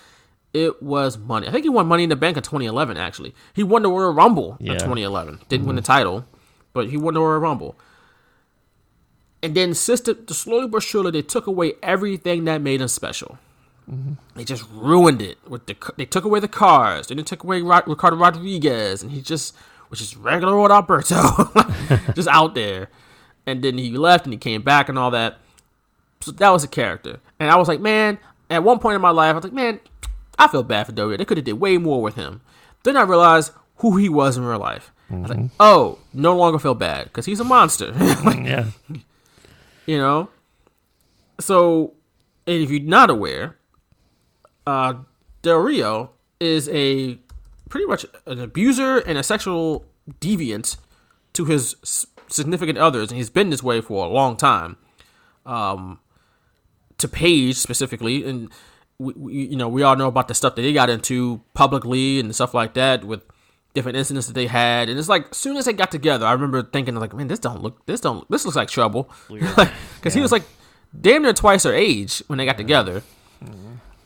It was money. I think he won Money in the Bank in 2011. Actually, he won the Royal Rumble in 2011. Didn't win the mm-hmm. title, but he won the Royal Rumble. And then system, slowly but surely, they took away everything that made him special. Mm-hmm. They just ruined it with the. They took away the cars. Then they took away Rod, Ricardo Rodriguez, and he just was just regular old Alberto, just out there. And then he left, and he came back, and all that. So that was a character, and I was like, man. At one point in my life, I was like, man, I feel bad for Del Rio. They could have did way more with him. Then I realized who he was in real life. I was like, oh, no longer feel bad because he's a monster. Like, Yeah. you know so and if you're not aware uh del rio is a pretty much an abuser and a sexual deviant to his significant others and he's been this way for a long time um to Paige specifically and we, we, you know we all know about the stuff that they got into publicly and stuff like that with different incidents that they had. And it's like as soon as they got together i remember thinking like man this don't look this don't this looks like trouble. Because he was like damn near twice her age when they got together.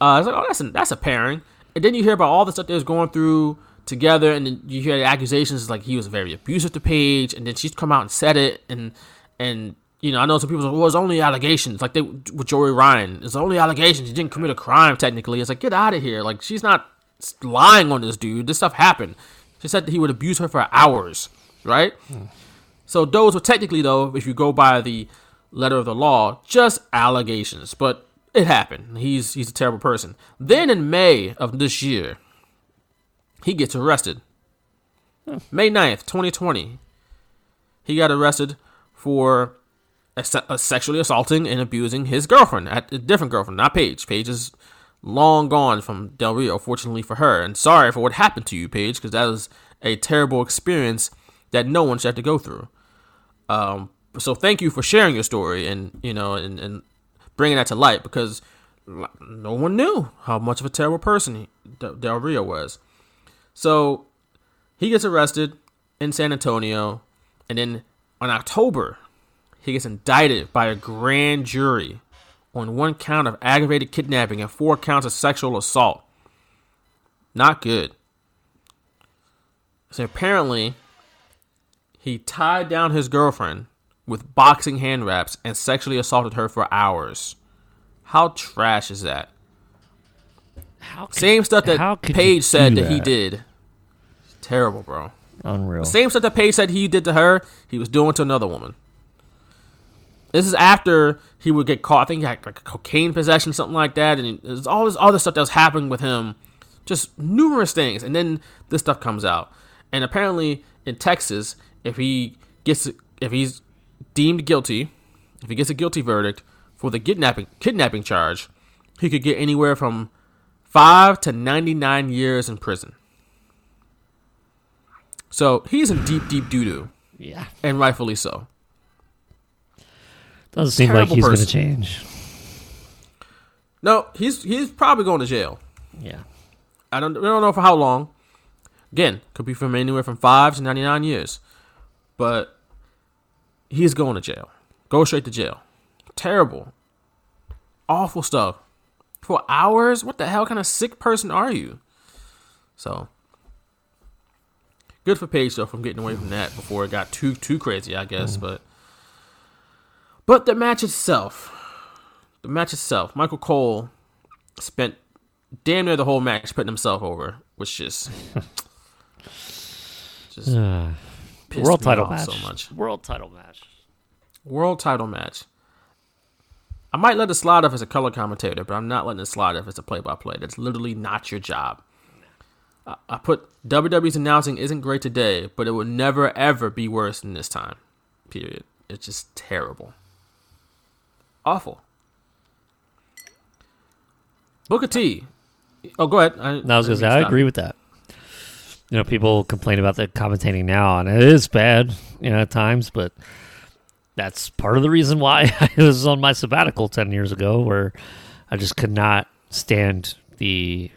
Uh, I was like, oh, that's a, that's a pairing. And then you hear about all the stuff they was going through together, and then you hear the accusations like he was very abusive to Paige, and then she's come out and said it, and and you know I know some people say, well, it's only allegations, like they with Joey Ryan, it's only allegations. He didn't commit a crime technically. It's like get out of here, like she's not lying on this dude. This stuff happened. She said that he would abuse her for hours, right? Hmm. So those were technically, though, if you go by the letter of the law, just allegations. But it happened. He's he's a terrible person. Then in May of this year, he gets arrested. Hmm. May 9th, 2020. He got arrested for sexually assaulting and abusing his girlfriend, a different girlfriend, not Paige. Paige is long gone from Del Rio, fortunately for her. And sorry for what happened to you, Paige, because that was a terrible experience that no one should have to go through. Um, so thank you for sharing your story and you know and, and bringing that to light because no one knew how much of a terrible person he, Del Rio was. So he gets arrested in San Antonio, and then on October, he gets indicted by a grand jury on one count of aggravated kidnapping and four counts of sexual assault. Not good. So apparently, he tied down his girlfriend with boxing hand wraps and sexually assaulted her for hours. How trash is that? How could- Same stuff that Paige said do that he did. Terrible, bro. Unreal. Same stuff that Paige said he did to her, he was doing to another woman. This is after he would get caught. I think he had like cocaine possession, something like that, and there's all this other stuff that was happening with him. Just numerous things, and then this stuff comes out. And apparently, in Texas, if he gets if he's deemed guilty, if he gets a guilty verdict for the kidnapping kidnapping charge, he could get anywhere from five to ninety nine years in prison. So he's in deep, deep doo doo, yeah. and rightfully so. Doesn't seem like he's going to change. No, he's he's probably going to jail. Yeah. I don't we don't know for how long. Again, could be from anywhere from five to ninety nine years, but he's going to jail. Go straight to jail. Terrible, awful stuff. For hours? What the hell kind of sick person are you? So good for Paige though from getting away from that before it got too too crazy, I guess. Mm. But but the match itself, the match itself, Michael Cole spent damn near the whole match putting himself over, which just just Uh, pissed world me title off match. so much. World title match. World title match. I might let it slide if it's a color commentator, but I'm not letting it slide if it's a play-by-play. That's literally not your job. I, I put WWE's announcing isn't great today, but it will never ever be worse than this time. Period. It's just terrible. Awful. Booker T. Oh, go ahead. I, No, I was gonna say I agree with that. You know, people complain about the commentating now, and it is bad, you know, at times. But that's part of the reason why I was on my sabbatical ten years ago, where I just could not stand the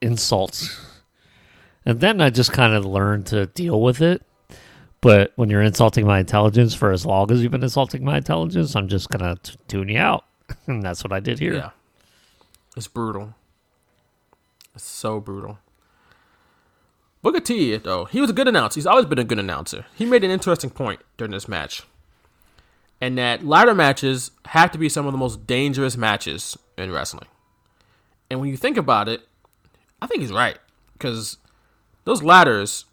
insults, and then I just kind of learned to deal with it. But when you're insulting my intelligence for as long as you've been insulting my intelligence, I'm just gonna t- tune you out, and that's what I did here. Yeah. It's brutal. It's so brutal. Booker T, though, he was a good announcer. He's always been a good announcer. He made an interesting point during this match. And that ladder matches have to be some of the most dangerous matches in wrestling. And when you think about it, I think he's right. Because those ladders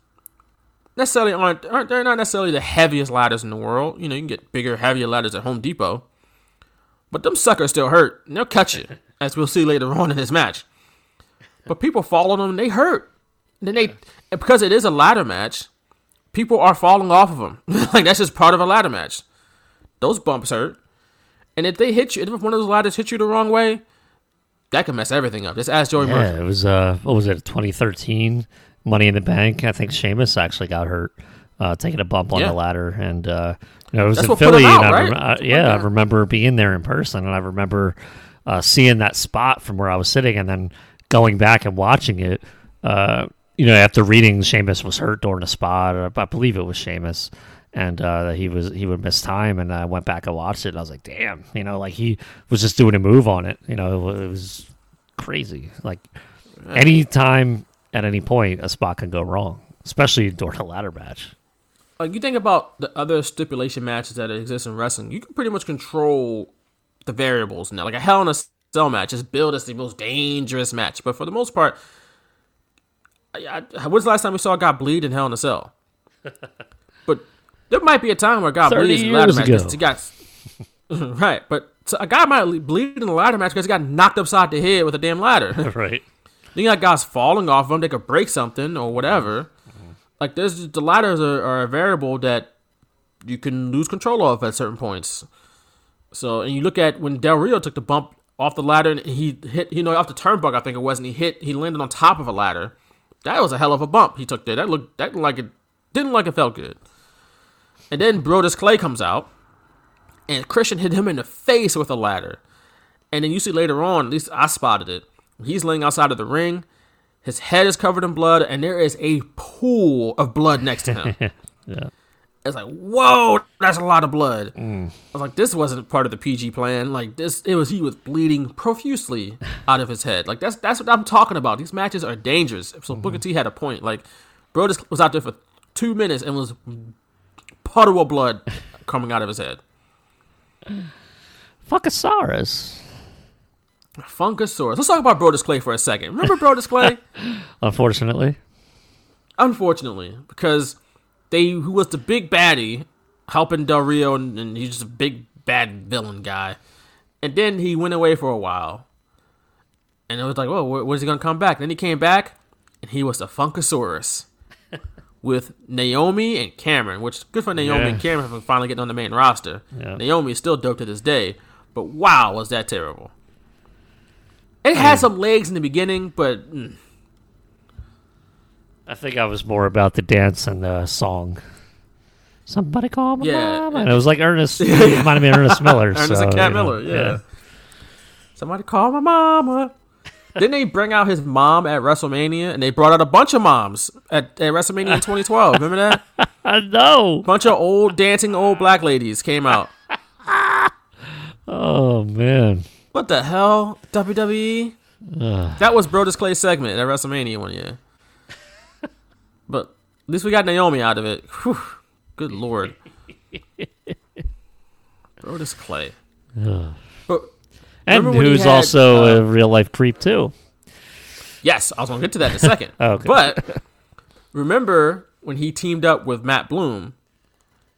necessarily aren't, aren't they're not necessarily the heaviest ladders in the world. You know, you can get bigger, heavier ladders at Home Depot. But them suckers still hurt. And they'll cut you, as we'll see later on in this match. But people fall on them and they hurt. And then they, and because it is a ladder match, people are falling off of them. like that's just part of a ladder match. Those bumps hurt. And if they hit you, if one of those ladders hit you the wrong way, that can mess everything up. Just ask Joey Yeah, Mercury. it was uh, what was it, 2013 Money in the Bank? I think Sheamus actually got hurt, uh, taking a bump on Yeah. the ladder, and uh, you know, it was That's in Philly. out, and I rem- uh, Something yeah, I remember being there in person, and I remember uh, seeing that spot from where I was sitting, and then going back and watching it. Uh, you know, after reading Sheamus was hurt during a spot, or I believe it was Sheamus. And uh, that he was he would miss time, and I went back and watched it. and I was like, "Damn!" You know, like he was just doing a move on it. You know, it it was crazy. Like anytime at any point a spot can go wrong, especially during a ladder match. like you think about the other stipulation matches that exist in wrestling, you can pretty much control the variables now. Like a Hell in a Cell match is billed as the most dangerous match, but for the most part, I, I, when's the last time we saw a guy bleed in Hell in a Cell? but there might be a time where a guy bleeds in a ladder years match he got right. But so a guy might bleed in a ladder match because he got knocked upside the head with a damn ladder. Right. Then you got guys falling off them. They could break something or whatever. Like there's the ladders are, are a variable that you can lose control of at certain points. So and you look at when Del Rio took the bump off the ladder and he hit, you know, off the turnbuckle I think it was, and he hit, he landed on top of a ladder. That was a hell of a bump he took there. That looked that looked like it didn't like it felt good. And then Brodus Clay comes out, and Christian hit him in the face with a ladder. And then you see later on, at least I spotted it. He's laying outside of the ring. His head is covered in blood, and there is a pool of blood next to him. Yeah. It's like, whoa, that's a lot of blood. Mm. I was like, this wasn't part of the PG plan. Like this, it was he was bleeding profusely out of his head. Like that's that's what I'm talking about. These matches are dangerous. So mm-hmm. Booker T had a point. Like, bro, Brodus was out there for two minutes and was puddle of blood coming out of his head. Fuckosaurus. Funkasaurus. Let's talk about Brodus Clay for a second. Remember Brodus Clay? Unfortunately. Unfortunately, because they who was the big baddie helping Del Rio, and, and he's just a big bad villain guy. And then he went away for a while, and it was like, "Whoa, wh- when's he gonna come back?" And then he came back, and he was the Funkasaurus with Naomi and Cameron, which good for Naomi Yeah. and Cameron for finally getting on the main roster. Yeah. Naomi is still dope to this day, but wow, was that terrible! It had some legs in the beginning, but mm, I think I was more about the dance and the song. Somebody call my Yeah. mama. And it was like Ernest. it reminded me of Ernest Miller. Ernest so, and Cat you know, Miller, yeah. Somebody call my mama. Didn't they bring out his mom at WrestleMania? And they brought out a bunch of moms at, at WrestleMania in 2012. Remember that? I know. bunch of old dancing old black ladies came out. Oh, man. What the hell? WWE? That was Brodus Clay's segment at WrestleMania one year. But at least we got Naomi out of it. Whew. Good lord. Brodus Clay. But And Remember when he who's had, also uh, a real life creep, too. Yes, I was gonna get to that in a second. Okay. But remember when he teamed up with Matt Bloom,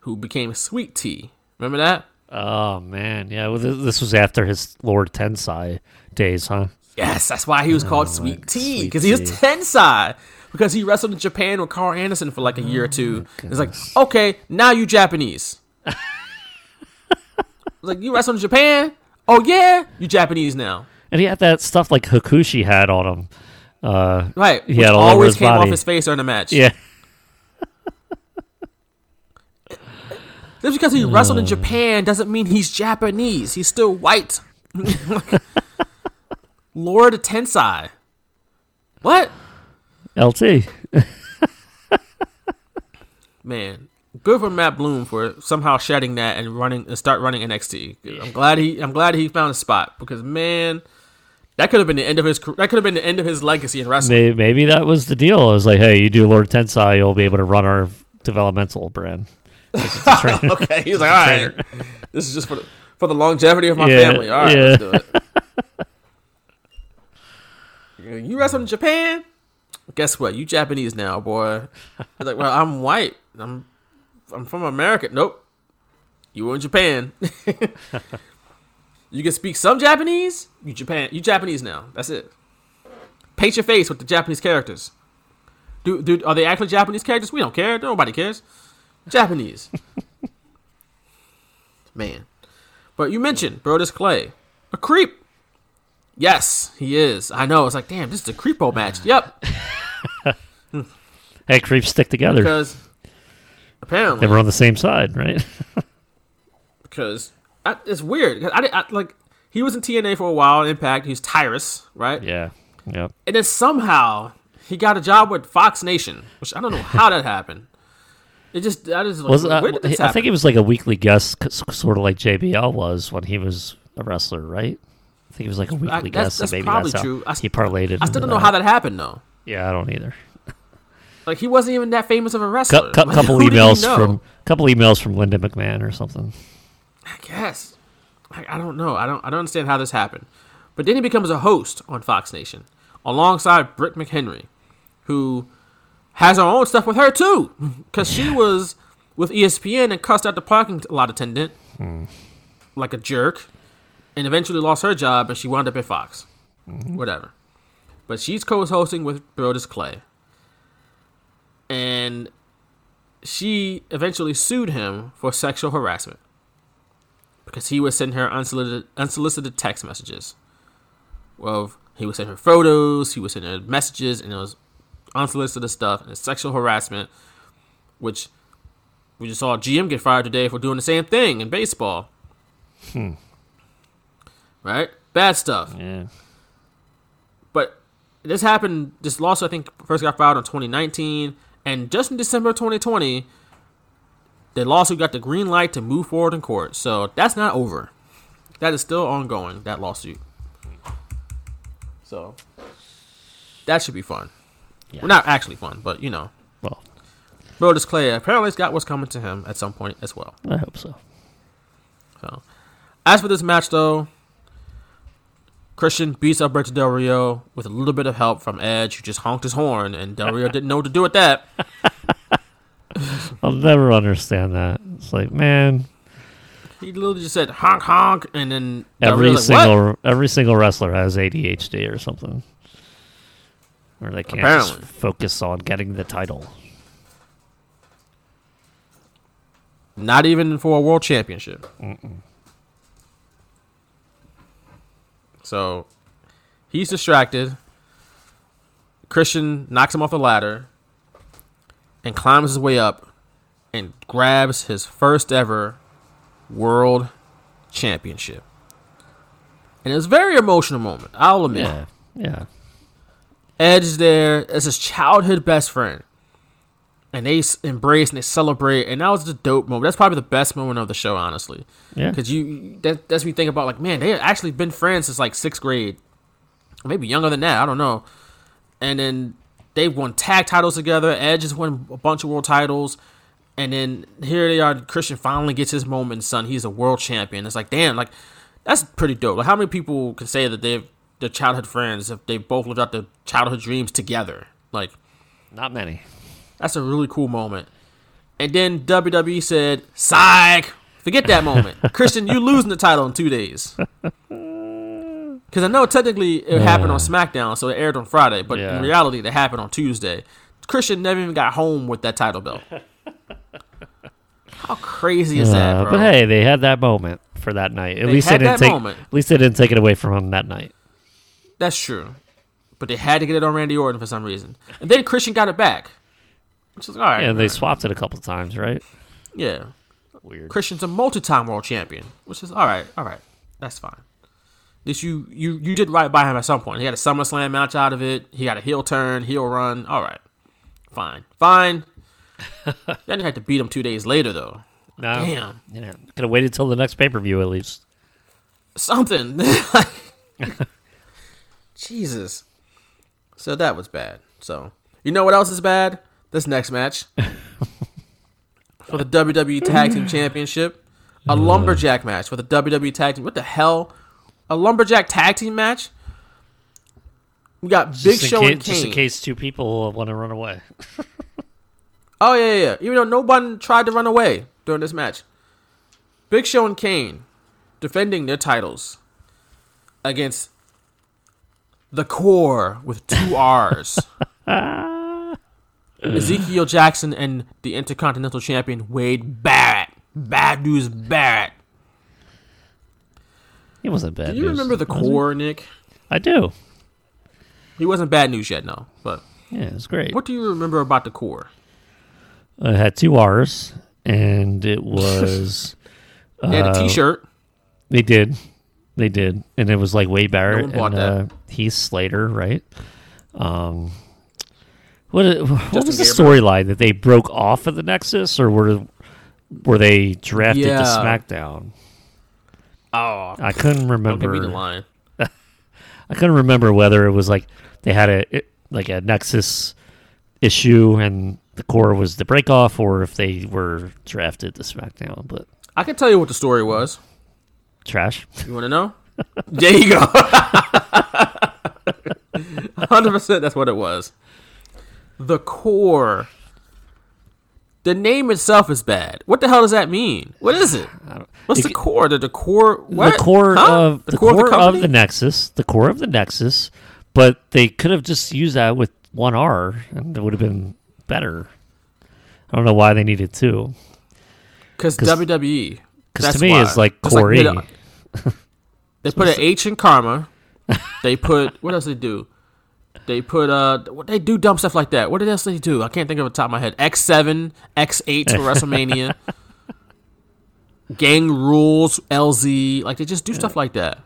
who became Sweet Tea. Remember that? Oh, man. Yeah, well, th- this was after his Lord Tensai days, huh? Yes, that's why he was called Sweet Tea because he was Tensai. Because he wrestled in Japan with Karl Anderson for like a year or two. Oh, It's like, okay, now you Japanese. like you wrestled in Japan? Oh yeah, you Japanese now. And he had that stuff like Hakushi had on him. Uh, Right. He had all always came off his face during the match. yeah. Just because he wrestled in Japan doesn't mean he's Japanese. He's still white. Lord Tensai. What? LT. Man, good for Matt Bloom for somehow shedding that and running and start running NXT. I'm glad he I'm glad he found a spot because man, that could have been the end of his that could have been the end of his legacy in wrestling. Maybe, maybe that was the deal. It was like, hey, you do Lord Tensai, you'll be able to run our developmental brand. okay, he was like, all right, this is just for the, for the longevity of my Yeah, family. All right, yeah. let's do it. you wrestle in Japan? Guess what? You Japanese now, boy. He's like, well, I'm white. I'm I'm from America. Nope. You were in Japan. you can speak some Japanese. You Japan. You Japanese now. That's it. Paint your face with the Japanese characters. Do, do are they actually Japanese characters? We don't care. Nobody cares. Japanese. Man. But you mentioned Brodus Clay. A creep. Yes, he is. I know. It's like, damn, this is a creepo match. Yep. Hey, creeps stick together. Because apparently they were on the same side, right? because I, it's weird. I, I like he was in TNA for a while. Impact. He's Tyrus, right? yeah. Yep. And then somehow he got a job with Fox Nation, which I don't know how that happened. It just that is like, Was uh, where did this I think he was like a weekly guest, sort of like JBL was when he was a wrestler, right? I think it was like a weekly I- guest. that's maybe probably that's true. I he parlayed it. I still don't know that. how that happened though. Yeah, I don't either. Like he wasn't even that famous of a wrestler. Cou- Like, couple emails know? from couple emails from Linda McMahon or something. I guess. I, I don't know. I don't. I don't understand how this happened. But then he becomes a host on Fox Nation alongside Britt McHenry, who has her own stuff with her too, because she was with ESPN and cussed out the parking lot attendant mm. like a jerk, and eventually lost her job and she wound up at Fox. Mm-hmm. Whatever. But she's co-hosting with Brodus Clay, and she eventually sued him for sexual harassment because he was sending her unsolicited, unsolicited text messages. Well, he was sending her photos, he was sending her messages, and it was unsolicited stuff and sexual harassment, which we just saw GM get fired today for doing the same thing in baseball. Hmm. Right? Bad stuff. Yeah. But this happened. This lawsuit, I think, first got filed in 2019, and just in December 2020, the lawsuit got the green light to move forward in court. So that's not over. That is still ongoing. That lawsuit. So that should be fun. Well, not actually fun, but you know, Well, Brodus Clay apparently has got what's coming to him at some point as well. I hope so. So, as for this match, though, Christian beats up Alberto Del Rio with a little bit of help from Edge, who just honked his horn, and Del Rio didn't know what to do with that. I'll never understand that. It's like, man, He literally just said honk honk, and then every like, single what? every single wrestler has ADHD or something, they can't just focus on getting the title. Not even for a world championship. So he's distracted. Christian knocks him off the ladder and climbs his way up and grabs his first ever world championship. And it was a very emotional moment, I'll admit. Yeah, yeah. Edge is there as his childhood best friend. And they embrace and they celebrate, and that was the dope moment. That's probably the best moment of the show, honestly. Yeah. Because you that that's me think about like, man, they had actually been friends since like sixth grade, maybe younger than that. I don't know. And then they've won tag titles together. Edge has won a bunch of world titles, and then here they are. Christian finally gets his moment. Son, he's a world champion. It's like, damn, like that's pretty dope. Like, how many people can say that they've their childhood friends if they both lived out their childhood dreams together? Like, Not many. that's a really cool moment. And then WWE said, "Psych, forget that moment, Christian. You losing the title in two days." Because I know technically it happened on SmackDown, so it aired on Friday, but Yeah. in reality, it happened on Tuesday. Christian never even got home with that title belt. How crazy is that, Uh, bro? but hey, they had that moment for that night. At They least they didn't that take. moment. At least they didn't take it away from him that night. That's true. But they had to get it on Randy Orton for some reason. And then Christian got it back. Which is all right. Yeah, they right. swapped it a couple times, right? Yeah. Weird. Christian's a multi-time world champion, which is all right. All right, that's fine. At least you you you did right by him at some point. He had a SummerSlam match out of it. He got a heel turn, heel run. All right, fine, fine. then you had to beat him two days later though. No. Damn, Yeah. Could have waited till the next pay per view at least. something. Jesus. So that was bad. So you know what else is bad? This next match for the WWE Tag Team Championship, a lumberjack match for the WWE Tag Team. What the hell? A lumberjack tag team match? We got Big Just Show case, and Kane. Just in case two people want to run away. Oh yeah, yeah, yeah. Even though no one tried to run away during this match, Big Show and Kane defending their titles against the Corre with two R's. Ezekiel Jackson and the Intercontinental Champion Wade Barrett. Bad news, Barrett. It wasn't bad. Do you news, remember the? Corre, Nick? I do. He wasn't bad news yet, no. But Yeah, it was great. what do you remember about the Corre? It had two R's, and it was. They had a uh, T-shirt. They did. They did. And it was like Wade Barrett bought and uh, Heath Slater, right? Um, what what was the storyline that they broke off of the Nexus, or were were they drafted Yeah. to SmackDown? Oh, I couldn't don't give me remember. the line. I couldn't remember whether it was like they had a it, like a Nexus issue and the Corre was the break off, or if they were drafted to SmackDown. But I can tell you what the story was. Trash. You want to know? there you go. Hundred percent. That's what it was. The core. The name itself is bad. What the hell does that mean? What is it? What's the core? The, the core. What? The core Huh? of the, core, of the of, the Nexus, the core of the Nexus, but they could have just used that with one R, and it would have been better. I don't know why they needed two. Because WWE. Because to me, why. it's like Core E. they put an H in Kharma. They put what else they do? They put uh, what they do dumb stuff like that. What else they do? I can't think of it top of my head. X seven, X eight for WrestleMania. Gang rules, LZ, like they just do stuff like that.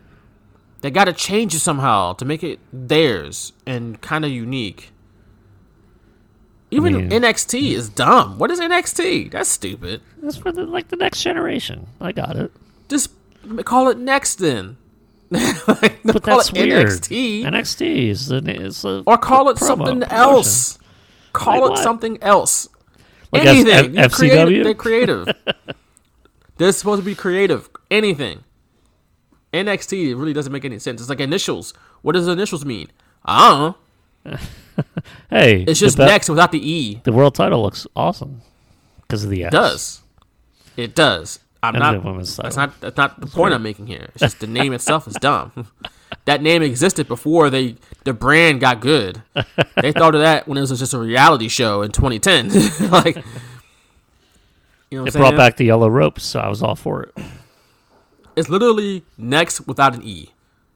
They got to change it somehow to make it theirs and kind of unique. Even mean- NXT is dumb. What is NXT? That's stupid. That's for the, like the next generation. I got it. Just call it next then. Like, But call that's it weird. NXT. NXT is the is a or call it promo- something promotion. else. Call Like it what? something else. Like Anything. F- You're creative. FCW? They're creative. They're supposed to be creative. Anything. NXT really doesn't make any sense. It's like initials. What does initials mean? I don't know. Hey, It's just be- next without the E. The world title looks awesome because of the S. It does. It does. I'm not. women's That's not. That's not the point I'm making here. It's just the name itself is dumb. that name existed before they the brand got good. They thought of that when it was just a reality show in 2010. like, you know, It brought back the yellow ropes, so I was all for it. It's literally next without an E.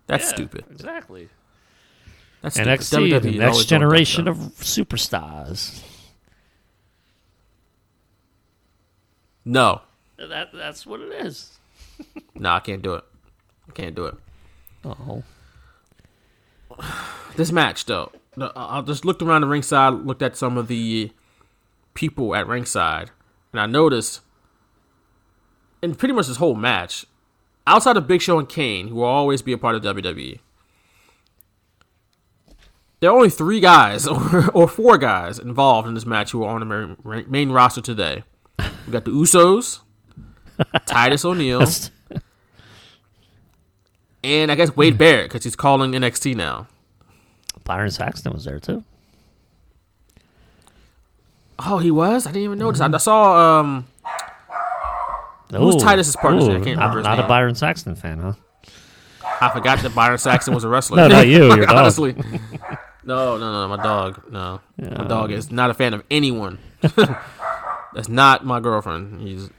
That's stupid. Exactly. That's stupid. NXT, WWE the next generation of superstars. no, That that's what it is. no, I can't do it. I can't do it. Oh, this match though i just looked around the ringside looked at some of the people at ringside and i noticed in pretty much this whole match outside of big show and kane who will always be a part of wwe there are only three guys or, or four guys involved in this match who are on the main, main roster today we got the usos titus o'neil and i guess wade barrett because he's calling nxt now Byron Saxton was there too. Oh, he was. I didn't even notice. I, I saw. Um, Who's Titus's partner? I can't not, remember not a Byron Saxton fan, huh? I forgot that Byron Saxton was a wrestler. No, not you, your dog. Honestly, no, no, no. My dog. No, my dog is not a fan of anyone. That's not my girlfriend. He's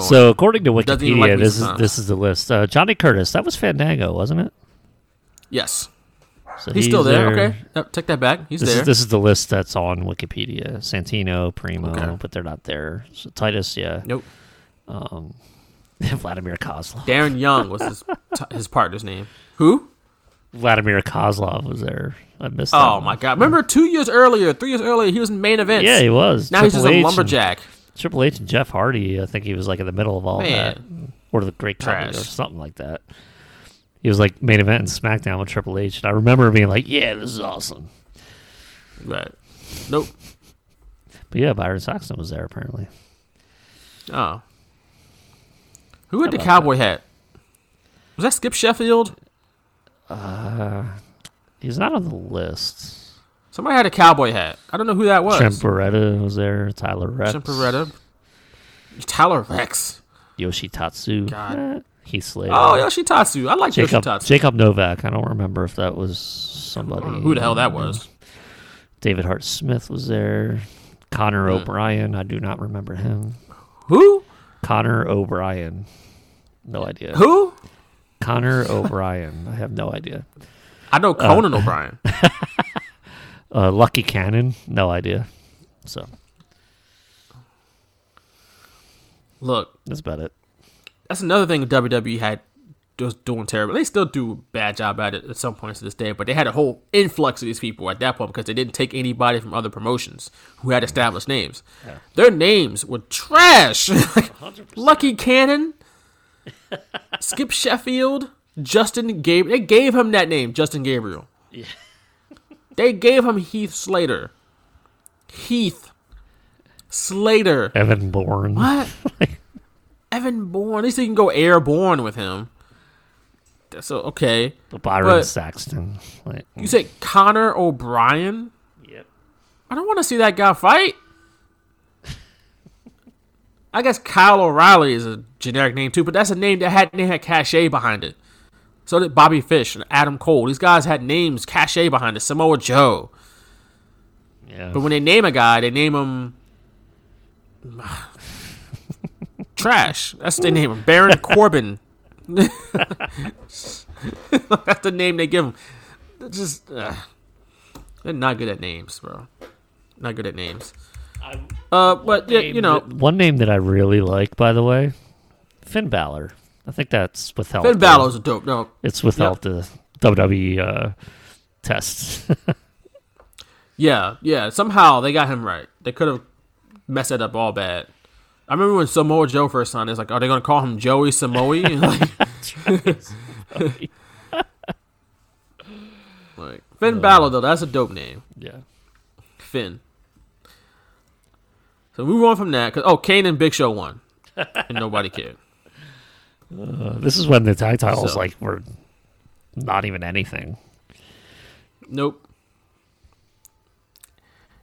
So according to Doesn't like Wikipedia, this is this is the list. Uh, Johnny Curtis, that was Fandango, wasn't it? yes, So he's, still there. Okay, Yep, take that back. He's This there. is this is the list that's on Wikipedia. Santino, Primo, Okay. but they're not there. So Titus, yeah. nope. Vladimir Kozlov. Darren Young was his t- his partner's name. Who? Vladimir Kozlov was there. I missed that. Oh my God! Remember two years earlier, three years earlier, he was in main events. Yeah, he was. Now he's just Triple a H and- lumberjack. Triple H and Jeff Hardy, I think he was like in the middle of all that. Or the Great Company or something like that. He was like main event in SmackDown with Triple H. And I remember being like, yeah, this is awesome. Right. Nope. But yeah, Byron Saxton was there apparently. Oh. Who had the cowboy hat? Was that Skip Sheffield? Uh, he's not on the list. Somebody had a cowboy hat. I don't know who that was. Trent Beretta was there. Tyler Reks. Chimperetta. Tyler Reks. Yoshitatsu. God. Eh, Heath Slater. Oh, Yoshitatsu. I like Jacob, Yoshitatsu. Jacob Novak. I don't remember if that was somebody. Who the hell that was? David Hart Smith was there. Connor Hmm. O'Brien. I do not remember him. Who? Connor O'Brien. No idea. Who? Connor O'Brien. I have no idea. I know Conan O'Brien. Uh, Lucky Cannon. No idea. So Look, that's about it. that's another thing WWE had was doing terrible. They still do a bad job at it at some points to this day, but they had a whole influx of these people at that point because they didn't take anybody from other promotions who had established names. Their names were trash. Lucky Cannon, Skip Sheffield, Justin Gabriel. They gave him that name, Justin Gabriel. Yeah. They gave him Heath Slater. Heath Slater. Evan Bourne. What? Evan Bourne. At least you can go airborne with him. So okay. Byron But- Saxton. Like, You say Connor O'Brien? Yep. I don't want to see that guy fight. I guess Kyle O'Reilly is a generic name too, but that's a name that had name had cachet behind it. So did Bobby Fish and Adam Cole. These guys had names, cachet behind it. Samoa Joe. yeah. But when they name a guy, they name him trash. That's they name him. Baron Corbin. That's the name they give him. They're just uh, they're not good at names, bro. Not good at names. Uh, but yeah, you know, one name that I really like, by the way, Finn Balor. I think that's withheld. Finn Balor's a dope. No, It's without the WWE uh, tests. yeah, yeah. Somehow they got him right. They could have messed it up all bad. I remember when Samoa Joe first signed. It's like, are they gonna call him Joey Samoa? like, like Finn Balor though, that's a dope name. yeah. Finn. So move on from that. Cause oh, Kane and Big Show won, and nobody cared. Uh, this is when the tag titles So- like were not even anything. Nope.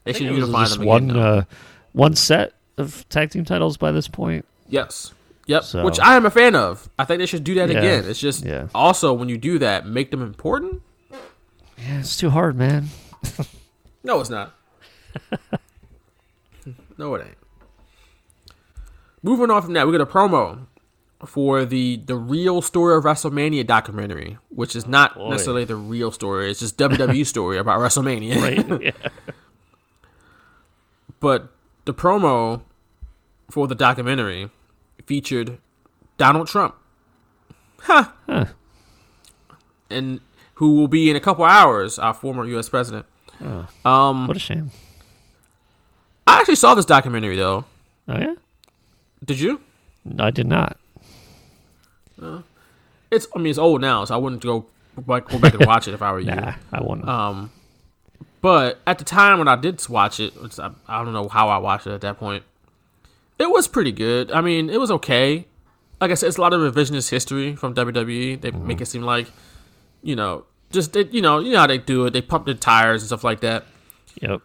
They should unify just them one again. uh, one set of tag team titles by this point. yes. Yep. so- Which I am a fan of. I think they should do that Yeah. again. It's just Yeah. also when you do that, make them important. Yeah, it's too hard, man. No, it's not. no, it ain't. Moving on from that, we got a promo for the the real story of WrestleMania documentary, which is not Boy. necessarily the real story. It's just WWE story about WrestleMania. Right? yeah. But the promo for the documentary featured Donald Trump. Huh. Huh. And who will be in a couple hours our former U.S. president. Um, What a shame. I actually saw this documentary though. Oh yeah, Did you? I did not. It's I mean it's old now, so I wouldn't go back, go back and watch it if I were you. Nah, I wouldn't. Um, but at the time when I did watch it, which I, I don't know how I watched it at that point. It was pretty good. I mean, it was okay. Like I said, it's a lot of revisionist history from WWE. They make it seem like, you know, just they, you know, you know how they do it. They pump their tires and stuff like that. yep.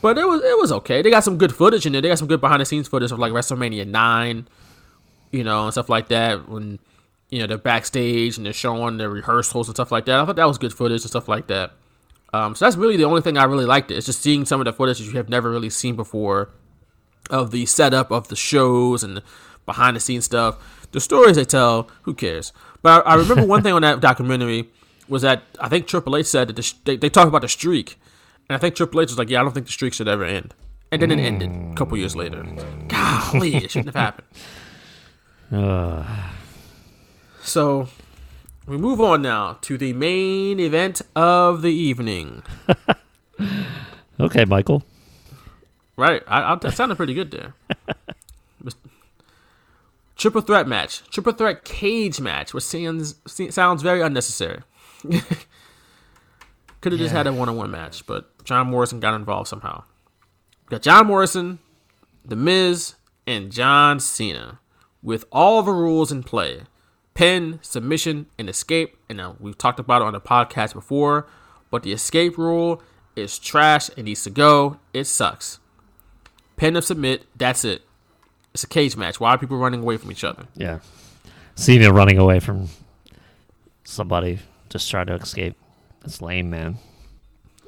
But it was it was okay. They got some good footage in there. They got some good behind the scenes footage of like WrestleMania nine, you know, and stuff like that. When you know they're backstage and they're showing their rehearsals and stuff like that. I thought that was good footage and stuff like that. Um, so that's really the only thing I really liked. It. It's just seeing some of the footage that you have never really seen before of the setup of the shows and behind the scenes stuff. The stories they tell, who cares? But I, I remember one thing on that documentary was that I think Triple H said that the, they, they talked about the streak, and I think Triple H was like, "Yeah, I don't think the streak should ever end," and then it ended a couple years later. Golly, it shouldn't have happened. Uh, So we move on now to the main event of the evening. okay, Michael. Right, I, I, that sounded pretty good there. Triple threat match, triple threat cage match, which sounds sounds very unnecessary. Could have just had a one on one match, but John Morrison got involved somehow. We got John Morrison, The Miz, and John Cena with all the rules in play pin, submission, and escape. And now we've talked about it on the podcast before, but the escape rule is trash. It needs to go. It sucks. Pin or submit, that's it. It's a cage match. Why are people running away from each other? Yeah. Cena running away from somebody just trying to escape. That's lame, man.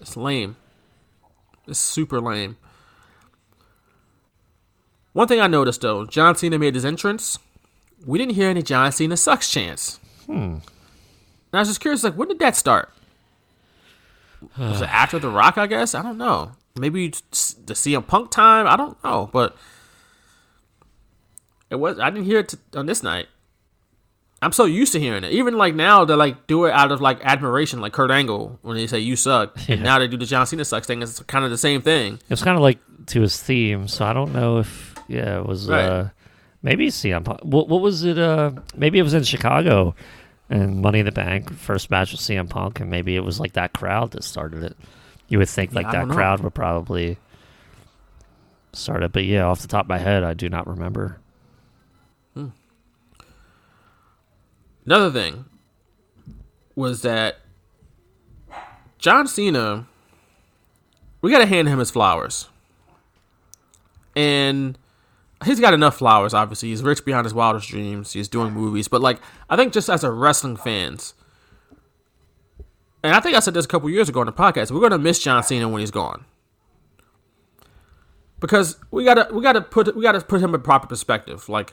It's lame. It's super lame. One thing I noticed though, John Cena made his entrance. We didn't hear any John Cena sucks chants. Hmm. And I was just curious, like, when did that start? Was it after The Rock? I guess I don't know. Maybe the CM Punk time. I don't know, but it was. I didn't hear it t- on this night. I'm so used to hearing it. Even like now, they like do it out of like admiration, like Kurt Angle when they say "you suck." And now they do the John Cena sucks thing. It's kind of the same thing. It was kind of like to his theme, so I don't know if yeah, it was Right. uh maybe CM Punk. What, what was it? Uh, maybe it was in Chicago and Money in the Bank first match with CM Punk, and maybe it was like that crowd that started it. You would think like I that crowd would probably start it, but yeah, off the top of my head, I do not remember. Another thing was that John Cena, we got to hand him his flowers. And he's got enough flowers, obviously. He's rich beyond his wildest dreams. He's doing movies. But, like, I think just as a wrestling fans, and I think I said this a couple years ago on the podcast, we're going to miss John Cena when he's gone. Because we gotta we gotta put we gotta put him in proper perspective. Like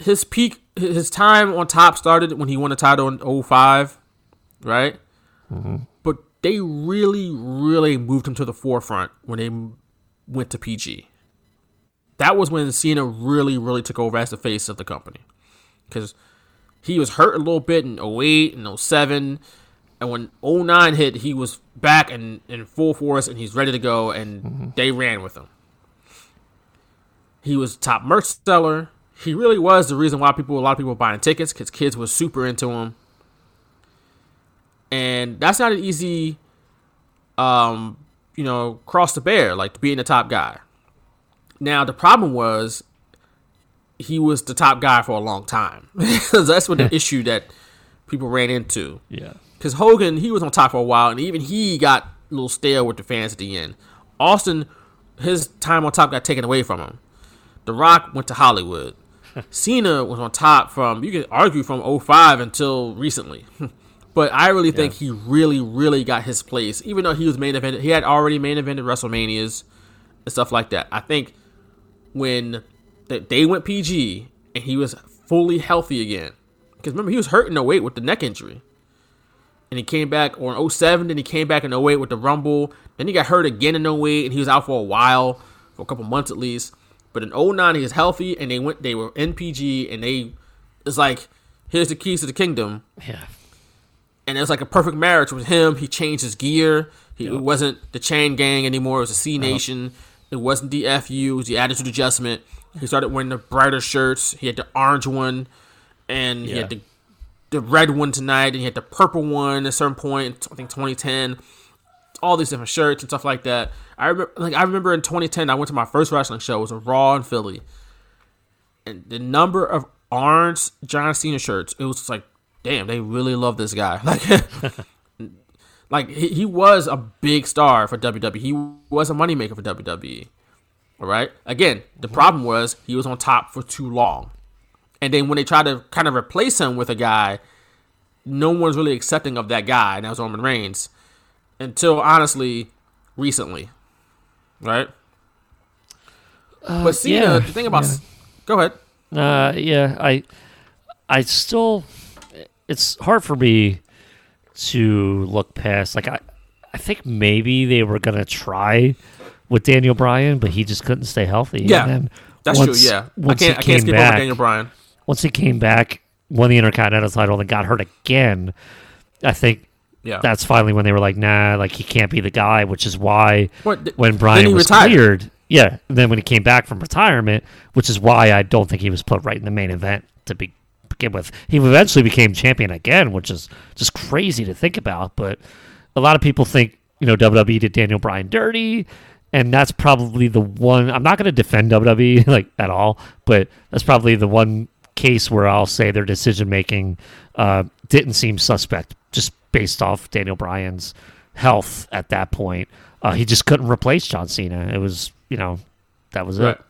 his peak his time on top started when he won the title in 05 right mm-hmm. but they really really moved him to the forefront when they went to pg that was when cena really really took over as the face of the company because he was hurt a little bit in 08 and 07 and when 09 hit he was back and in full force and he's ready to go and they ran with him he was top merch seller. He really was the reason why people, a lot of people were buying tickets because kids were super into him. And that's not an easy, um, you know, cross to bear, like being the top guy. Now the problem was he was the top guy for a long time. that's what the issue that people ran into. Yeah. Because Hogan, he was on top for a while, and even he got a little stale with the fans at the end. Austin, his time on top got taken away from him. The Rock went to Hollywood. Cena was on top from, you could argue, from 05 until recently. but I really think he really, really got his place, even though he was main evented. He had already main evented WrestleManias and stuff like that. I think when th- they went PG and he was fully healthy again, because remember, he was hurt in 08 with the neck injury. And he came back or in 07 then he came back in 08 with the rumble. Then he got hurt again in 08 and he was out for a while for a couple months at least. But in 09 he was healthy and they went they were in pg and they it's like here's the keys to the kingdom. Yeah. and it was like a perfect marriage with him. He changed his gear. He, it wasn't the chain gang anymore. It was the c nation it wasn't the fu it was the attitude adjustment he started wearing the brighter shirts he had the orange one and he had the the red one tonight, and he had the purple one at a certain point. I think 2010. All these different shirts and stuff like that. I remember, like I remember in 2010, I went to my first wrestling show. It was a Raw in Philly, and the number of orange John Cena shirts. It was just like, damn, they really love this guy. Like, like he, he was a big star for WWE. He was a moneymaker for WWE. All right. Again, the problem was he was on top for too long. And then when they tried to kind of replace him with a guy, no one's really accepting of that guy, and that was Roman Reigns. Until honestly, recently. Right? but Cena, yeah, the thing about go ahead. Uh, yeah, I, I still, it's hard for me to look past. Like I, I think maybe they were gonna try with Daniel Bryan, but he just couldn't stay healthy. Yeah, and then That's once- true, yeah. I Once can't I he can't came skip back, over Daniel Bryan. once he came back, won the Intercontinental title, and got hurt again. I think Yeah. that's finally when they were like, nah, like he can't be the guy, which is why What, th- when Brian was retired. cleared, yeah, then when he came back from retirement, which is why I don't think he was put right in the main event to be, with. He eventually became champion again, which is just crazy to think about. But a lot of people think you know WWE did Daniel Bryan dirty. And that's probably the one. I'm not going to defend WWE like at all, but that's probably the one case where I'll say their decision making uh, didn't seem suspect, just based off Daniel Bryan's health at that point. Uh, he just couldn't replace John Cena. It was, you know, that was Right. it.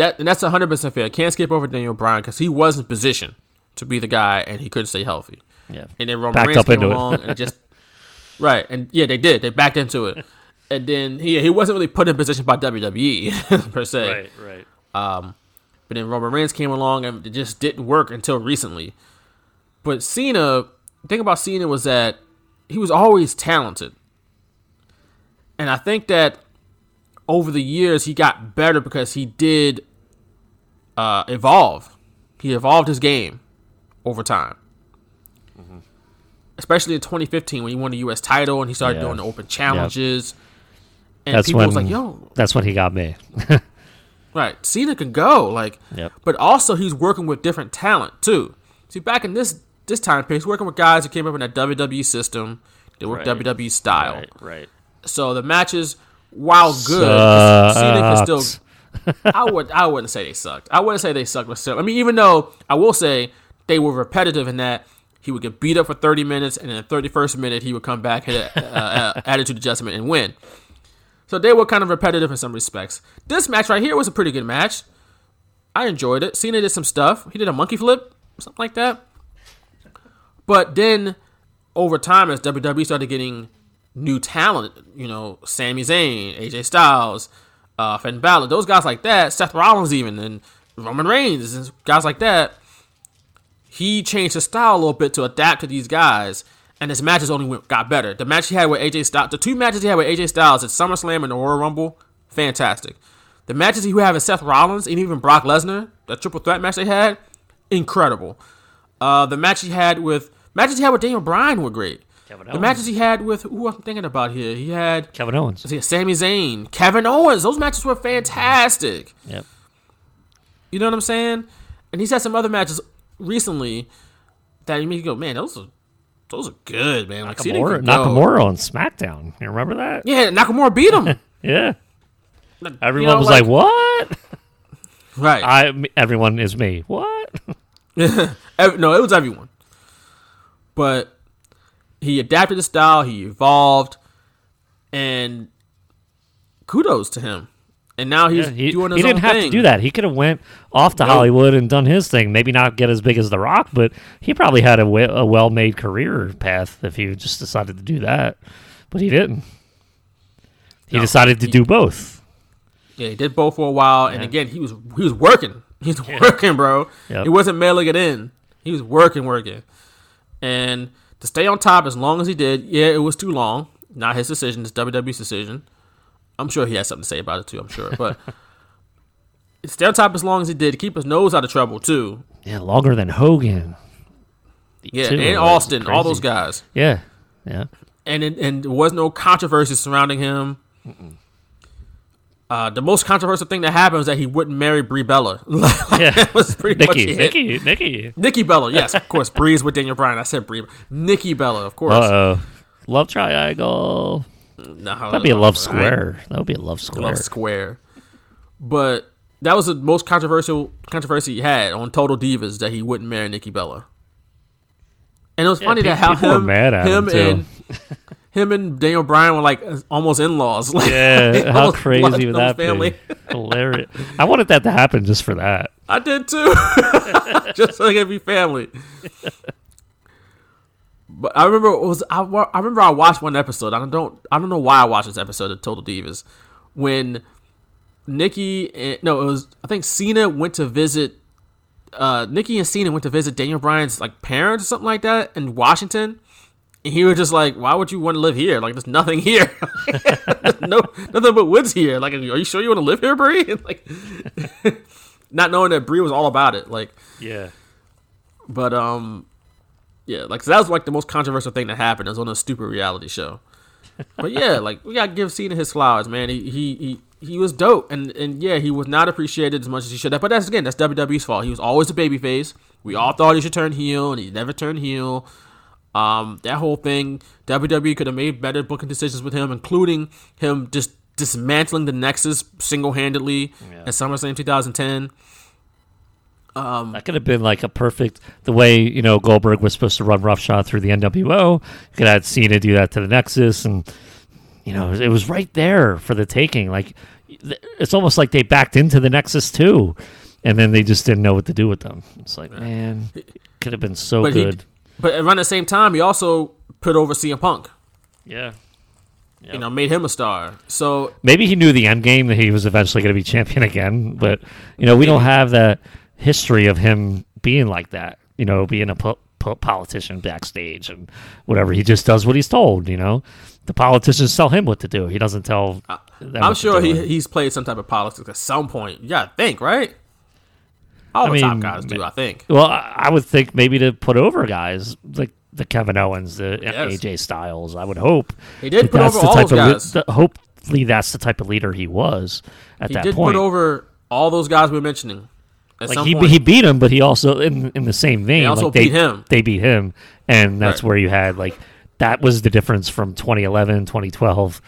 That and that's hundred percent fair. Can't skip over Daniel Bryan because he was in position to be the guy, and he couldn't stay healthy. Yeah, And then Roman Backed Reigns came into it. along and just right, and yeah, they did. They backed into it, and then he he wasn't really put in position by WWE per se. right. Um, but then Roman Reigns came along and it just didn't work until recently. But Cena, the thing about Cena was that he was always talented. And I think that over the years he got better because he did uh, evolve. He evolved his game over time. Especially in 2015 when he won the U.S. title and he started Yeah. doing the open challenges. And That's people when was like, yo, that's when he got me. Right. Cena can go. Like Yep. but also he's working with different talent too. See, back in this this time period, he's working with guys who came up in that WWE system. They work Right. WWE style. Right, right. So the matches, while good, Cena can still. I would I wouldn't say they sucked. I wouldn't say they sucked necessarily. I mean, even though I will say they were repetitive in that he would get beat up for 30 minutes, and in the 31st minute he would come back, hit a uh, attitude adjustment, and win. So they were kind of repetitive in some respects. This match right here was a pretty good match. I enjoyed it. Cena did some stuff. He did a monkey flip, something like that. But then over time, as WWE started getting new talent, you know, Sami Zayn, AJ Styles, uh, Finn Balor, those guys like that, Seth Rollins even, and Roman Reigns, and guys like that, he changed his style a little bit to adapt to these guys, and his matches only went, got better. The match he had with AJ Styles, the two matches he had with AJ Styles at SummerSlam and the Royal Rumble, fantastic. The matches he had with Seth Rollins and even Brock Lesnar, the triple threat match they had, incredible. Uh, the match he had with matches he had with Daniel Bryan were great. Kevin The Owens. matches he had with who I'm thinking about here, he had Kevin Owens. see, Sami Zayn, Kevin Owens. Those matches were fantastic. Yep. You know what I'm saying? And he's had some other matches recently that you make you go, man, those are those are good, man. Like Nakamura. Nakamura on SmackDown. You remember that? Yeah, Nakamura beat him. Yeah. Everyone know, was like- like, "What?" right. I. Everyone is me. What? No, it was everyone. But he adapted the style, he evolved, and kudos to him. And now he's Yeah, he doing his own. he didn't have thing. to do that. He could have went off to Nope. Hollywood and done his thing. Maybe not get as big as The Rock, but he probably had a, a well-made career path if he just decided to do that. But he didn't. He No, decided to he- do both. Yeah, he did both for a while, and again, he was he was working. He's was working, bro. Yep. He wasn't mailing it in. He was working, working, and to stay on top as long as he did. Yeah, it was too long. Not his decision. It's WWE's decision. I'm sure he has something to say about it too. I'm sure, but stay on top as long as he did. Keep his nose out of trouble too. Yeah, longer than Hogan. Yeah, too. and Austin, all those guys. Yeah, yeah. and it, and there was no controversy surrounding him. Uh, the most controversial thing that happened was that he wouldn't marry Brie Bella. Yeah. that was pretty much Nikki, it. Nikki, Nikki. Nikki Bella, yes, of course. Brie's with Daniel Bryan. I said Brie. Nikki Bella, of course. Uh oh. Love triangle. No, That'd be a love square. That would be a love square. Love square. But that was the most controversial controversy he had on Total Divas that he wouldn't marry Nikki Bella. And it was funny pe- that how him, mad at him, him too. and him and Daniel Bryan were like almost in laws. Like, Yeah, how crazy would that family. be? Hilarious. I wanted that to happen just for that. I did too. Just so they could be family. But I remember it was I, I remember I watched one episode. I don't I don't know why I watched this episode of Total Divas when Nikki and, no it was I think Cena went to visit uh Nikki and Cena went to visit Daniel Bryan's like parents or something like that in Washington. He was just like, "Why would you want to live here? Like, there's nothing here. There's no, nothing but woods here. Like, are you sure you want to live here, Brie?" And, like, not knowing that Brie was all about it. Like, Yeah. but um, yeah, like 'cause that was like the most controversial thing that happened. It was on a stupid reality show. But yeah, like we gotta give Cena his flowers, man. He he he he was dope, and and yeah, he was not appreciated as much as he should have. But that's again, that's WWE's fault. He was always a babyface. We all thought he should turn heel, and he never turned heel. Um, that whole thing, WWE could have made better booking decisions with him, including him just dismantling the Nexus single handedly at SummerSlam 2010. That could have been like a perfect the way you know Goldberg was supposed to run roughshod through the NWO. You could have Cena do that to the Nexus, and you know it was right there for the taking. Like it's almost like they backed into the Nexus too, and then they just didn't know what to do with them. It's like man, could have been so But he, good. But around the same time, he also put over CM Punk. yeah. You know, made him a star. So Maybe he knew the end game that he was eventually going to be champion again, but you know we don't have that history of him being like that. You know, being a po- po- politician backstage and whatever. He just does what he's told. You know, the politicians tell him what to do. He doesn't tell. them I'm what to sure do. he he's played some type of politics at some point. You gotta think, right? All I the top mean, guys do, I think. Well, I I would think maybe to put over guys like the Kevin Owens, the Yes. AJ Styles. I would hope He did that put over all type those guys. the- hopefully, that's the type of leader he was at He that point. He did put over all those guys we are mentioning. At like some he point. he beat him, but he also in in the same vein. They also like they, beat him. They beat him, and that's Right. where you had like that was the difference from 2011, 2012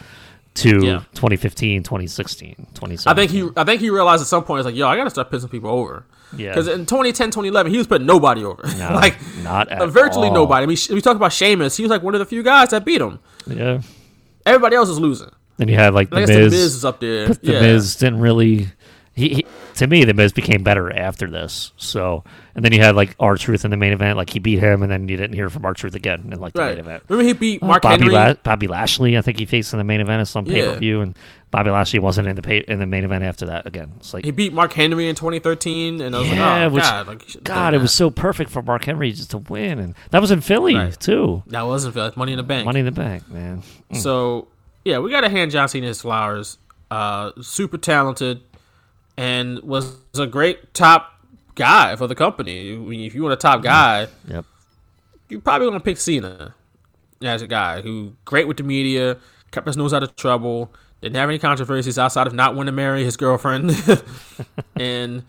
to Yeah. 2015, 2016, I 2017. think he I think he realized at some point it's like, yo, I gotta start pissing people over. Yeah. Because in 2010, 2011, he was putting nobody over. No, like not at uh, virtually all. nobody. I mean, we talk about Sheamus. He was like one of the few guys that beat him. yeah. Everybody else is losing. Then you had like the I guess Miz. the Miz is up there. but the yeah. Miz didn't really. He, he to me the Miz became better after this. So and then you had like R-Truth in the main event. Like he beat him, and then you didn't hear from R-Truth again in like the Right. main event. Remember he beat Mark Bobby, Henry. La- Bobby Lashley, I think he faced in the main event of some pay per view, and Bobby Lashley wasn't in the pay- in the main event after that again. It's like he beat Mark Henry in 2013, and I was yeah, like, oh which god, like, God, it was so perfect for Mark Henry just to win, and that was in Philly Right. too. that wasn't like Money in the Bank. Money in the Bank, man. So yeah, we got to hand John Cena his flowers. Uh, super talented, and was a great top guy for the company. I mean, If you want a top guy, Yep. you probably want to pick Cena as a guy who great with the media, kept his nose out of trouble, didn't have any controversies outside of not wanting to marry his girlfriend, and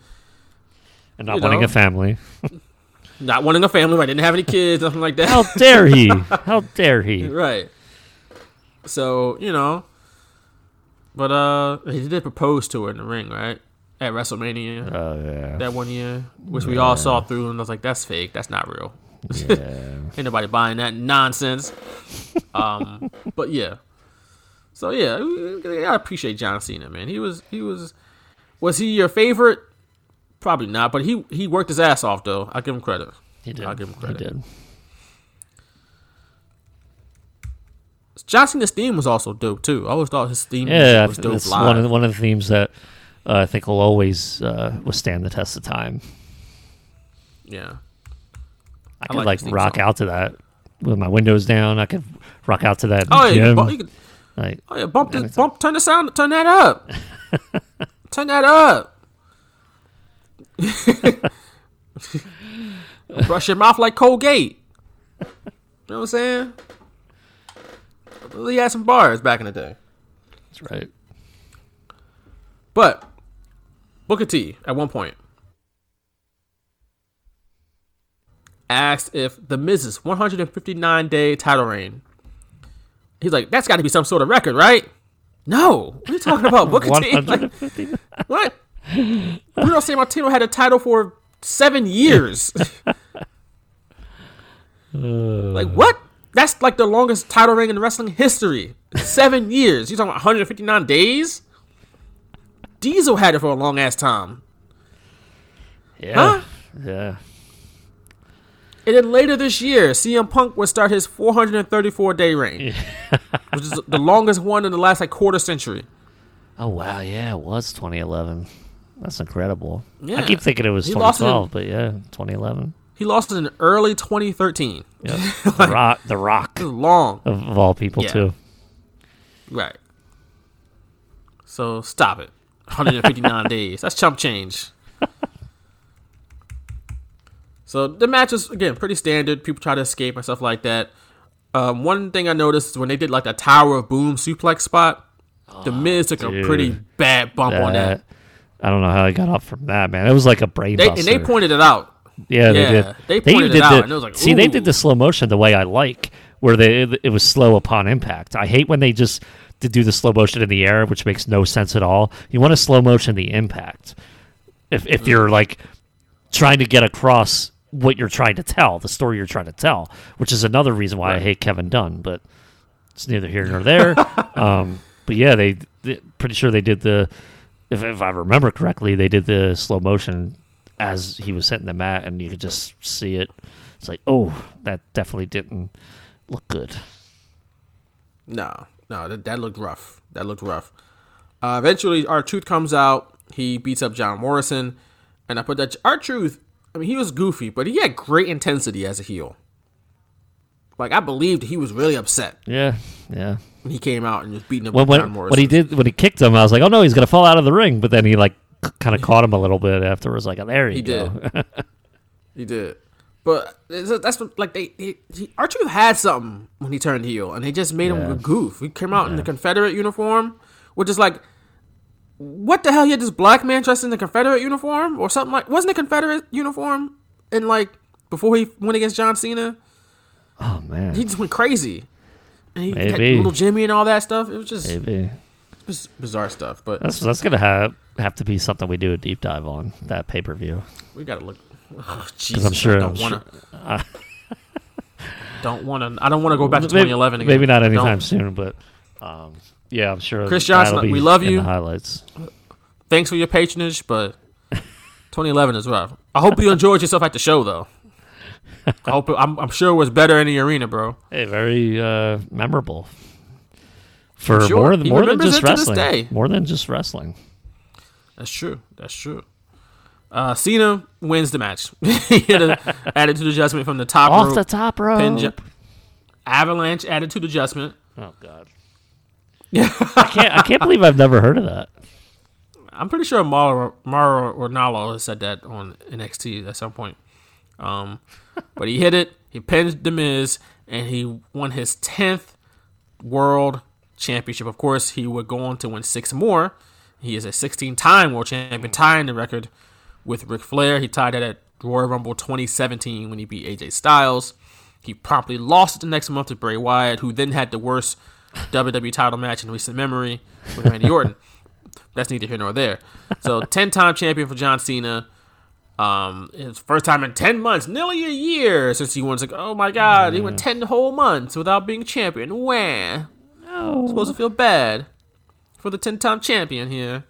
And not wanting know. a family. not wanting a family. Right, didn't have any kids, nothing like that. How dare he? How dare he? Right. So, you know. But uh he did propose to her in the ring, right? At WrestleMania Oh yeah. that one year. Which we all saw through and I was like, that's fake, that's not real. yeah. Ain't nobody buying that nonsense. um but yeah. So yeah, I appreciate John Cena, man. He was he was was he your favorite? Probably not, but he he worked his ass off though. I give him credit. He did. I'll give him credit. He did. John Cena's theme was also dope too. I always thought his theme Yeah, was dope live. one of the, one of the themes that uh, I think will always uh, withstand the test of time. yeah. I I could like like rock song. out to that with my windows down. I could rock out to that. Oh yeah, you could, Like, oh yeah, bump the bump, turn the sound, turn that up, turn that up. Brush your mouth like Colgate. You know what I'm saying? He had some bars back in the day, that's right. but Booker T at one point asked if the Miz's 159 day title reign. He's like, that's got to be some sort of record, right? No, what are you talking about, Booker T? Like, what? Bruno Sammartino had a title for seven years. like what? That's like the longest title reign in wrestling history. Seven years. You talking about 159 days? Diesel had it for a long ass time. Yeah. Huh? Yeah. And then later this year, CM Punk would start his 434 day reign, which is the longest one in the last like quarter century. Oh wow, yeah, it was 2011. That's incredible. Yeah. I keep thinking it was He lost it in- 2012, but yeah, 2011. He lost it in early 2013. Yep. the Rock, the Rock long. of, of all people Yeah. too. Right. So stop it. 159 days. That's chump change. So the match is again pretty standard. People try to escape and stuff like that. Um, one thing I noticed is when they did like the Tower of Boom suplex spot, the Miz took a pretty bad bump on that. That- I don't know how I got up from that, man. It was like a brain They, and they pointed it out. Yeah, they did. they pointed it did out, the- and it was like, see, they did the slow motion the way I like, where they it, it was slow upon impact. I hate when they just to do the slow motion in the air, which makes no sense at all. You want to slow motion the impact. If if you're like trying to get across what you're trying to tell, the story you're trying to tell, which is another reason why I hate Kevin Dunn, but it's neither here nor there. um, but yeah, they, they pretty sure they did the if if I remember correctly, they did the slow motion as he was hitting the mat, and you could just see it. It's like, oh, that definitely didn't look good. No, no, that, that looked rough. That looked rough. Uh, eventually, R-Truth comes out. He beats up John Morrison, and I put that R-Truth. I mean, he was goofy, but he had great intensity as a heel. Like I believed he was really upset Yeah, yeah. when he came out and just beating up When John Morrison. when he did when he kicked him, I was like, oh no, he's gonna fall out of the ring. But then he like kind of caught him a little bit afterwards. Like, oh, there you He go. he did. But that's what, like they, they he, Archer had something when he turned heel, and they just made him a goof. He came out in the Confederate uniform, which is like what the hell? He had this black man dressed in the Confederate uniform or something like. Wasn't it Confederate uniform? And like before he went against John Cena, Oh man, he just went crazy. And he had Maybe. little Jimmy and all that stuff. It was just maybe biz- bizarre stuff. But that's that's gonna have have to be something we do a deep dive on that pay per view. we gotta look. Oh, Jesus, I'm sure- I don't want to. don't want to. I don't want to go back to 2011 again. Maybe not anytime Don't. soon, but um, yeah, I'm sure. Chris Johnson, we love you. Highlights. Thanks for your patronage, but 2011 is rough. I hope you enjoyed yourself at the show, though. I hope I'm, I'm sure it was better in the arena, bro. Hey, very uh, memorable for sure. more He than more than just to wrestling. day. More than just wrestling. That's true. That's true. Uh, Cena wins the match. he had an attitude adjustment from the top Off rope. the top rope. pin Avalanche attitude adjustment. Oh God. I can't. I can't believe I've never heard of that. I'm pretty sure Mauro, Mauro Ranallo has said that on NXT at some point. Um, but he hit it. He pinned The Miz, and he won his 10th World Championship. Of course, he would go on to win six more. He is a 16-time World Champion, tying the record with Ric Flair. He tied that at Royal Rumble 2017 when he beat AJ Styles. He promptly lost it the next month to Bray Wyatt, who then had the worst WWE title match in recent memory with Randy Orton. That's neither here nor there. So, 10 time champion for John Cena. Um, his first time in 10 months, nearly a year since he won. It's like, oh my god, he went 10 whole months without being champion. Wah. I'm supposed to feel bad for the 10 time champion here.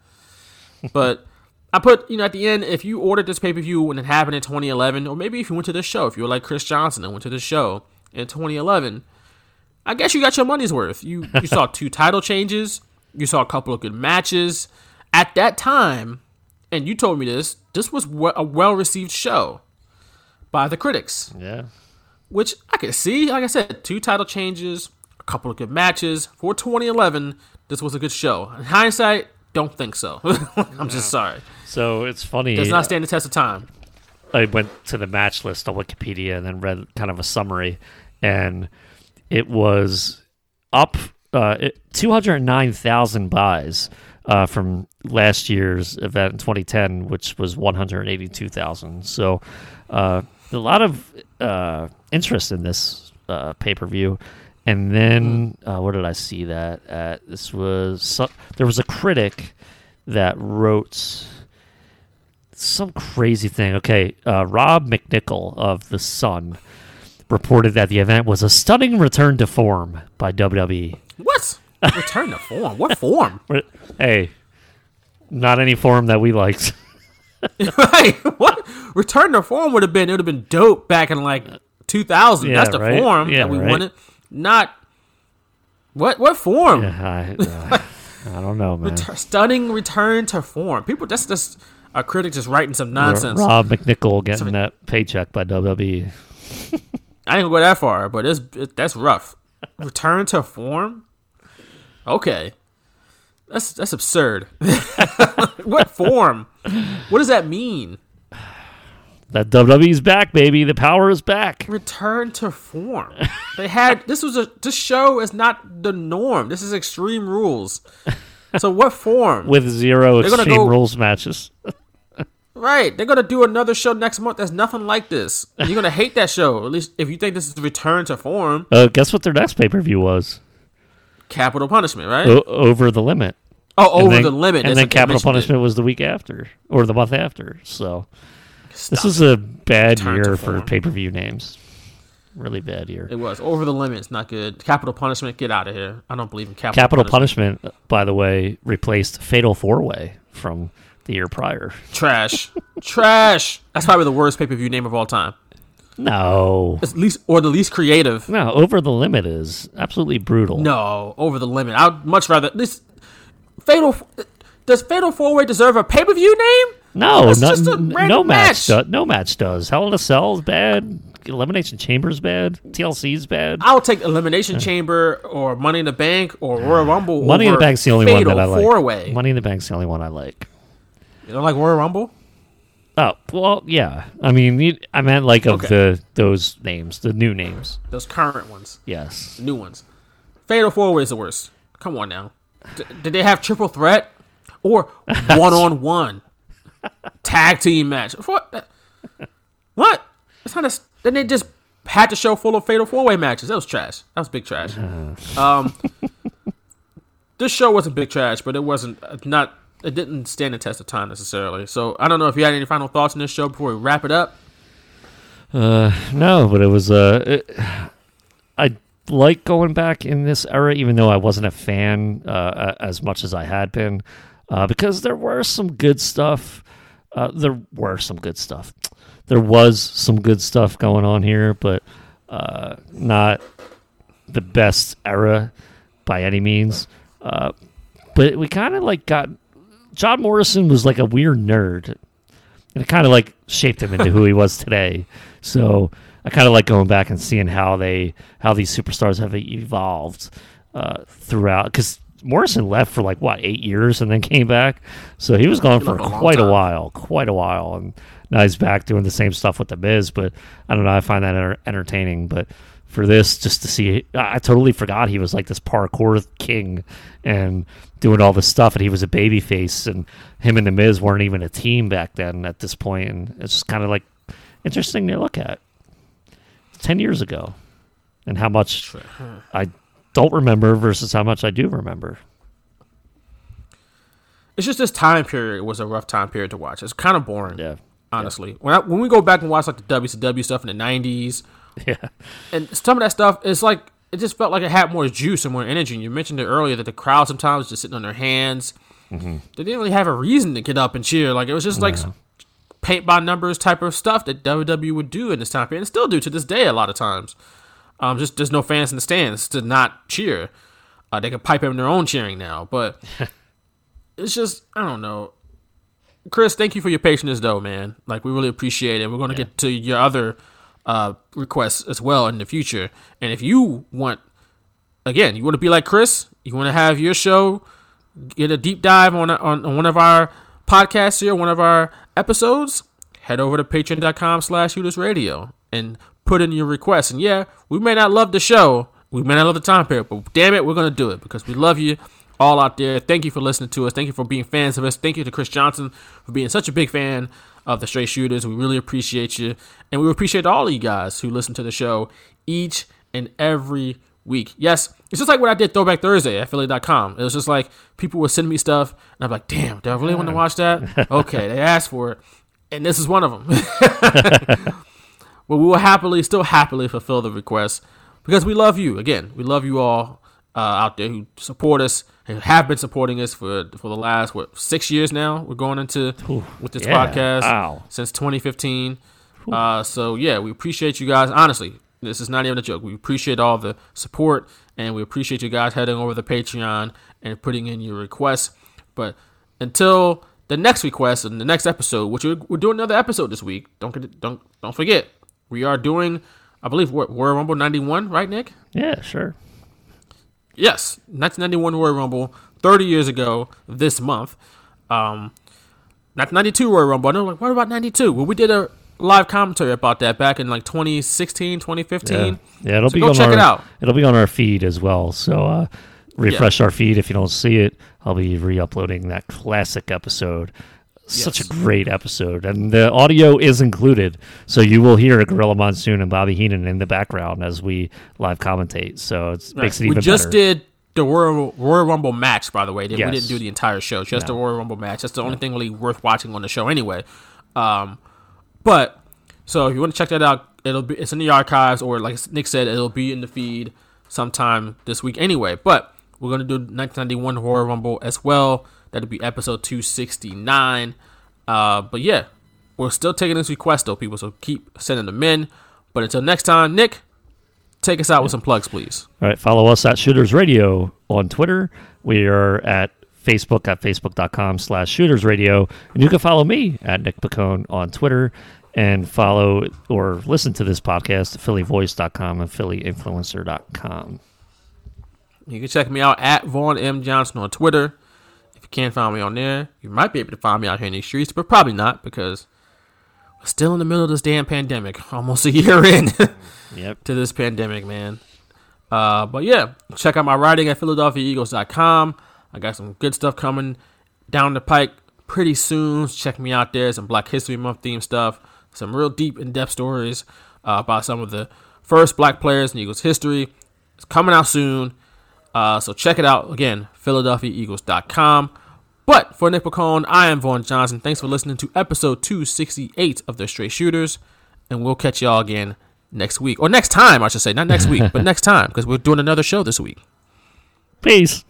But I put, you know, at the end, if you ordered this pay per view when it happened in 2011, or maybe if you went to this show, if you were like Chris Johnson and went to this show in 2011, I guess you got your money's worth. You you saw two title changes, you saw a couple of good matches. At that time, and you told me this, this was a well received show by the critics, Yeah. which I could see. Like I said, two title changes, a couple of good matches for 2011. This was a good show. In hindsight, don't think so. I'm just sorry. So it's funny. Does not stand the test of time. I went to the match list on Wikipedia and then read kind of a summary, and it was up uh, 209,000 buys uh, from last year's event in 2010, which was 182,000. So uh, a lot of uh, interest in this uh, pay per view. And then uh, where did I see that at? This was there was a critic that wrote some crazy thing. Okay, Rob McNichol of The Sun reported that the event was a stunning return to form by WWE. What? Return to form. What form? Hey, not any form that we liked. right. What? Return to form would have been. It would have been dope back in like 2000. Yeah, That's the right. form Yeah, that we right. wanted. Not. What? What form? I, uh, I don't know, man. Retur- stunning return to form. People. That's just a critic just writing some nonsense. Rob McNichol getting that paycheck by. WWE. I ain't gonna go that far, but it's it, that's rough. Return to form. Okay. That's that's absurd. what form? What does that mean? That WWE's back, baby. The power is back. return to form. They had this was a this show is not the norm. This is extreme rules. So what form? With zero They're extreme go- rules matches. Right, they're gonna do another show next month. That's nothing like this. You're gonna hate that show. At least if you think this is the return to form. Uh, guess what their next pay per view was? Capital punishment, right? O- over the limit. oh, And over then- the limit. And That's then they capital mentioned it. punishment was the week after or the month after. So this Stop is a bad year for pay per view names. Really bad year. It was over the limit. It's not good. Capital punishment. Get out of here. I don't believe in capital. Capital punishment. punishment, by the way, replaced Fatal Four Way from the year prior. Trash. Trash. That's probably the worst pay per view name of all time. No, It's least or the least creative. no, Over the Limit is absolutely brutal. No, over the limit. I'd much rather this fatal. Does Fatal Four Way deserve a pay per view name? no, It's no, just a no match. match. Do, no match does. Hell in a Cell is bad. Elimination Chamber's bad. TLC's bad. I'll take Elimination uh. Chamber or Money in the Bank or Royal Rumble. Money in the Bank's the only one that I like. Four Way. Money in the Bank's the only one I like. You don't like Royal Rumble? Oh well, yeah. I mean, you- I meant like of Okay. the those names, the new names. Those current ones, Yes. the new ones. Fatal Four Way is the worst. Come on now. D- did they have Triple Threat or one on one tag team match. What? What? It's not a. Then they just had to show full of fatal four way matches. That was trash. That was big trash. Um, this show wasn't big trash, but it wasn't uh, not. It didn't stand the test of time necessarily. So I don't know if you had any final thoughts on this show before we wrap it up. No, but it was uh, it, I like going back in this era, even though I wasn't a fan uh, as much as I had been, uh, because there were some good stuff. Uh, there were some good stuff. There was some good stuff going on here, but uh, not the best era by any means. Uh, but we kind of like got John Morrison was like a weird nerd, and it kind of like shaped him into who he was today. So I kind of like going back and seeing how they how these superstars have evolved uh, throughout. Because Morrison left for like what eight years and then came back, so he was gone for a quite a while, quite a while, and now he's back doing the same stuff with the Miz. But I don't know, I find that enter- entertaining. But for this, just to see, I totally forgot he was like this parkour king and doing all this stuff, and he was a baby face, and him and the Miz weren't even a team back then at this point, and it's just kind of like interesting to look at. Ten years ago, and how much I don't remember versus how much I do remember. It's just this time period was a rough time period to watch. It's kind of boring. Yeah. honestly. When I, when we go back and watch like the WCW stuff in the '90s, Yeah, and some of that stuff, it's like it just felt like it had more juice and more energy. And you mentioned it earlier that the crowd sometimes just sitting on their hands. Mm-hmm. They didn't really have a reason to get up and cheer. Like it was just like paint by numbers type of stuff that WWE would do in this time period, and still do to this day a lot of times. Um, just there's no fans in the stands to not cheer. Uh, they can pipe in their own cheering now, but it's just I don't know. Chris, thank you for your patience, though, man. Like we really appreciate it. We're gonna get to your other uh, requests as well in the future. And if you want, again, you want to be like Chris, you want to have your show get a deep dive on, on on one of our podcasts here, one of our episodes, head over to patreon.com slash Radio and put in your requests. And yeah, we may not love the show, we may not love the time period, but damn it, we're gonna do it because we love you all out there. Thank you for listening to us. Thank you for being fans of us. Thank you to Chris Johnson for being such a big fan of the Straight Shooters. We really appreciate you. And we appreciate all of you guys who listen to the show each and every week. Yes, it's just like what I did Throwback Thursday at Philly.com. It was just like people would send me stuff, and I'm like, damn, do I really want to watch that? Okay, they asked for it. And this is one of them. but we will happily, still happily fulfill the request because we love you. Again, we love you all uh, out there who support us and have been supporting us for for the last what six years now. We're going into with this yeah, podcast wow. since 2015. Uh, so yeah, we appreciate you guys. Honestly, this is not even a joke. We appreciate all the support and we appreciate you guys heading over to Patreon and putting in your requests. But until the next request and the next episode, which we're, we're doing another episode this week. Don't get- don't don't forget, we are doing, I believe, what Royal Rumble '91, right, Nick? yeah, sure. Yes, 1991 Royal Rumble, 30 years ago this month. Um, not 92 Royal Rumble. I know, like, what about 92? Well, we did a live commentary about that back in like 2016, 2015. Yeah, yeah it'll So be go on check our, it out. It'll be on our feed as well. So uh, refresh our feed if you don't see it. I'll be re-uploading that classic episode. Such a great episode, and the audio is included, so you will hear a Gorilla Monsoon and Bobby Heenan in the background as we live commentate. So it makes it even. Better. We just better. did the Royal, Royal Rumble match, by the way. We didn't do the entire show, just the Royal Rumble match. That's the only thing really worth watching on the show, anyway. Um, but so if you want to check that out, it'll be it's in the archives, or like Nick said, it'll be in the feed sometime this week, anyway. But we're gonna do 1991 Royal Rumble as well. That'll be episode 269. Uh, but yeah, we're still taking this request though, people. So keep sending them in. But until next time, Nick, take us out with some plugs, please. All right, follow us at Shooters Radio on Twitter. We are at Facebook at facebook.com slash Shooters Radio. And you can follow me at Nick Piccone on Twitter and follow or listen to this podcast at phillyvoice.com and phillyinfluencer.com. You can check me out at Vaughn M. Johnson on Twitter. If you can't find me on there, you might be able to find me out here in these streets, but probably not because we're still in the middle of this damn pandemic, almost a year in Yep. to this pandemic, man. Uh, but yeah, check out my writing at PhiladelphiaEagles.com. I got some good stuff coming down the pike pretty soon. Check me out there. Some Black History Month themed stuff. Some real deep, in depth stories uh, about some of the first black players in Eagles history. It's coming out soon. Uh, so check it out. Again, PhiladelphiaEagles.com. But for Nick Piccone, I am Vaughn Johnson. Thanks for listening to episode 268 of The Straight Shooters. And we'll catch y'all again next week. Or next time, I should say. Not next week, but next time, because we're doing another show this week. Peace.